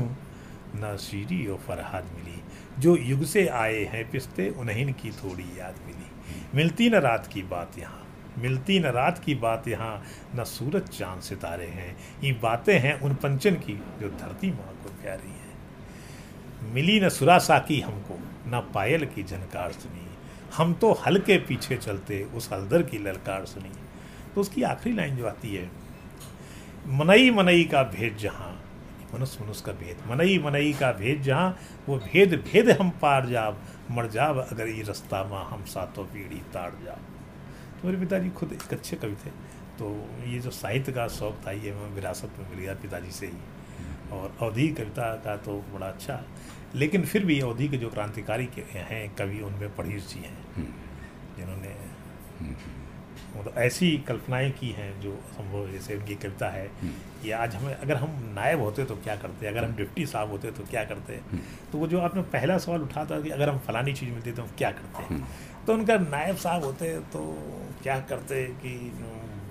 न शीरी और फरहाद मिली। जो युग से आए हैं पिस्ते, उन्हीं की थोड़ी याद मिली। मिलती न रात की बात यहाँ, मिलती न रात की बात यहाँ, न सूरज चाँद सितारे हैं। ये बातें हैं उन पंचन की जो धरती माँ को प्यारी है। मिली न सुरासा की हमको, न पायल की झनकार सुनी। हम तो हल के पीछे चलते, उस हलदर की ललकार सुनी। तो उसकी आखिरी लाइन जो आती है, मनई मनई का भेद जहाँ मनुष्य मनुष्य का भेद मनई मनई का भेद जहाँ वो भेद भेद हम पार जाब मर जाब अगर ये रास्ता माँ हम सातों पीढ़ी ताड़ जाब तो मेरे पिताजी खुद एक अच्छे कवि थे। तो ये जो साहित्य का शौक था ये मैं विरासत में मिल गया पिताजी से ही। और अवधि कविता का तो बड़ा अच्छा। लेकिन फिर भी अवधि के जो क्रांतिकारी हैं कवि उनमें पढ़ीस जी हैं हम्म, जिन्होंने मतलब ऐसी कल्पनाएँ की हैं जो संभव जैसे उनकी कविता है कि आज हमें अगर हम नायब होते तो क्या करते? अगर हम डिप्टी साहब होते तो क्या करते? तो वो जो आपने पहला सवाल उठा था कि अगर हम फलानी चीज़ मिलती तो हम क्या करते? तो उनका नायब साहब होते तो क्या करते कि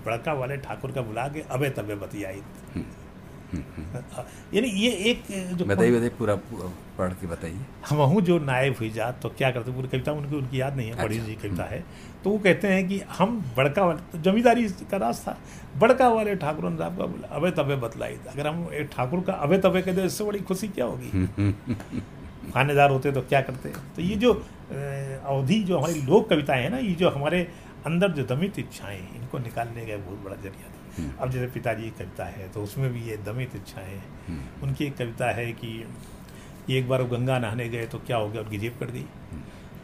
बड़का वाले ठाकुर का बुला के अबे तबे बतियाई। यानी ये एक जो बताइए बताइए पूरा पढ़ के बताइए। हम हूँ जो नायब हुई जात तो क्या करते पूरी कविता उनकी उनकी याद नहीं है बड़ी अच्छा। जी कविता है। तो वो कहते हैं कि हम बड़का वाले तो जमींदारी का राज था बड़का वाले ठाकुर साहब का बोला अबे तबे बतलाई अगर हम एक ठाकुर का अबे तबे कहते इससे बड़ी खुशी क्या होगी? खानेदार होते तो क्या करते? तो ये जो अवधि जो हमारी लोक कविताएँ हैं ना ये जो हमारे अंदर जो दमित इच्छाएँ इनको निकालने का बहुत बड़ा ज़रिया था। अब जैसे पिताजी की कविता है तो उसमें भी ये दमित इच्छाएँ उनकी एक कविता है कि एक बार वो गंगा नहाने गए तो क्या हो गया? उनकी जेब कट गई।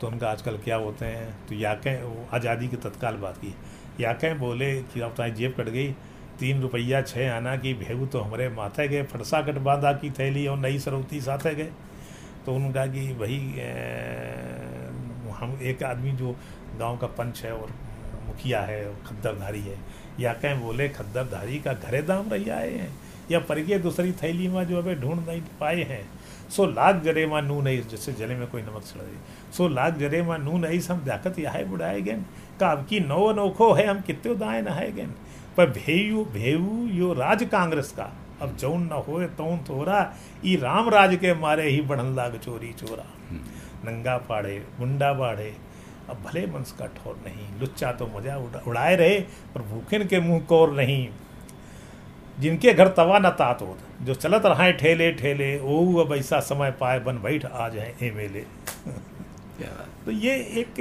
तो उनका आजकल क्या होते हैं? तो याकें वो आज़ादी की तत्काल बात की। याकें बोले कि अब तुम्हारी जेब कट गई तीन रुपया छः आना की भेगू तो हमारे माथे गए फटसा कट बांधा की थैली और नई सरौती साथे गए। तो उन्होंने कहा कि भाई हम एक आदमी जो गाँव का पंच है और मुखिया है खद्दरधारी है। या कहें बोले खद्दरधारी का घरे दाम रही आए हैं या परिगे दूसरी थैली में जो अभी ढूंढ नहीं पाए हैं। सो लाख जरे माँ नू नहीं जैसे जले में कोई नमक चढ़ गई सो लाख जरे माँ नू नहीं हम जाकत यह बुढ़ाए गए। का अब की नौ अनोखो है हम कितने दाए नहाए गए। पर भेयू भेऊ यो राज कांग्रेस का। अब जौन न होए तौन थोड़ा ई राम राज के मारे ही बढ़न लाग चोरी चोरा। नंगा पाड़े मुंडा बाढ़े अब भले मंस का ठोर नहीं लुच्चा तो मज़ा उड़ाए रहे पर भूखिन के मुँह कोर नहीं। जिनके घर तवा न तात हो जो चलत रहा ठेले ठेले ओ अब ऐसा समय पाए बन बैठ आज है ए मेले। तो ये एक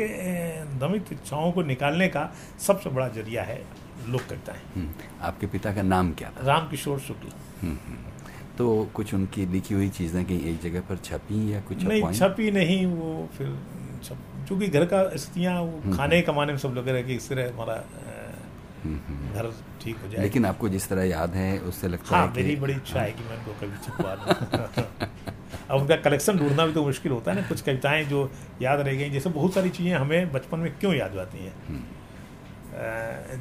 दमित इच्छाओं को निकालने का सबसे बड़ा ज़रिया है लोक कविताएँ है। आपके पिता का नाम क्या था? राम किशोर शुक्ल। हम्म, हम्म। तो कुछ उनकी लिखी हुई चीज़ें कहीं एक जगह पर छपी या कुछ नहीं छपी नहीं वो फिर छप चूँकि घर का स्थितियाँ वो खाने कमाने में सब लोग रहे कि इससे हमारा अ, हम्म, हम्म। घर ठीक हो जाए। लेकिन आपको जिस तरह याद है उससे लगता हाँ है मेरी बड़ी इच्छा है। कि मैं उनको कभी छपवा दूँ। अब उनका कलेक्शन ढूंढना भी तो मुश्किल होता है ना कुछ कविताएँ जो याद रह गई जैसे बहुत सारी चीज़ें हमें बचपन में क्यों याद आती हैं?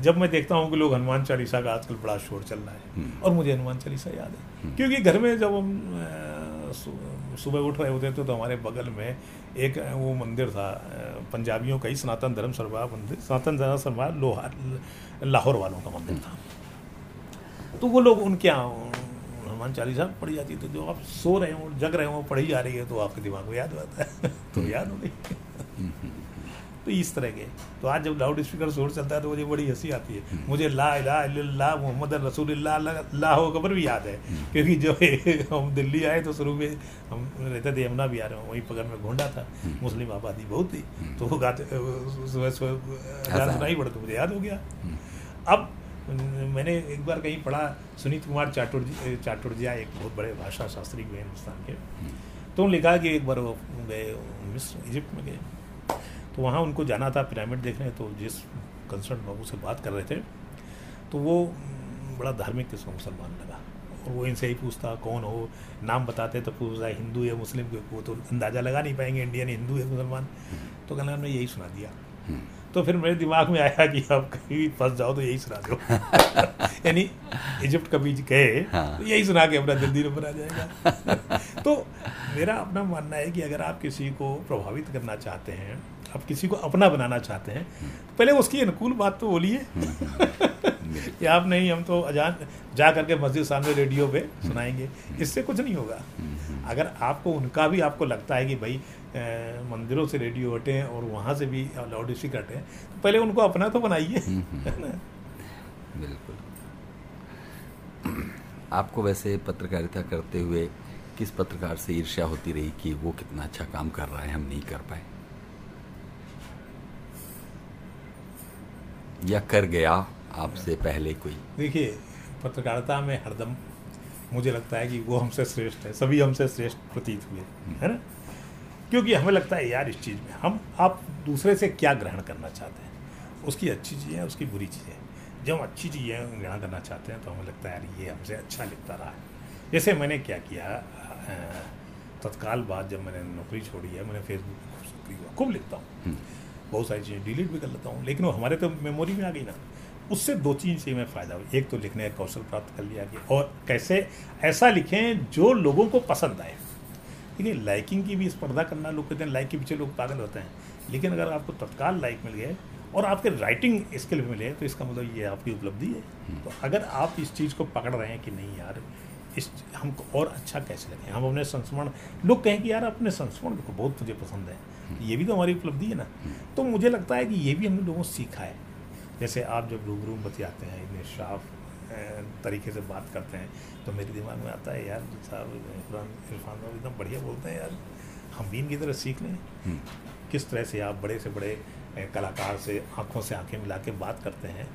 जब मैं देखता हूँ कि लोग हनुमान चालीसा का आजकल बड़ा शोर चल रहा है और मुझे हनुमान चालीसा याद है। क्योंकि घर में जब हम सुबह उठ रहे होते थे तो हमारे बगल में एक, वो मंदिर था पंजाबियों का ही सनातन धर्म सरवा मंदिर, सनातन धर्म सरवा लोहार लाहौर वालों का मंदिर था। तो वो लोग उनके यहाँ, हनुमान चालीसा पढ़ी जाती तो जो आप सो रहे हो, जग रहे हो, पढ़ी जा रही है तो आपके दिमाग में याद आता है। तो याद हो गई। तो इस तरह के। तो आज जब लाउड स्पीकर शोर चलता है तो मुझे बड़ी हँसी आती है। मुझे ला इला मोहम्मद रसूल हो खबर भी याद है। क्योंकि जो है हम दिल्ली आए तो शुरू में हम रहते थे यमुना भी आ रहे हैं वहीं पकड़ में घोंडा था। मुस्लिम आबादी बहुत थी। तो वो गाते सुबह सुबह सुनाई पड़े तो मुझे याद हो गया। अब मैंने एक बार कहीं पढ़ा सुनीत कुमार चाटुर्जी चाटुर्जिया एक बहुत बड़े भाषा शास्त्री हुए हिंदुस्तान के। तो लिखा कि एक बार वो गए मिस्र इजिप्ट में गए। तो वहाँ उनको जाना था पिरामिड देखने तो जिस कंसर्न बाबू से बात कर रहे थे तो वो बड़ा धार्मिक किस्म मुसलमान लगा। और वो इनसे ही पूछता कौन हो? नाम बताते तो पूछता हिंदू या मुस्लिम वो तो अंदाज़ा लगा नहीं पाएँगे इंडियन हिंदू या मुसलमान? तो कहना हमने यही सुना दिया। तो फिर मेरे दिमाग में आया कि अब कहीं भी फंस जाओ तो यही सुना दो। यानी इजिप्ट कभी गए हाँ। तो यही सुना के अपना जल्दी नंबर आ जाएगा। तो मेरा अपना मानना है कि अगर आप किसी को प्रभावित करना चाहते हैं आप किसी को अपना बनाना चाहते हैं तो पहले उसकी अनुकूल बात तो बोलिए। कि आप नहीं, हम तो अजान, जा करके मस्जिद सामने रेडियो पे सुनाएँगे। इससे कुछ नहीं होगा। अगर आपको, उनका भी आपको लगता है कि भाई मंदिरों से रेडियो हटे और वहाँ से भी लाउड स्पीकर हटे तो पहले उनको अपना तो बनाइए। बिल्कुल। आपको वैसे पत्रकारिता करते हुए किस पत्रकार से ईर्ष्या होती रही कि वो कितना अच्छा काम कर रहा है, हम नहीं कर पाए? या कर गया आपसे पहले कोई? देखिए पत्रकारिता में हरदम मुझे लगता है कि वो हमसे श्रेष्ठ है। सभी हमसे श्रेष्ठ प्रतीत हुए है ना? क्योंकि हमें लगता है यार इस चीज़ में हम आप दूसरे से क्या ग्रहण करना चाहते हैं? उसकी अच्छी चीज़ें उसकी बुरी चीज़ें जब हम अच्छी चीज़ें ग्रहण करना चाहते हैं तो हमें लगता है यार ये हमसे अच्छा लिखता रहा है। जैसे मैंने क्या किया तत्काल बाद जब मैंने नौकरी छोड़ी है मैंने फेसबुक खूब लिखता हूँ। हम्म। बहुत सारी चीज़ें डिलीट भी कर लेता हूँ लेकिन वो हमारे तो मेमोरी में आ गई ना। उससे दो चीज़ से मैं फ़ायदा हुआ। एक तो लिखने का कौशल प्राप्त कर लिया गया और कैसे ऐसा लिखें जो लोगों को पसंद आए। ठीक है लाइकिंग की भी स्पर्धा करना लोग कहते हैं लाइक के पीछे लोग पागल होते हैं। लेकिन अगर आपको तत्काल लाइक मिल गए और आपके राइटिंग स्किल भी मिले तो इसका मतलब ये आपकी उपलब्धि है। हम्म। तो अगर आप इस चीज़ को पकड़ रहे हैं कि नहीं यार इस हमको और अच्छा कैसे लगे? हम अपने संस्मरण लोग कहें कि यार अपने संस्मरण को बहुत मुझे पसंद है। ये भी तो हमारी उपलब्धि है ना। हम्म। तो मुझे लगता है कि ये भी हमने लोगों सीखा है। जैसे आप जब रूबरू बतियाते हैं इतने साफ़ तरीके से बात करते हैं तो मेरे दिमाग में आता है यार साहब इरफान इरफान साहब एकदम बढ़िया बोलते हैं यार। हम भी इनकी तरह सीख लें। हम्म। किस तरह से आप बड़े से बड़े कलाकार से आँखों से आँखें मिला के बात करते हैं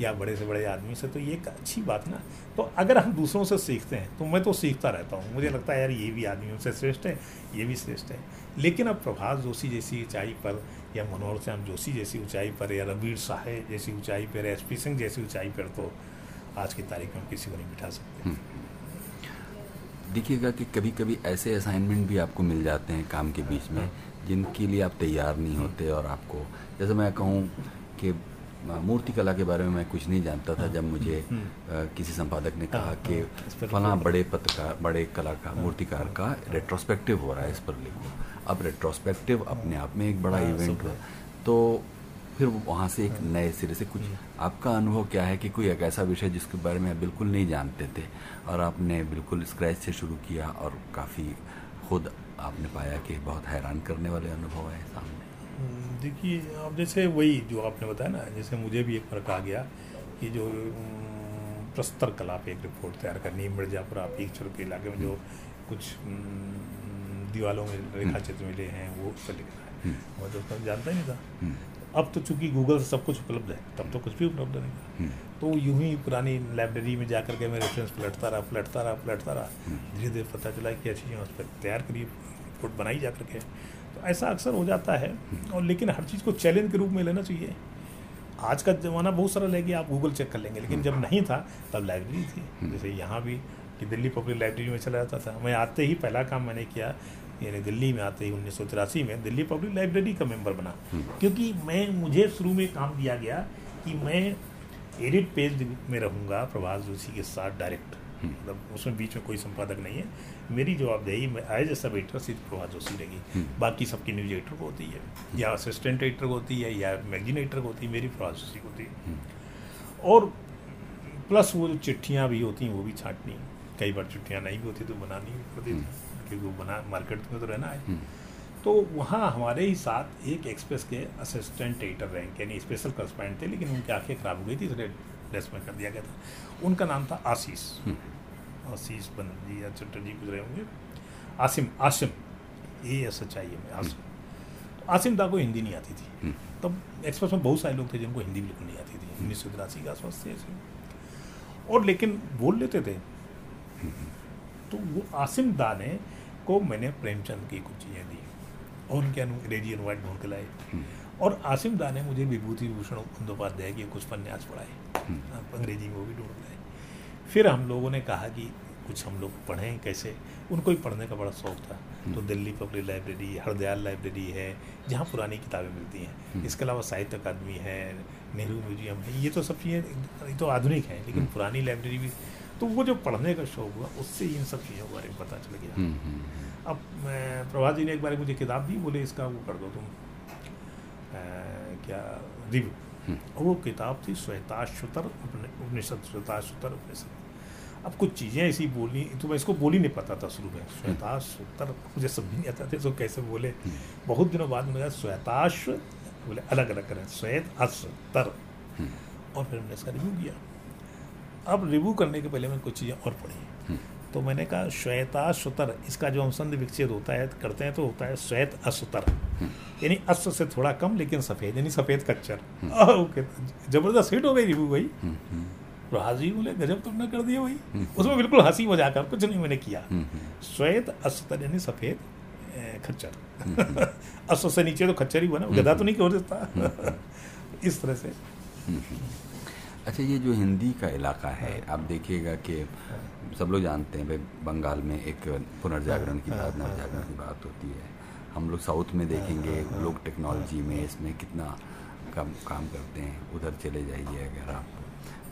या बड़े से बड़े आदमी से तो ये एक अच्छी बात ना। तो अगर हम दूसरों से सीखते हैं तो मैं तो सीखता रहता हूँ। मुझे लगता है यार ये भी आदमियों से श्रेष्ठ है ये भी श्रेष्ठ है। लेकिन अब प्रभात जोशी जैसी ऊंचाई पर या मनोहर श्याम जोशी जैसी ऊंचाई पर या रवीर साहे जैसी ऊंचाई पर एस पी सिंह जैसी ऊंचाई पर तो आज की तारीख में हम किसी को नहीं बिठा सकते। हम्म। देखिएगा कि कभी कभी ऐसे असाइनमेंट भी आपको मिल जाते हैं काम के बीच में जिनके लिए आप तैयार नहीं होते और आपको जैसे मैं कहूँ कि मूर्ति कला के बारे में मैं कुछ नहीं जानता था जब मुझे हम्म। किसी संपादक ने कहा हाँ, कि हाँ, फला बड़े पत्रकार बड़े कलाकार हाँ, मूर्तिकार का रेट्रोस्पेक्टिव हो रहा है इस पर लिखो। अब रेट्रोस्पेक्टिव अपने आप में एक बड़ा इवेंट है तो फिर वहाँ से एक नए सिरे से कुछ आपका अनुभव क्या है कि कोई एक ऐसा विषय जिसके बारे में आप बिल्कुल नहीं जानते थे और आपने बिल्कुल स्क्रैच से शुरू किया और काफ़ी खुद आपने पाया कि बहुत हैरान करने वाले अनुभव है सामने? हम्म, देखिए अब जैसे वही जो आपने बताया ना जैसे मुझे भी एक फ़र्क आ गया कि जो हम्म, प्रस्तर कला पे एक रिपोर्ट तैयार करनी मिर्जापुर आप एक के इलाके में जो कुछ हम्म, दीवालों में रेखा चित्र मिले हैं वो उस पर लिखना है मैं तो जानता ही नहीं था। अब तो चूँकि गूगल से सब कुछ उपलब्ध है तब तो कुछ भी उपलब्ध नहीं था। हम्म। तो यूँ ही पुरानी लाइब्रेरी में जा करके मैं रेफरेंस पलटता रहा पलटता रहा पलटता रहा। हम्म। धीरे धीरे पता चला कि अच्छी उस पर तैयार करिए रिपोर्ट बनाई जा करके। तो ऐसा अक्सर हो जाता है। हम्म। और लेकिन हर चीज़ को चैलेंज के रूप में लेना चाहिए। आज का ज़माना बहुत सारा लेके आप गूगल चेक कर लेंगे लेकिन जब नहीं था तब लाइब्रेरी थी। जैसे यहाँ भी कि दिल्ली पब्लिक लाइब्रेरी में चला जाता था। मैं आते ही पहला काम मैंने किया यानी दिल्ली में आते ही उन्नीस सौ तिरासी में दिल्ली पब्लिक लाइब्रेरी का मेंबर बना। हम्म। क्योंकि मैं मुझे शुरू में काम दिया गया कि मैं एडिट पेज में रहूँगा प्रभात जोशी के साथ डायरेक्ट। हम्म। मतलब उसमें बीच में कोई संपादक नहीं है। मेरी जवाबदेही मैं एज ए सब एडिटर सिर्फ़ प्रभात जोशी रहेगी। हम्म। बाकी सबकी न्यूज़ एडिटर को होती है। या असिस्टेंट एडिटर को होती है या मैगजीन एडिटर को होती है मेरी प्रभात जोशी को होती है। और प्लस वो जो चिट्ठियाँ भी होती हैं वो भी छाँटनी। कई बार चिट्ठियाँ नहीं भी होती तो बनानी भी पड़ती थी। क्योंकि वो बना मार्केट में तो रहना है। हम्म। तो वहाँ हमारे ही साथ एक एक्सप्रेस के असिस्टेंट एडिटर रहे यानी स्पेशल करस्पेंड थे लेकिन उनकी आँखें खराब हो गई थी इसलिए डेस्क में कर दिया गया था। उनका नाम था आशीष। आशीष बनर्जी या चटर्जी गुजरे होंगे। Asim Asim A S H I M Asim. तो आसिम दा को हिंदी नहीं आती थी। तब एक्सप्रेस में बहुत सारे लोग थे जिनको हिंदी बिल्कुल नहीं आती थी। उन्नीस सौ तिरासी के आसपास थे ऐसे। और लेकिन बोल लेते थे। तो वो आसिम दा ने को मैंने प्रेमचंद की कुछ चीज़ें दी और उनके अंग्रेज़ी अनुवाद ढूंढ के लाए। और आसिम दा ने मुझे विभूति भूषण बंदोपाध्याय के कुछ उपन्यास पढ़ाए। अंग्रेज़ी में वो भी ढूंढ लाए। फिर हम लोगों ने कहा कि कुछ हम लोग पढ़ें कैसे? उनको भी पढ़ने का बड़ा शौक था। तो Delhi public library Hardayal library है जहाँ पुरानी किताबें मिलती हैं। इसके अलावा साहित्य अकादमी है नेहरू म्यूज़ियम है ये तो सब चीज़ें ये तो आधुनिक हैं लेकिन पुरानी लाइब्रेरी भी तो वो जो पढ़ने का शौक हुआ उससे इन सब चीज़ों के बारे में पता चल गया अब प्रभात जी ने एक बार मुझे किताब दी बोले इसका वो कर दो तुम क्या रिव्यू और वो किताब थी श्वेताश्वतर उपनिषद श्वेताश्वतर उपनिषद अब कुछ चीज़ें ऐसी बोली तो मैं इसको बोली नहीं पता था शुरू में श्वेताश्वतर मुझे सब भी नहीं आता थे तो कैसे बोले बहुत दिनों बाद मुझे श्वेताश्व बोले अलग अलग करें श्वेत अश्तर और फिर हमने इसका रिव्यू किया अब रिव्यू करने के पहले मैंने कुछ चीज़ें और पढ़ी तो मैंने कहा श्वेता सुतर इसका जो हम संधि विच्छेद होता है करते हैं तो होता है श्वेत असुतर। यानी अश्व से थोड़ा कम लेकिन सफ़ेद यानी सफ़ेद कच्चर। ज़बरदस्त हिट हो गई रिव्यू भाई। हाजी बोले गजब तुमने कर दिया भाई। उसमें बिल्कुल हँसी मज़ाक कर कुछ नहीं मैंने किया। श्वेत असुतर यानी सफ़ेद खच्चर। अश्व से नीचे तो खच्चर ही बना गधा तो नहीं हो सकता। इस तरह से। अच्छा ये जो हिंदी का इलाका है, आप देखिएगा कि सब लोग जानते हैं, भाई, बंगाल में एक पुनर्जागरण की बात, नवजागरण की बात होती है। हम लोग साउथ में देखेंगे लोग टेक्नोलॉजी में, इसमें कितना कम, काम करते हैं। उधर चले जाइए अगर आप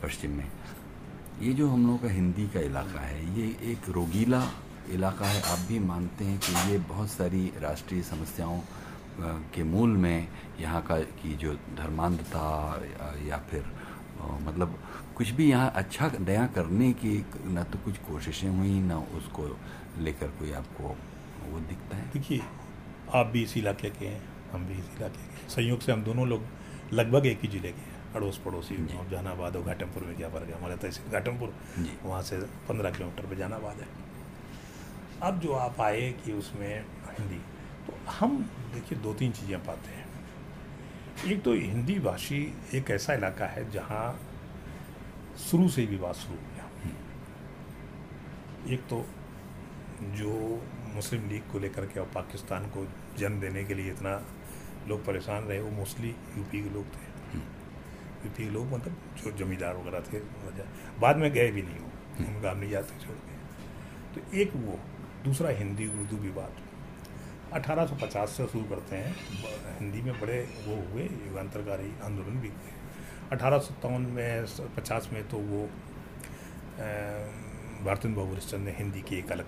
पश्चिम में। ये जो हम लोग का हिंदी का इलाका है, ये एक रोगीला इलाका है। आप भी मानते हैं कि ये बहुत सारी राष्ट्रीय समस्याओं के मूल में यहाँ का, की जो धर्मांधता, या फिर मतलब कुछ भी यहाँ अच्छा नया करने की न तो कुछ कोशिशें हुई ना उसको लेकर कोई आपको वो दिखता है? देखिए आप भी इसी इलाके के हैं हम भी इसी इलाके के संयोग से हम दोनों लोग लगभग एक ही ज़िले के हैं अड़ोस पड़ोसी जहानाबाद और घाटमपुर में क्या फ़र्क है? हमारे तहसील घाटमपुर वहाँ से पंद्रह किलोमीटर पर जहानाबाद है। अब जो आप आए कि उसमें हिंदी तो हम देखिए दो तीन चीज़ें पाते हैं। एक तो हिंदी भाषी एक ऐसा इलाका है जहाँ शुरू से ही विवाद शुरू हो गया। एक तो जो मुस्लिम लीग को लेकर के और पाकिस्तान को जन्म देने के लिए इतना लोग परेशान रहे वो मोस्टली यूपी के लोग थे। यूपी के लोग मतलब जो जमींदार वगैरह थे बाद में गए भी नहीं हो उनका नहीं जाते छोड़ के। तो एक वो दूसरा हिंदी उर्दू विवाद। 1850 से शुरू करते हैं। हिंदी में बड़े वो हुए, युगांतरकारी आंदोलन भी हुए। अठारह में, पचास में तो वो भारतेंद्र बाबू हरिश्चंद ने हिंदी की एक अलग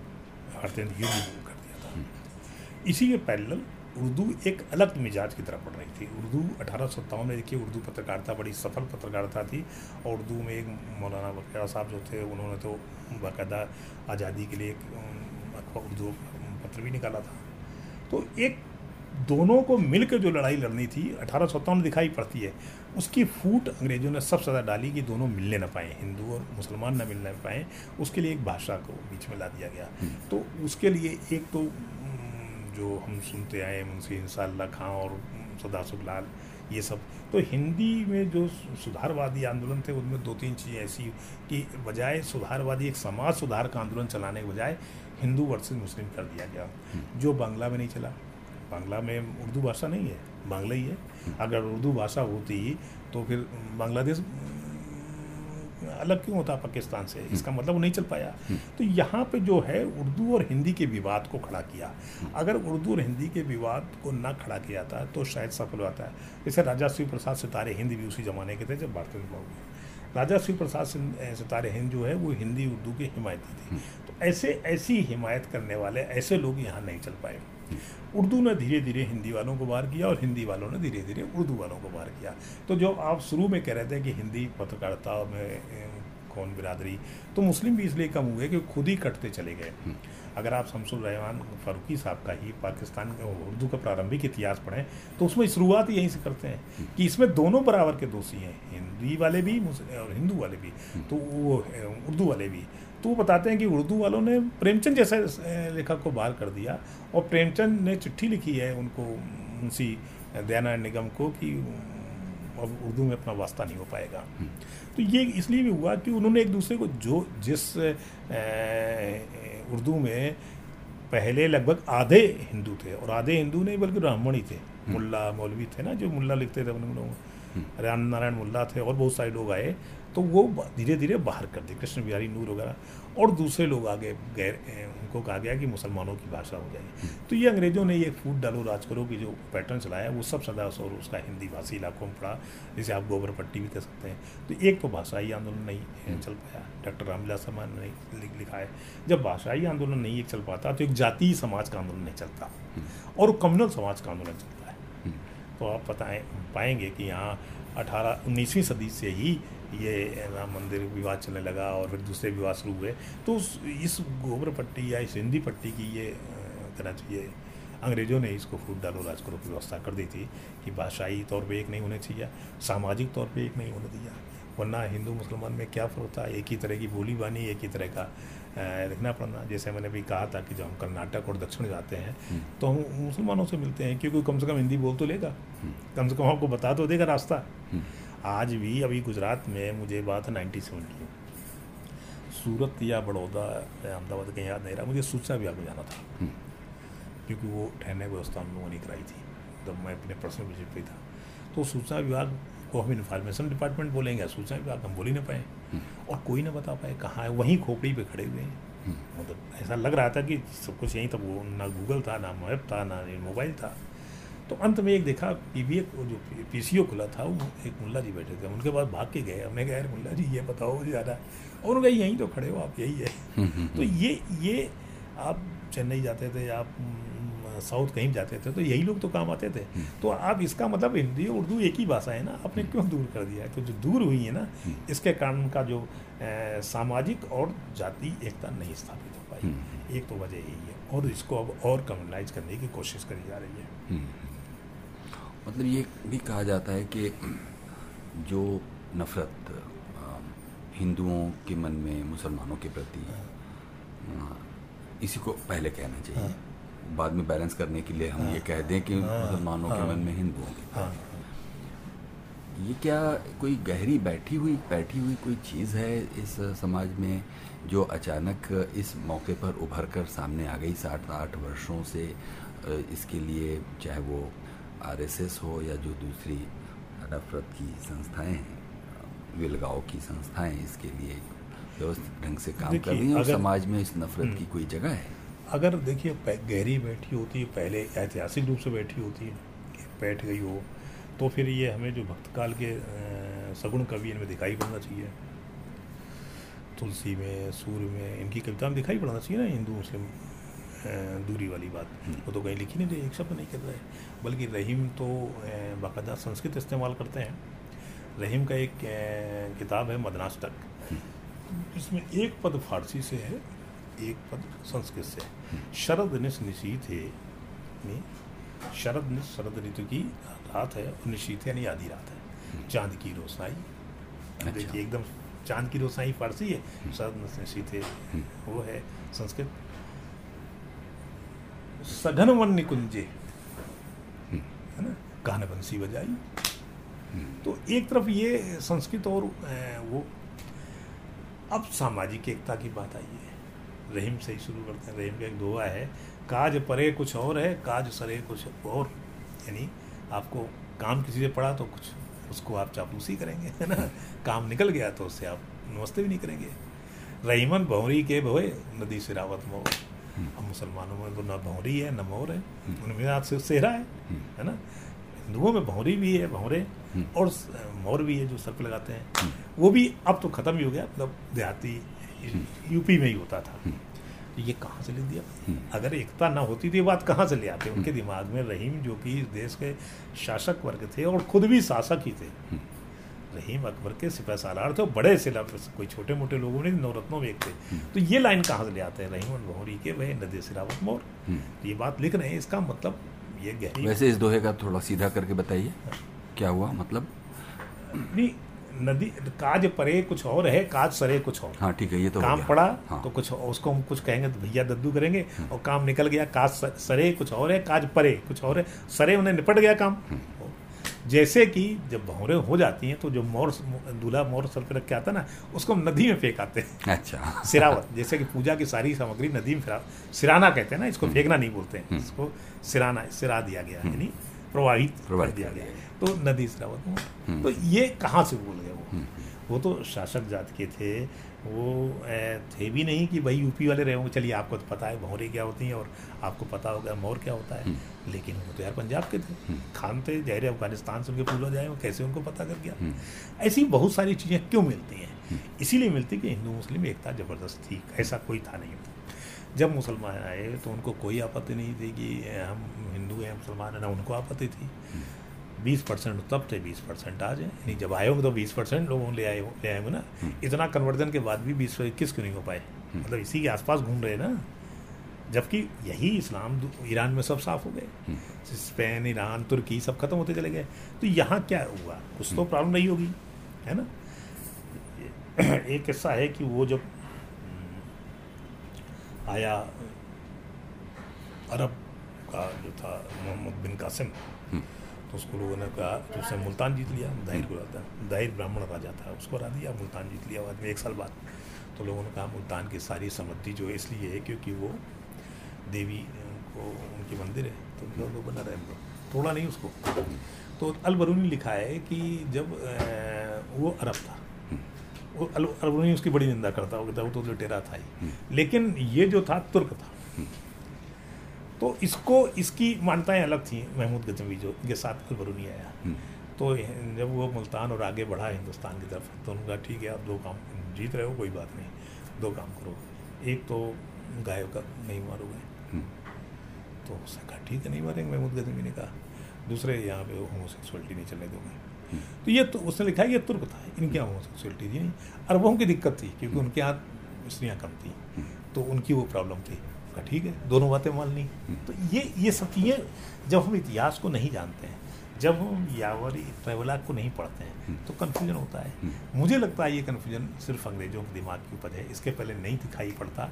भारतेंद्र युद्ध कर दिया था। इसी के पैरेलल उर्दू एक अलग मिजाज की तरफ़ बढ़ रही थी। उर्दू अठारह में देखिए, उर्दू पत्रकारिता बड़ी सफल पत्रकारिता थी और उर्दू में एक मौलाना बकरा साहब जो थे, उन्होंने तो बाकायदा आज़ादी के लिए एक उर्दू पत्र भी निकाला था। तो एक दोनों को मिलकर जो लड़ाई लड़नी थी अठारह में दिखाई पड़ती है उसकी फूट अंग्रेज़ों ने सबसे ज़्यादा डाली कि दोनों मिलने ना पाए हिंदू और मुसलमान ना मिलने पाए उसके लिए एक भाषा को बीच में ला दिया गया हम्म। तो उसके लिए एक तो जो हम सुनते आए मुंशी इंशाल्लाह खां और सदासुख लाल ये सब तो हिंदी में जो सुधारवादी आंदोलन थे उनमें दो तीन चीज़ें ऐसी कि बजाय सुधारवादी एक समाज सुधार का आंदोलन चलाने के बजाय हिंदू वर्सेज मुस्लिम कर दिया गया। हम्म। जो बांग्ला में नहीं चला बांग्ला में उर्दू भाषा नहीं है बांग्ला ही है। हम्म। अगर उर्दू भाषा होती तो फिर बांग्लादेश अलग क्यों होता पाकिस्तान से? इसका हम्म। मतलब वो नहीं चल पाया। तो यहाँ पे जो है उर्दू और हिंदी के विवाद को खड़ा किया। अगर उर्दू और हिंदी के विवाद को ना खड़ा किया था तो शायद सफल होता है जैसे राजा शिव प्रसाद सितारे हिंद भी उसी जमाने के थे जब भारतीय राजा शिव प्रसाद सितारे हिंद जो है वो हिंदी उर्दू के हिमायती थे। ऐसे, ऐसी हिमायत करने वाले, ऐसे लोग यहाँ नहीं चल पाए। उर्दू ने धीरे धीरे हिंदी वालों को बाहर किया और हिंदी वालों ने धीरे धीरे उर्दू वालों को बाहर किया। तो जो आप शुरू में कह रहे थे कि हिंदी पत्रकारिता में कौन बिरादरी तो मुस्लिम भी इसलिए कम हुए कि खुद ही कटते चले गए। अगर आप शमसुल रहमान फारूकी साहब का ही पाकिस्तान का उर्दू का प्रारंभिक इतिहास पढ़ें तो उसमें शुरुआत यहीं से करते हैं कि इसमें दोनों बराबर के दोषी हैं। हिंदी वाले भी और हिंदू वाले भी तो वो उर्दू वाले भी। तो वो बताते हैं कि उर्दू वालों ने प्रेमचंद जैसे लेखक को बाहर कर दिया और प्रेमचंद ने चिट्ठी लिखी है उनको मुंशी दयानारायण निगम को कि अब उर्दू में अपना वास्ता नहीं हो पाएगा तो ये इसलिए भी हुआ कि उन्होंने एक दूसरे को जो जिस उर्दू में पहले लगभग आधे हिंदू थे और आधे हिंदू नहीं बल्कि ब्राह्मण ही थे हम्म। मुल्ला मौलवी थे ना जो मुल्ला लिखते थे उन लोग हम्म। राम नारायण मुल्ला थे और बहुत सारे लोग आए तो वो धीरे धीरे बाहर कर दी कृष्ण बिहारी नूर वगैरह और दूसरे लोग आगे गैर उनको कहा गया कि मुसलमानों की भाषा हो जाएगी। हम्म। तो ये अंग्रेज़ों ने ये फूट डालो राज करो की जो पैटर्न चलाया वो सब सदा और उसका हिंदी भाषी इलाकों में पड़ा जिसे आप गोबर पट्टी भी कह सकते हैं। तो एक तो भाषाई आंदोलन नहीं हम्म। चल पाया। डॉक्टर रामविलास शर्मा ने लिखा है जब भाषाई आंदोलन नहीं एक चल पाता तो एक जातीय समाज का आंदोलन नहीं चलता। हम्म। और कम्युनल समाज का आंदोलन चलता है। तो आप बताएँ पाएँगे कि यहाँ अठारह उन्नीसवीं सदी से ही ये राम मंदिर विवाद चलने लगा और फिर दूसरे विवाद शुरू हुए तो उस इस गोबर पट्टी या इस हिंदी पट्टी की ये कहना चाहिए अंग्रेज़ों ने इसको फूट डालो राज करो की व्यवस्था कर दी थी कि भाषाई तौर पे एक नहीं होने चाहिए सामाजिक तौर पे एक नहीं होने दिया वरना हिंदू मुसलमान में क्या फ़र्क था एक ही तरह की बोली बानी एक ही तरह का लिखना पड़ना जैसे मैंने भी कहा था कि जब हम कर्नाटक और दक्षिण जाते हैं हम्म। तो हम मुसलमानों से मिलते हैं क्योंकि कम से कम हिंदी बोल तो लेगा हम्म। कम से कम आपको बता तो देगा रास्ता हम्म। आज भी अभी गुजरात में मुझे बात है नाइन्टी सेवन की सूरत या बड़ौदा या अहमदाबाद कहीं याद नहीं रहा मुझे सूचना विभाग में जाना था हम्म। क्योंकि वो ठहरने की व्यवस्था हम लोगों ने कराई थी जब मैं अपने पर्सनल विज़िट पे था तो सूचना विभाग को हम इन्फॉर्मेशन डिपार्टमेंट बोलेंगे सूचना विभाग हम बोल ही ना पाए हम्म। और कोई ना बता पाए कहाँ है वहीं खोपड़ी पे खड़े हुए हैं हम्म। मतलब ऐसा लग रहा था कि सब कुछ यहीं था वो ना गूगल था ना मैप था ना मोबाइल था तो अंत में एक देखा पी बी जो पी सी ओ खुला था वो एक मुल्ला जी बैठे थे। उनके पास भाग के गए। हमने कहा यार मुल्ला जी ये बताओ ज़्यादा। और उन्होंने यहीं तो खड़े हो आप यही है। हम्म, हम्म, तो हम्म। ये ये आप चेन्नई जाते थे आप साउथ कहीं जाते थे तो यही लोग तो काम आते थे। तो आप इसका मतलब हिंदी उर्दू एक ही भाषा है ना? आपने क्यों दूर कर दिया? तो जो दूर हुई है ना इसके कारण का जो सामाजिक और जाति एकता नहीं स्थापित हो पाई। एक तो वजह यही है। और इसको अब और कम्युनलाइज करने की कोशिश करी जा रही है। मतलब ये भी कहा जाता है कि जो नफ़रत हिंदुओं के मन में मुसलमानों के प्रति इसी को पहले कहना चाहिए हाँ। बाद में बैलेंस करने के लिए हम हाँ। ये कह दें कि हाँ। मुसलमानों के मन में हिंदुओं के ये क्या कोई गहरी बैठी हुई बैठी हुई कोई चीज़ है इस समाज में जो अचानक इस मौके पर उभर कर सामने आ गई साठ आठ वर्षों से इसके लिए चाहे वो आरएसएस हो या जो दूसरी नफरत की संस्थाएँ हैं विलगाव की संस्थाएँ इसके लिए व्यवस्थित ढंग से काम कर रही हैं और समाज में इस नफरत हम्म। की कोई जगह है अगर देखिए गहरी बैठी होती है पहले ऐतिहासिक रूप से बैठी होती है बैठ गई हो तो फिर ये हमें जो भक्तकाल के सगुण कवि इनमें दिखाई पड़ना चाहिए तुलसी में सूर्य में इनकी कविता में दिखाई पड़ना चाहिए ना हिंदू मुस्लिम दूरी वाली बात हम्म। वो तो कहीं लिखी नहीं रही एक शब्द नहीं कर रहे बल्कि रहीम तो बाकायदा संस्कृत इस्तेमाल करते हैं। रहीम का एक किताब है मदनाष्टक हम्म। जिसमें एक पद फारसी से है एक पद संस्कृत से हम्म। शरद निश निशीत है शरद निश शरद ऋतु की रात है और निशीत यानी आधी रात है। चाँद की रोशनाई। अच्छा। देखिए एकदम चाँद की रोशनाई फारसी है शरद निश निशीत है वो है संस्कृत। सघन वन निकुंजे है ना? गान बंसी बजाई तो एक तरफ़ ये संस्कृत और वो अब सामाजिक एकता की बात आई है। रहीम से ही शुरू करते हैं। रहीम का एक दोहा है काज परे कुछ और है काज सरे कुछ और। यानी आपको काम किसी से पड़ा तो कुछ उसको आप चापूसी करेंगे है ना? काम निकल गया तो उससे आप नमस्ते भी नहीं करेंगे। रहीमन भौरी के भोए नदी से रावत मोह अब मुसलमानों में तो न भौरी है ना मोर है। उनमें आज से सेहरा है है ना? हिंदुओं में भौरी भी है भौरे और मोर भी है जो सर पे लगाते हैं। वो भी अब तो ख़त्म ही हो गया मतलब देहाती यूपी में ही होता था। ये कहाँ से ले दिया? अगर एकता ना होती तो ये बात कहाँ से ले आते? उनके दिमाग में रहीम जो कि इस देश के शासक वर्ग थे और खुद भी शासक ही थे। रहीम अकबर के सिपह सालार थे बड़े सिला कोई छोटे मोटे लोगों ने नवरत्नों में एक थे। तो ये लाइन कहाँ से ले आते हैं? रहीम भौरी के वह नदी सिरावत मोर। तो ये बात लिख रहे हैं इसका मतलब ये गहरी वैसे इस दोहे का थोड़ा सीधा करके बताइए क्या हुआ मतलब? नहीं नदी काज परे कुछ और है काज सरे कुछ और। हाँ ठीक है ये तो काम पड़ा हाँ। तो कुछ उसको हम कुछ कहेंगे तो भैया दद्दू करेंगे और काम निकल गया काज सरे कुछ और है काज परे कुछ और है सरे उन्हें निपट गया काम। जैसे कि जब भौरे हो जाती हैं तो जो मोर दूल्हा मोर सर पे रख के आता है ना उसको हम नदी में फेंक आते हैं। अच्छा। सिरावत जैसे कि पूजा की सारी सामग्री नदी में फिरा सिराना कहते हैं ना इसको फेंकना नहीं बोलते हैं। इसको सिराना सिरा दिया गया यानी प्रवाहित कर प्रवाहित दिया गया तो नदी सिरावत तो ये कहाँ से बोल गए वो? वो तो शासक जात के थे वो थे भी नहीं कि भाई यूपी वाले रहे होंगे चलिए आपको तो पता है भौरे क्या होती हैं और आपको पता होगा मोर क्या होता है। लेकिन वो तो यार पंजाब के थे। खान थे जहरे अफ़गानिस्तान से उनके आए वो कैसे उनको पता कर गया। ऐसी बहुत सारी चीज़ें क्यों मिलती हैं? इसीलिए मिलती कि हिंदू मुस्लिम एकता ज़बरदस्त थी ऐसा कोई था नहीं। जब मुसलमान आए तो उनको कोई आपत्ति नहीं थी कि हम हिंदू हैं मुसलमान हैं ना उनको आपत्ति थी। बीस परसेंट तब थे बीस परसेंट आज है यानी जब आए होंगे तो बीस परसेंट लोगों ले आए ले आए होंगे ना। इतना कन्वर्जन के बाद भी बीस इक्कीस क्यों नहीं हो पाए? मतलब इसी के आसपास घूम रहे ना। जबकि यही इस्लाम ईरान में सब साफ़ हो गए। स्पेन ईरान तुर्की सब खत्म होते चले गए। तो यहाँ क्या हुआ? कुछ तो प्रॉब्लम नहीं होगी है ना? एक किस्सा है कि वो जब हम्म, आया अरब का जो था मोहम्मद बिन कासिम। तो उसको लोगों ने कहा तो उसने मुल्तान जीत लिया दाहिर को रहता दाहिर ब्राह्मण राजा था उसको हरा दिया मुल्तान जीत लिया। बाद में एक साल बाद तो लोगों ने कहा मुल्तान की सारी समृद्धि जो है इसलिए है क्योंकि वो देवी को उनके मंदिर है तो उनका वो बना रहे हम लोग। तोड़ा नहीं उसको। तो अलबरूनी लिखा है कि जब वो अरब था वो अल अलबरूनी उसकी बड़ी निंदा करता वो कहता वो तो लुटेरा था ही। लेकिन ये जो था तुर्क था। तो इसको इसकी मान्यताएँ अलग थी महमूद गजनवी जो के साथ अलबरूनी आया। तो जब वो मुल्तान और आगे बढ़ा हिंदुस्तान की तरफ़ तो उन्होंने कहा ठीक है आप दो काम जीत रहे हो कोई बात नहीं दो काम करो। एक तो गाय का नहीं मारोगे तो उसने कहा ठीक है नहीं मारेंगे महमूद गजनवी ने कहा। दूसरे यहाँ पे होमोसेक्सुअलिटी नहीं चलने दोगे। तो ये तो उसने लिखा ये तुर्क था इनके यहाँ होमोसेक्सुअलिटी थी नहीं। अरबों की दिक्कत थी क्योंकि उनके यहाँ स्त्रियाँ कम थी। तो उनकी वो प्रॉब्लम थी। कहा ठीक है? दोनों बातें मान ली। तो ये ये सब चीज़ें जब हम इतिहास को नहीं जानते हैं जब हम यावरी ट्रेवला को नहीं पढ़ते हैं तो कन्फ्यूज़न होता है। मुझे लगता है ये कन्फ्यूज़न सिर्फ़ अंग्रेज़ों के दिमाग की उपज है इसके पहले नहीं दिखाई पड़ता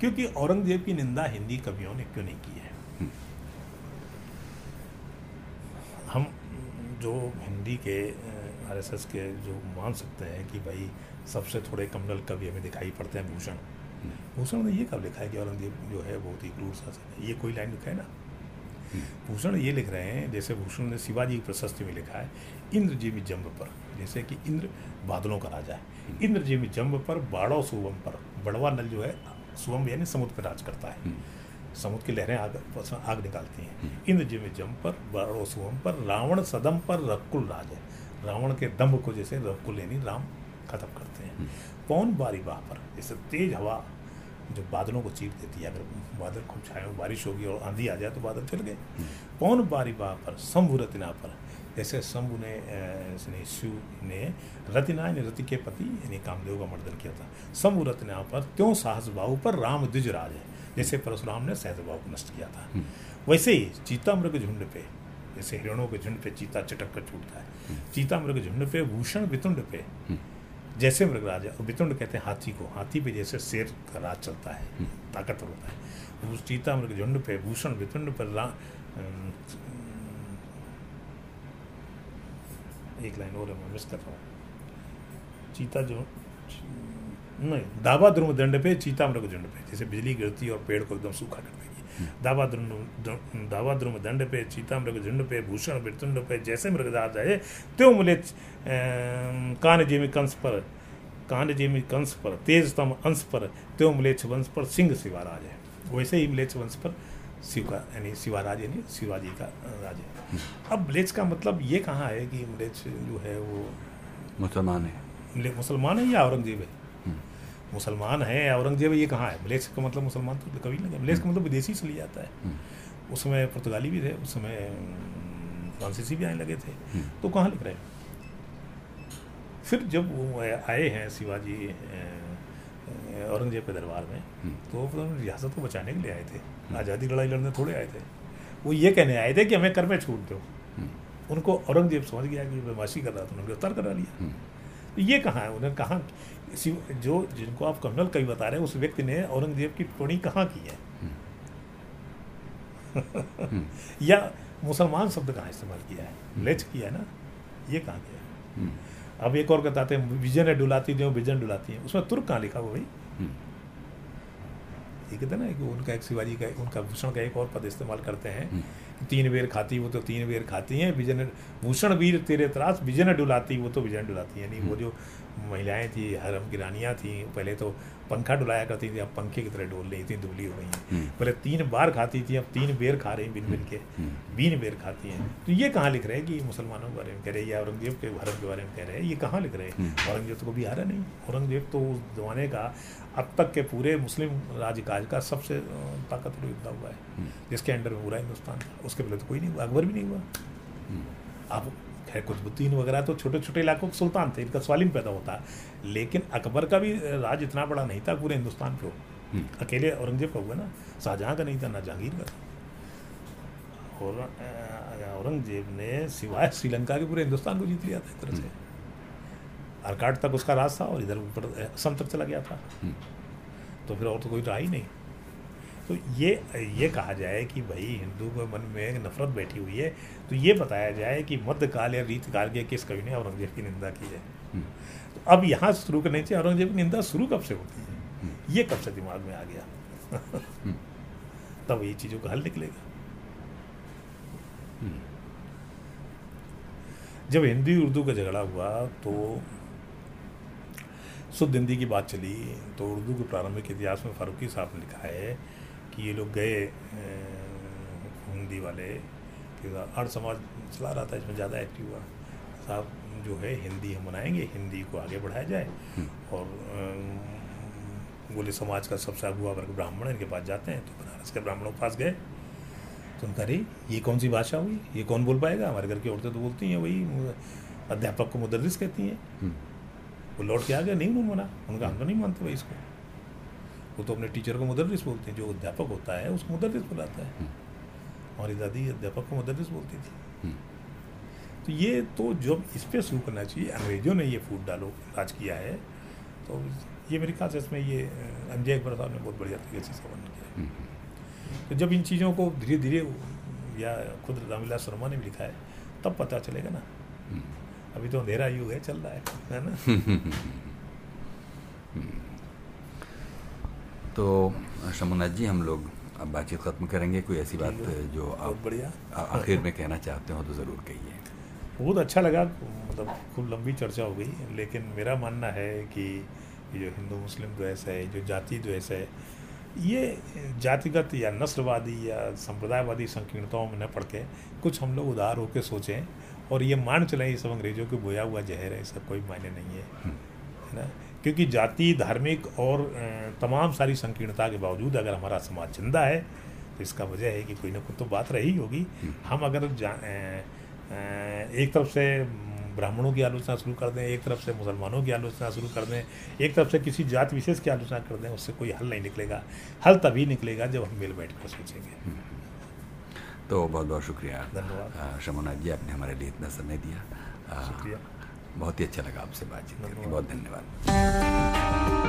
क्योंकि औरंगज़ेब की निंदा हिंदी कवियों ने क्यों नहीं की है? हम जो हिंदी के आरएसएस के जो मान सकते हैं कि भाई सबसे थोड़े कमनल कवि हमें दिखाई पड़ते हैं भूषण। भूषण ने ये कब लिखा है कि औरंगज़ेब जो है बहुत ही क्रूर शासक है? ये कोई लाइन लिखा है ना? भूषण ये लिख रहे हैं जैसे भूषण ने शिवाजी की प्रशस्ति में लिखा है इंद्र जी में जम्ब पर जैसे कि इंद्र बादलों का राजा है। इंद्र जी में जम्ब पर बाड़ो सुवम पर बड़वा नल जो है सुवम यानी समुद्र पर राज करता है। समुद्र की लहरें आग आग निकालती हैं। इंद्र जी में जम पर बाड़ो सुवम पर रावण सदम पर रकुल राज है। रावण के दम्भ को जैसे रकुल यानी राम खत्म करते हैं। पौन बारी बाह पर? जैसे तेज हवा जो बादलों को चीर देती है अगर बादल खूब छाए हो बारिश होगी और आंधी आ जाए तो बादल चल गए। पौन बारी बाह पर? शंभु रतिना पर। जैसे शंभु ने इसने शिव ने रतिना यानी रति के पति यानी कामदेव का मर्दन किया था। शंभु रतिना पर त्यों साहस बाहु पर राम द्विज राज है जैसे परशुराम ने सहज बाहु को नष्ट किया था। वैसे ही चीता मृग झुंड पे जैसे हिरणों के झुंड पे चीता चटक कर छूटता है। चीता मृग झुंड पे भूषण वितुंड पे जैसे मृगराज और वितुंड कहते हैं हाथी को। हाथी पे जैसे शेर का राज चलता है ताकतवर होता है। उस चीता मृग झुंड पे भूषण वितुंड पर रा एक लाइन और मैं मिस कर रहा हूँ। चीता जो नहीं दावा ध्रुव दंड पे चीता मृग झुंड पे जैसे बिजली गिरती और पेड़ को एकदम सूखा कर देगी दावा ध्रुव दावा ध्रुव दंड पे चीता मृग झुंड पे भूषण मृत्युंड पे जैसे मृगदार जाए त्यो मुले कान जेमी कंस पर कान जेमी कंस पर तेज तम अंश पर त्यो मुलेच वंश पर सिंह शिवाराज है। वैसे ही मिलेच वंश पर शिव का यानी शिवाराज यानी शिवाजी का राज है। अब म्लेच का मतलब ये कहाँ है कि म्लेच जो है वो मुसलमान है। मुसलमान है या औरंगज़ेब है? मुसलमान है औरंगज़ेब ये कहाँ है? मलेच का मतलब मुसलमान तो कभी नहीं मलेच का मतलब विदेशी से लिया जाता है। उस समय पुर्तगाली भी थे उस समय फ्रांसीसी भी आने लगे थे। तो कहाँ लिख रहे हैं? फिर जब वो आए हैं शिवाजी औरंगज़ेब के दरबार में हम्म। तो रियासत को बचाने के लिए आए थे। आज़ादी लड़ाई लड़ने थोड़े आए थे। वो ये कहने आए थे कि हमें कर में छूट दो। हम्म। उनको औरंगज़ेब समझ गया कि बदमाशी कर रहा था उन्होंने गिरफ़्तार करा लिया। हम्म। तो ये कहाँ है? उन्हें कहाँ शिव- जो जिनको आप कर्नल कवि बता रहे हैं उस व्यक्ति ने औरंगज़ेब की टिप्पणी कहाँ की है? हम्म। या मुसलमान शब्द कहाँ इस्तेमाल किया है? लेच किया है ना? ये कहाँ किया है? हम्म। अब एक और बताते हैं विजन है डुलाती जो विजन डुलाती है। उसमें तुर्क कहाँ लिखा हुआ भाई? हम्म। ये कहते ना कि उनका एक शिवाजी का उनका भूषण का एक और पद इस्तेमाल करते हैं। हम्म। तीन बेर खाती वो तो तीन बेर खाती हैं विजन भूषण वीर तेरे त्रास विजन डुलाती वो तो विजन डुलाती है। यानी वो जो महिलाएँ थी हरम की रानियाँ थी पहले तो पंखा डुलाया करती थी अब पंखे की तरह डोल रही थी दुबली हो गई हैं हम्म। पहले तीन बार खाती थी अब तीन बेर खा रही बिन बिन के हम्म। बीन बेर खाती हैं तो ये कहाँ लिख रहे हैं कि मुसलमानों के बारे में कह रहे हैं या औरंगज़ेब के भारत के बारे में कह रहे हैं ये कहाँ लिख रहे हैं हम्म। औरंगज़ेब तो कभी हारा नहीं औरंगज़ेब तो उस जमाने का अब तक के पूरे मुस्लिम राज्यकाज का सबसे ताकतवर योद्धा हुआ है हम्म। जिसके अंडर में पूरा हिंदुस्तान था उसके पहले तो कोई नहीं हुआ अकबर भी नहीं हुआ हम्म। खैर कुतुबुद्दीन वगैरह तो छोटे छोटे इलाकों के सुल्तान थे इनका सवाल ही नहीं पैदा होता। लेकिन अकबर का भी राज इतना बड़ा नहीं था पूरे हिंदुस्तान पे हम्म। अकेले औरंगज़ेब का हुआ ना शाहजहाँ का नहीं था ना जहांगीर का था। और औरंगज़ेब ने सिवाय श्रीलंका के पूरे हिंदुस्तान को जीत लिया था एक तरह से। आरकाट तक उसका राज था और इधर ऊपर असम तक चला गया था। हम्म। तो फिर और तो कोई रहा ही नहीं। तो ये ये कहा जाए कि भाई हिंदू के मन में नफरत बैठी हुई है तो ये बताया जाए कि मध्यकाल या रीतकाल के किस कवि ने औरंगज़ेब की निंदा की है। हम्म। तो अब यहाँ शुरू करनी चाहिए औरंगज़ेब की निंदा शुरू कब से होती है? ये कब से दिमाग में आ गया? तब ये चीज़ों का हल निकलेगा। जब हिंदी उर्दू का झगड़ा हुआ तो शुद्ध हिंदी की बात चली तो उर्दू के प्रारंभिक इतिहास में फारूकी साहब ने लिखा है कि ये लोग गए हिंदी वाले कि अर्ध समाज चला रहा था इसमें ज़्यादा एक्टिव हुआ। साहब जो है हिंदी हम बनाएँगे हिंदी को आगे बढ़ाया जाए और बोले समाज का सबसे अगुआ वर्ग ब्राह्मण है, इनके पास जाते हैं तो बनारस के ब्राह्मणों के पास गए। तो उनका अरे ये कौन सी भाषा हुई? ये कौन बोल पाएगा? हमारे घर की औरतें तो बोलती हैं वही अध्यापक को मुदर्रिस कहती हैं। हम्म। वो लौट के आ गया नहीं उन्होंने मना। उनका हम तो नहीं मानते भाई इसको। वो तो अपने टीचर को मुदर्रिस बोलते हैं जो अध्यापक होता है उसको मुदर्रिस बुलाता है। हमारी दादी अध्यापक को मुदर्रिस बोलती थी। हम्म। तो ये तो जब इस पर शुरू करना चाहिए अंग्रेज़ों ने ये फ़ूड डालो राज किया है तो ये मेरे ख्याल से इसमें ये अंजय अकबर साहब ने बहुत बढ़िया तरीके से वर्णन किया हम्म। तो जब इन चीज़ों को धीरे धीरे या खुद रामविलास शर्मा ने भी लिखा है तब पता चलेगा ना। अभी तो अंधेरा युग है चल रहा है है ना? तो शमुनाथ जी हम लोग अब बातचीत ख़त्म करेंगे। कोई ऐसी बात जो आप बढ़िया। आखिर में कहना चाहते हो तो ज़रूर कहिए। बहुत अच्छा लगा मतलब खूब लंबी चर्चा हो गई लेकिन मेरा मानना है कि जो हिंदू मुस्लिम द्वेष है जो जाति द्वेष है ये जातिगत या नस्लवादी या संप्रदायवादी संकीर्णताओं में न पड़ के कुछ हम लोग उदार होकर सोचें और ये मान चलें ये सब अंग्रेज़ों के बोया हुआ जहर है इसका कोई मायने नहीं है। है ना? क्योंकि जाति धार्मिक और तमाम सारी संकीर्णता के बावजूद अगर हमारा समाज ज़िंदा है तो इसका वजह है कि कोई ना कोई तो बात रही होगी। हम अगर जा- एक तरफ़ से ब्राह्मणों की आलोचना शुरू कर दें एक तरफ़ से मुसलमानों की आलोचना शुरू कर दें एक तरफ़ से किसी जात विशेष की आलोचना कर दें उससे कोई हल नहीं निकलेगा। हल तभी निकलेगा जब हम मिल बैठ कर सोचेंगे। तो बहुत बहुत शुक्रिया। धन्यवाद। शमुनाथ जी आपने हमारे लिए इतना समय दिया। शुक्रिया। बहुत ही अच्छा लगा आपसे बातचीत करके। बहुत धन्यवाद।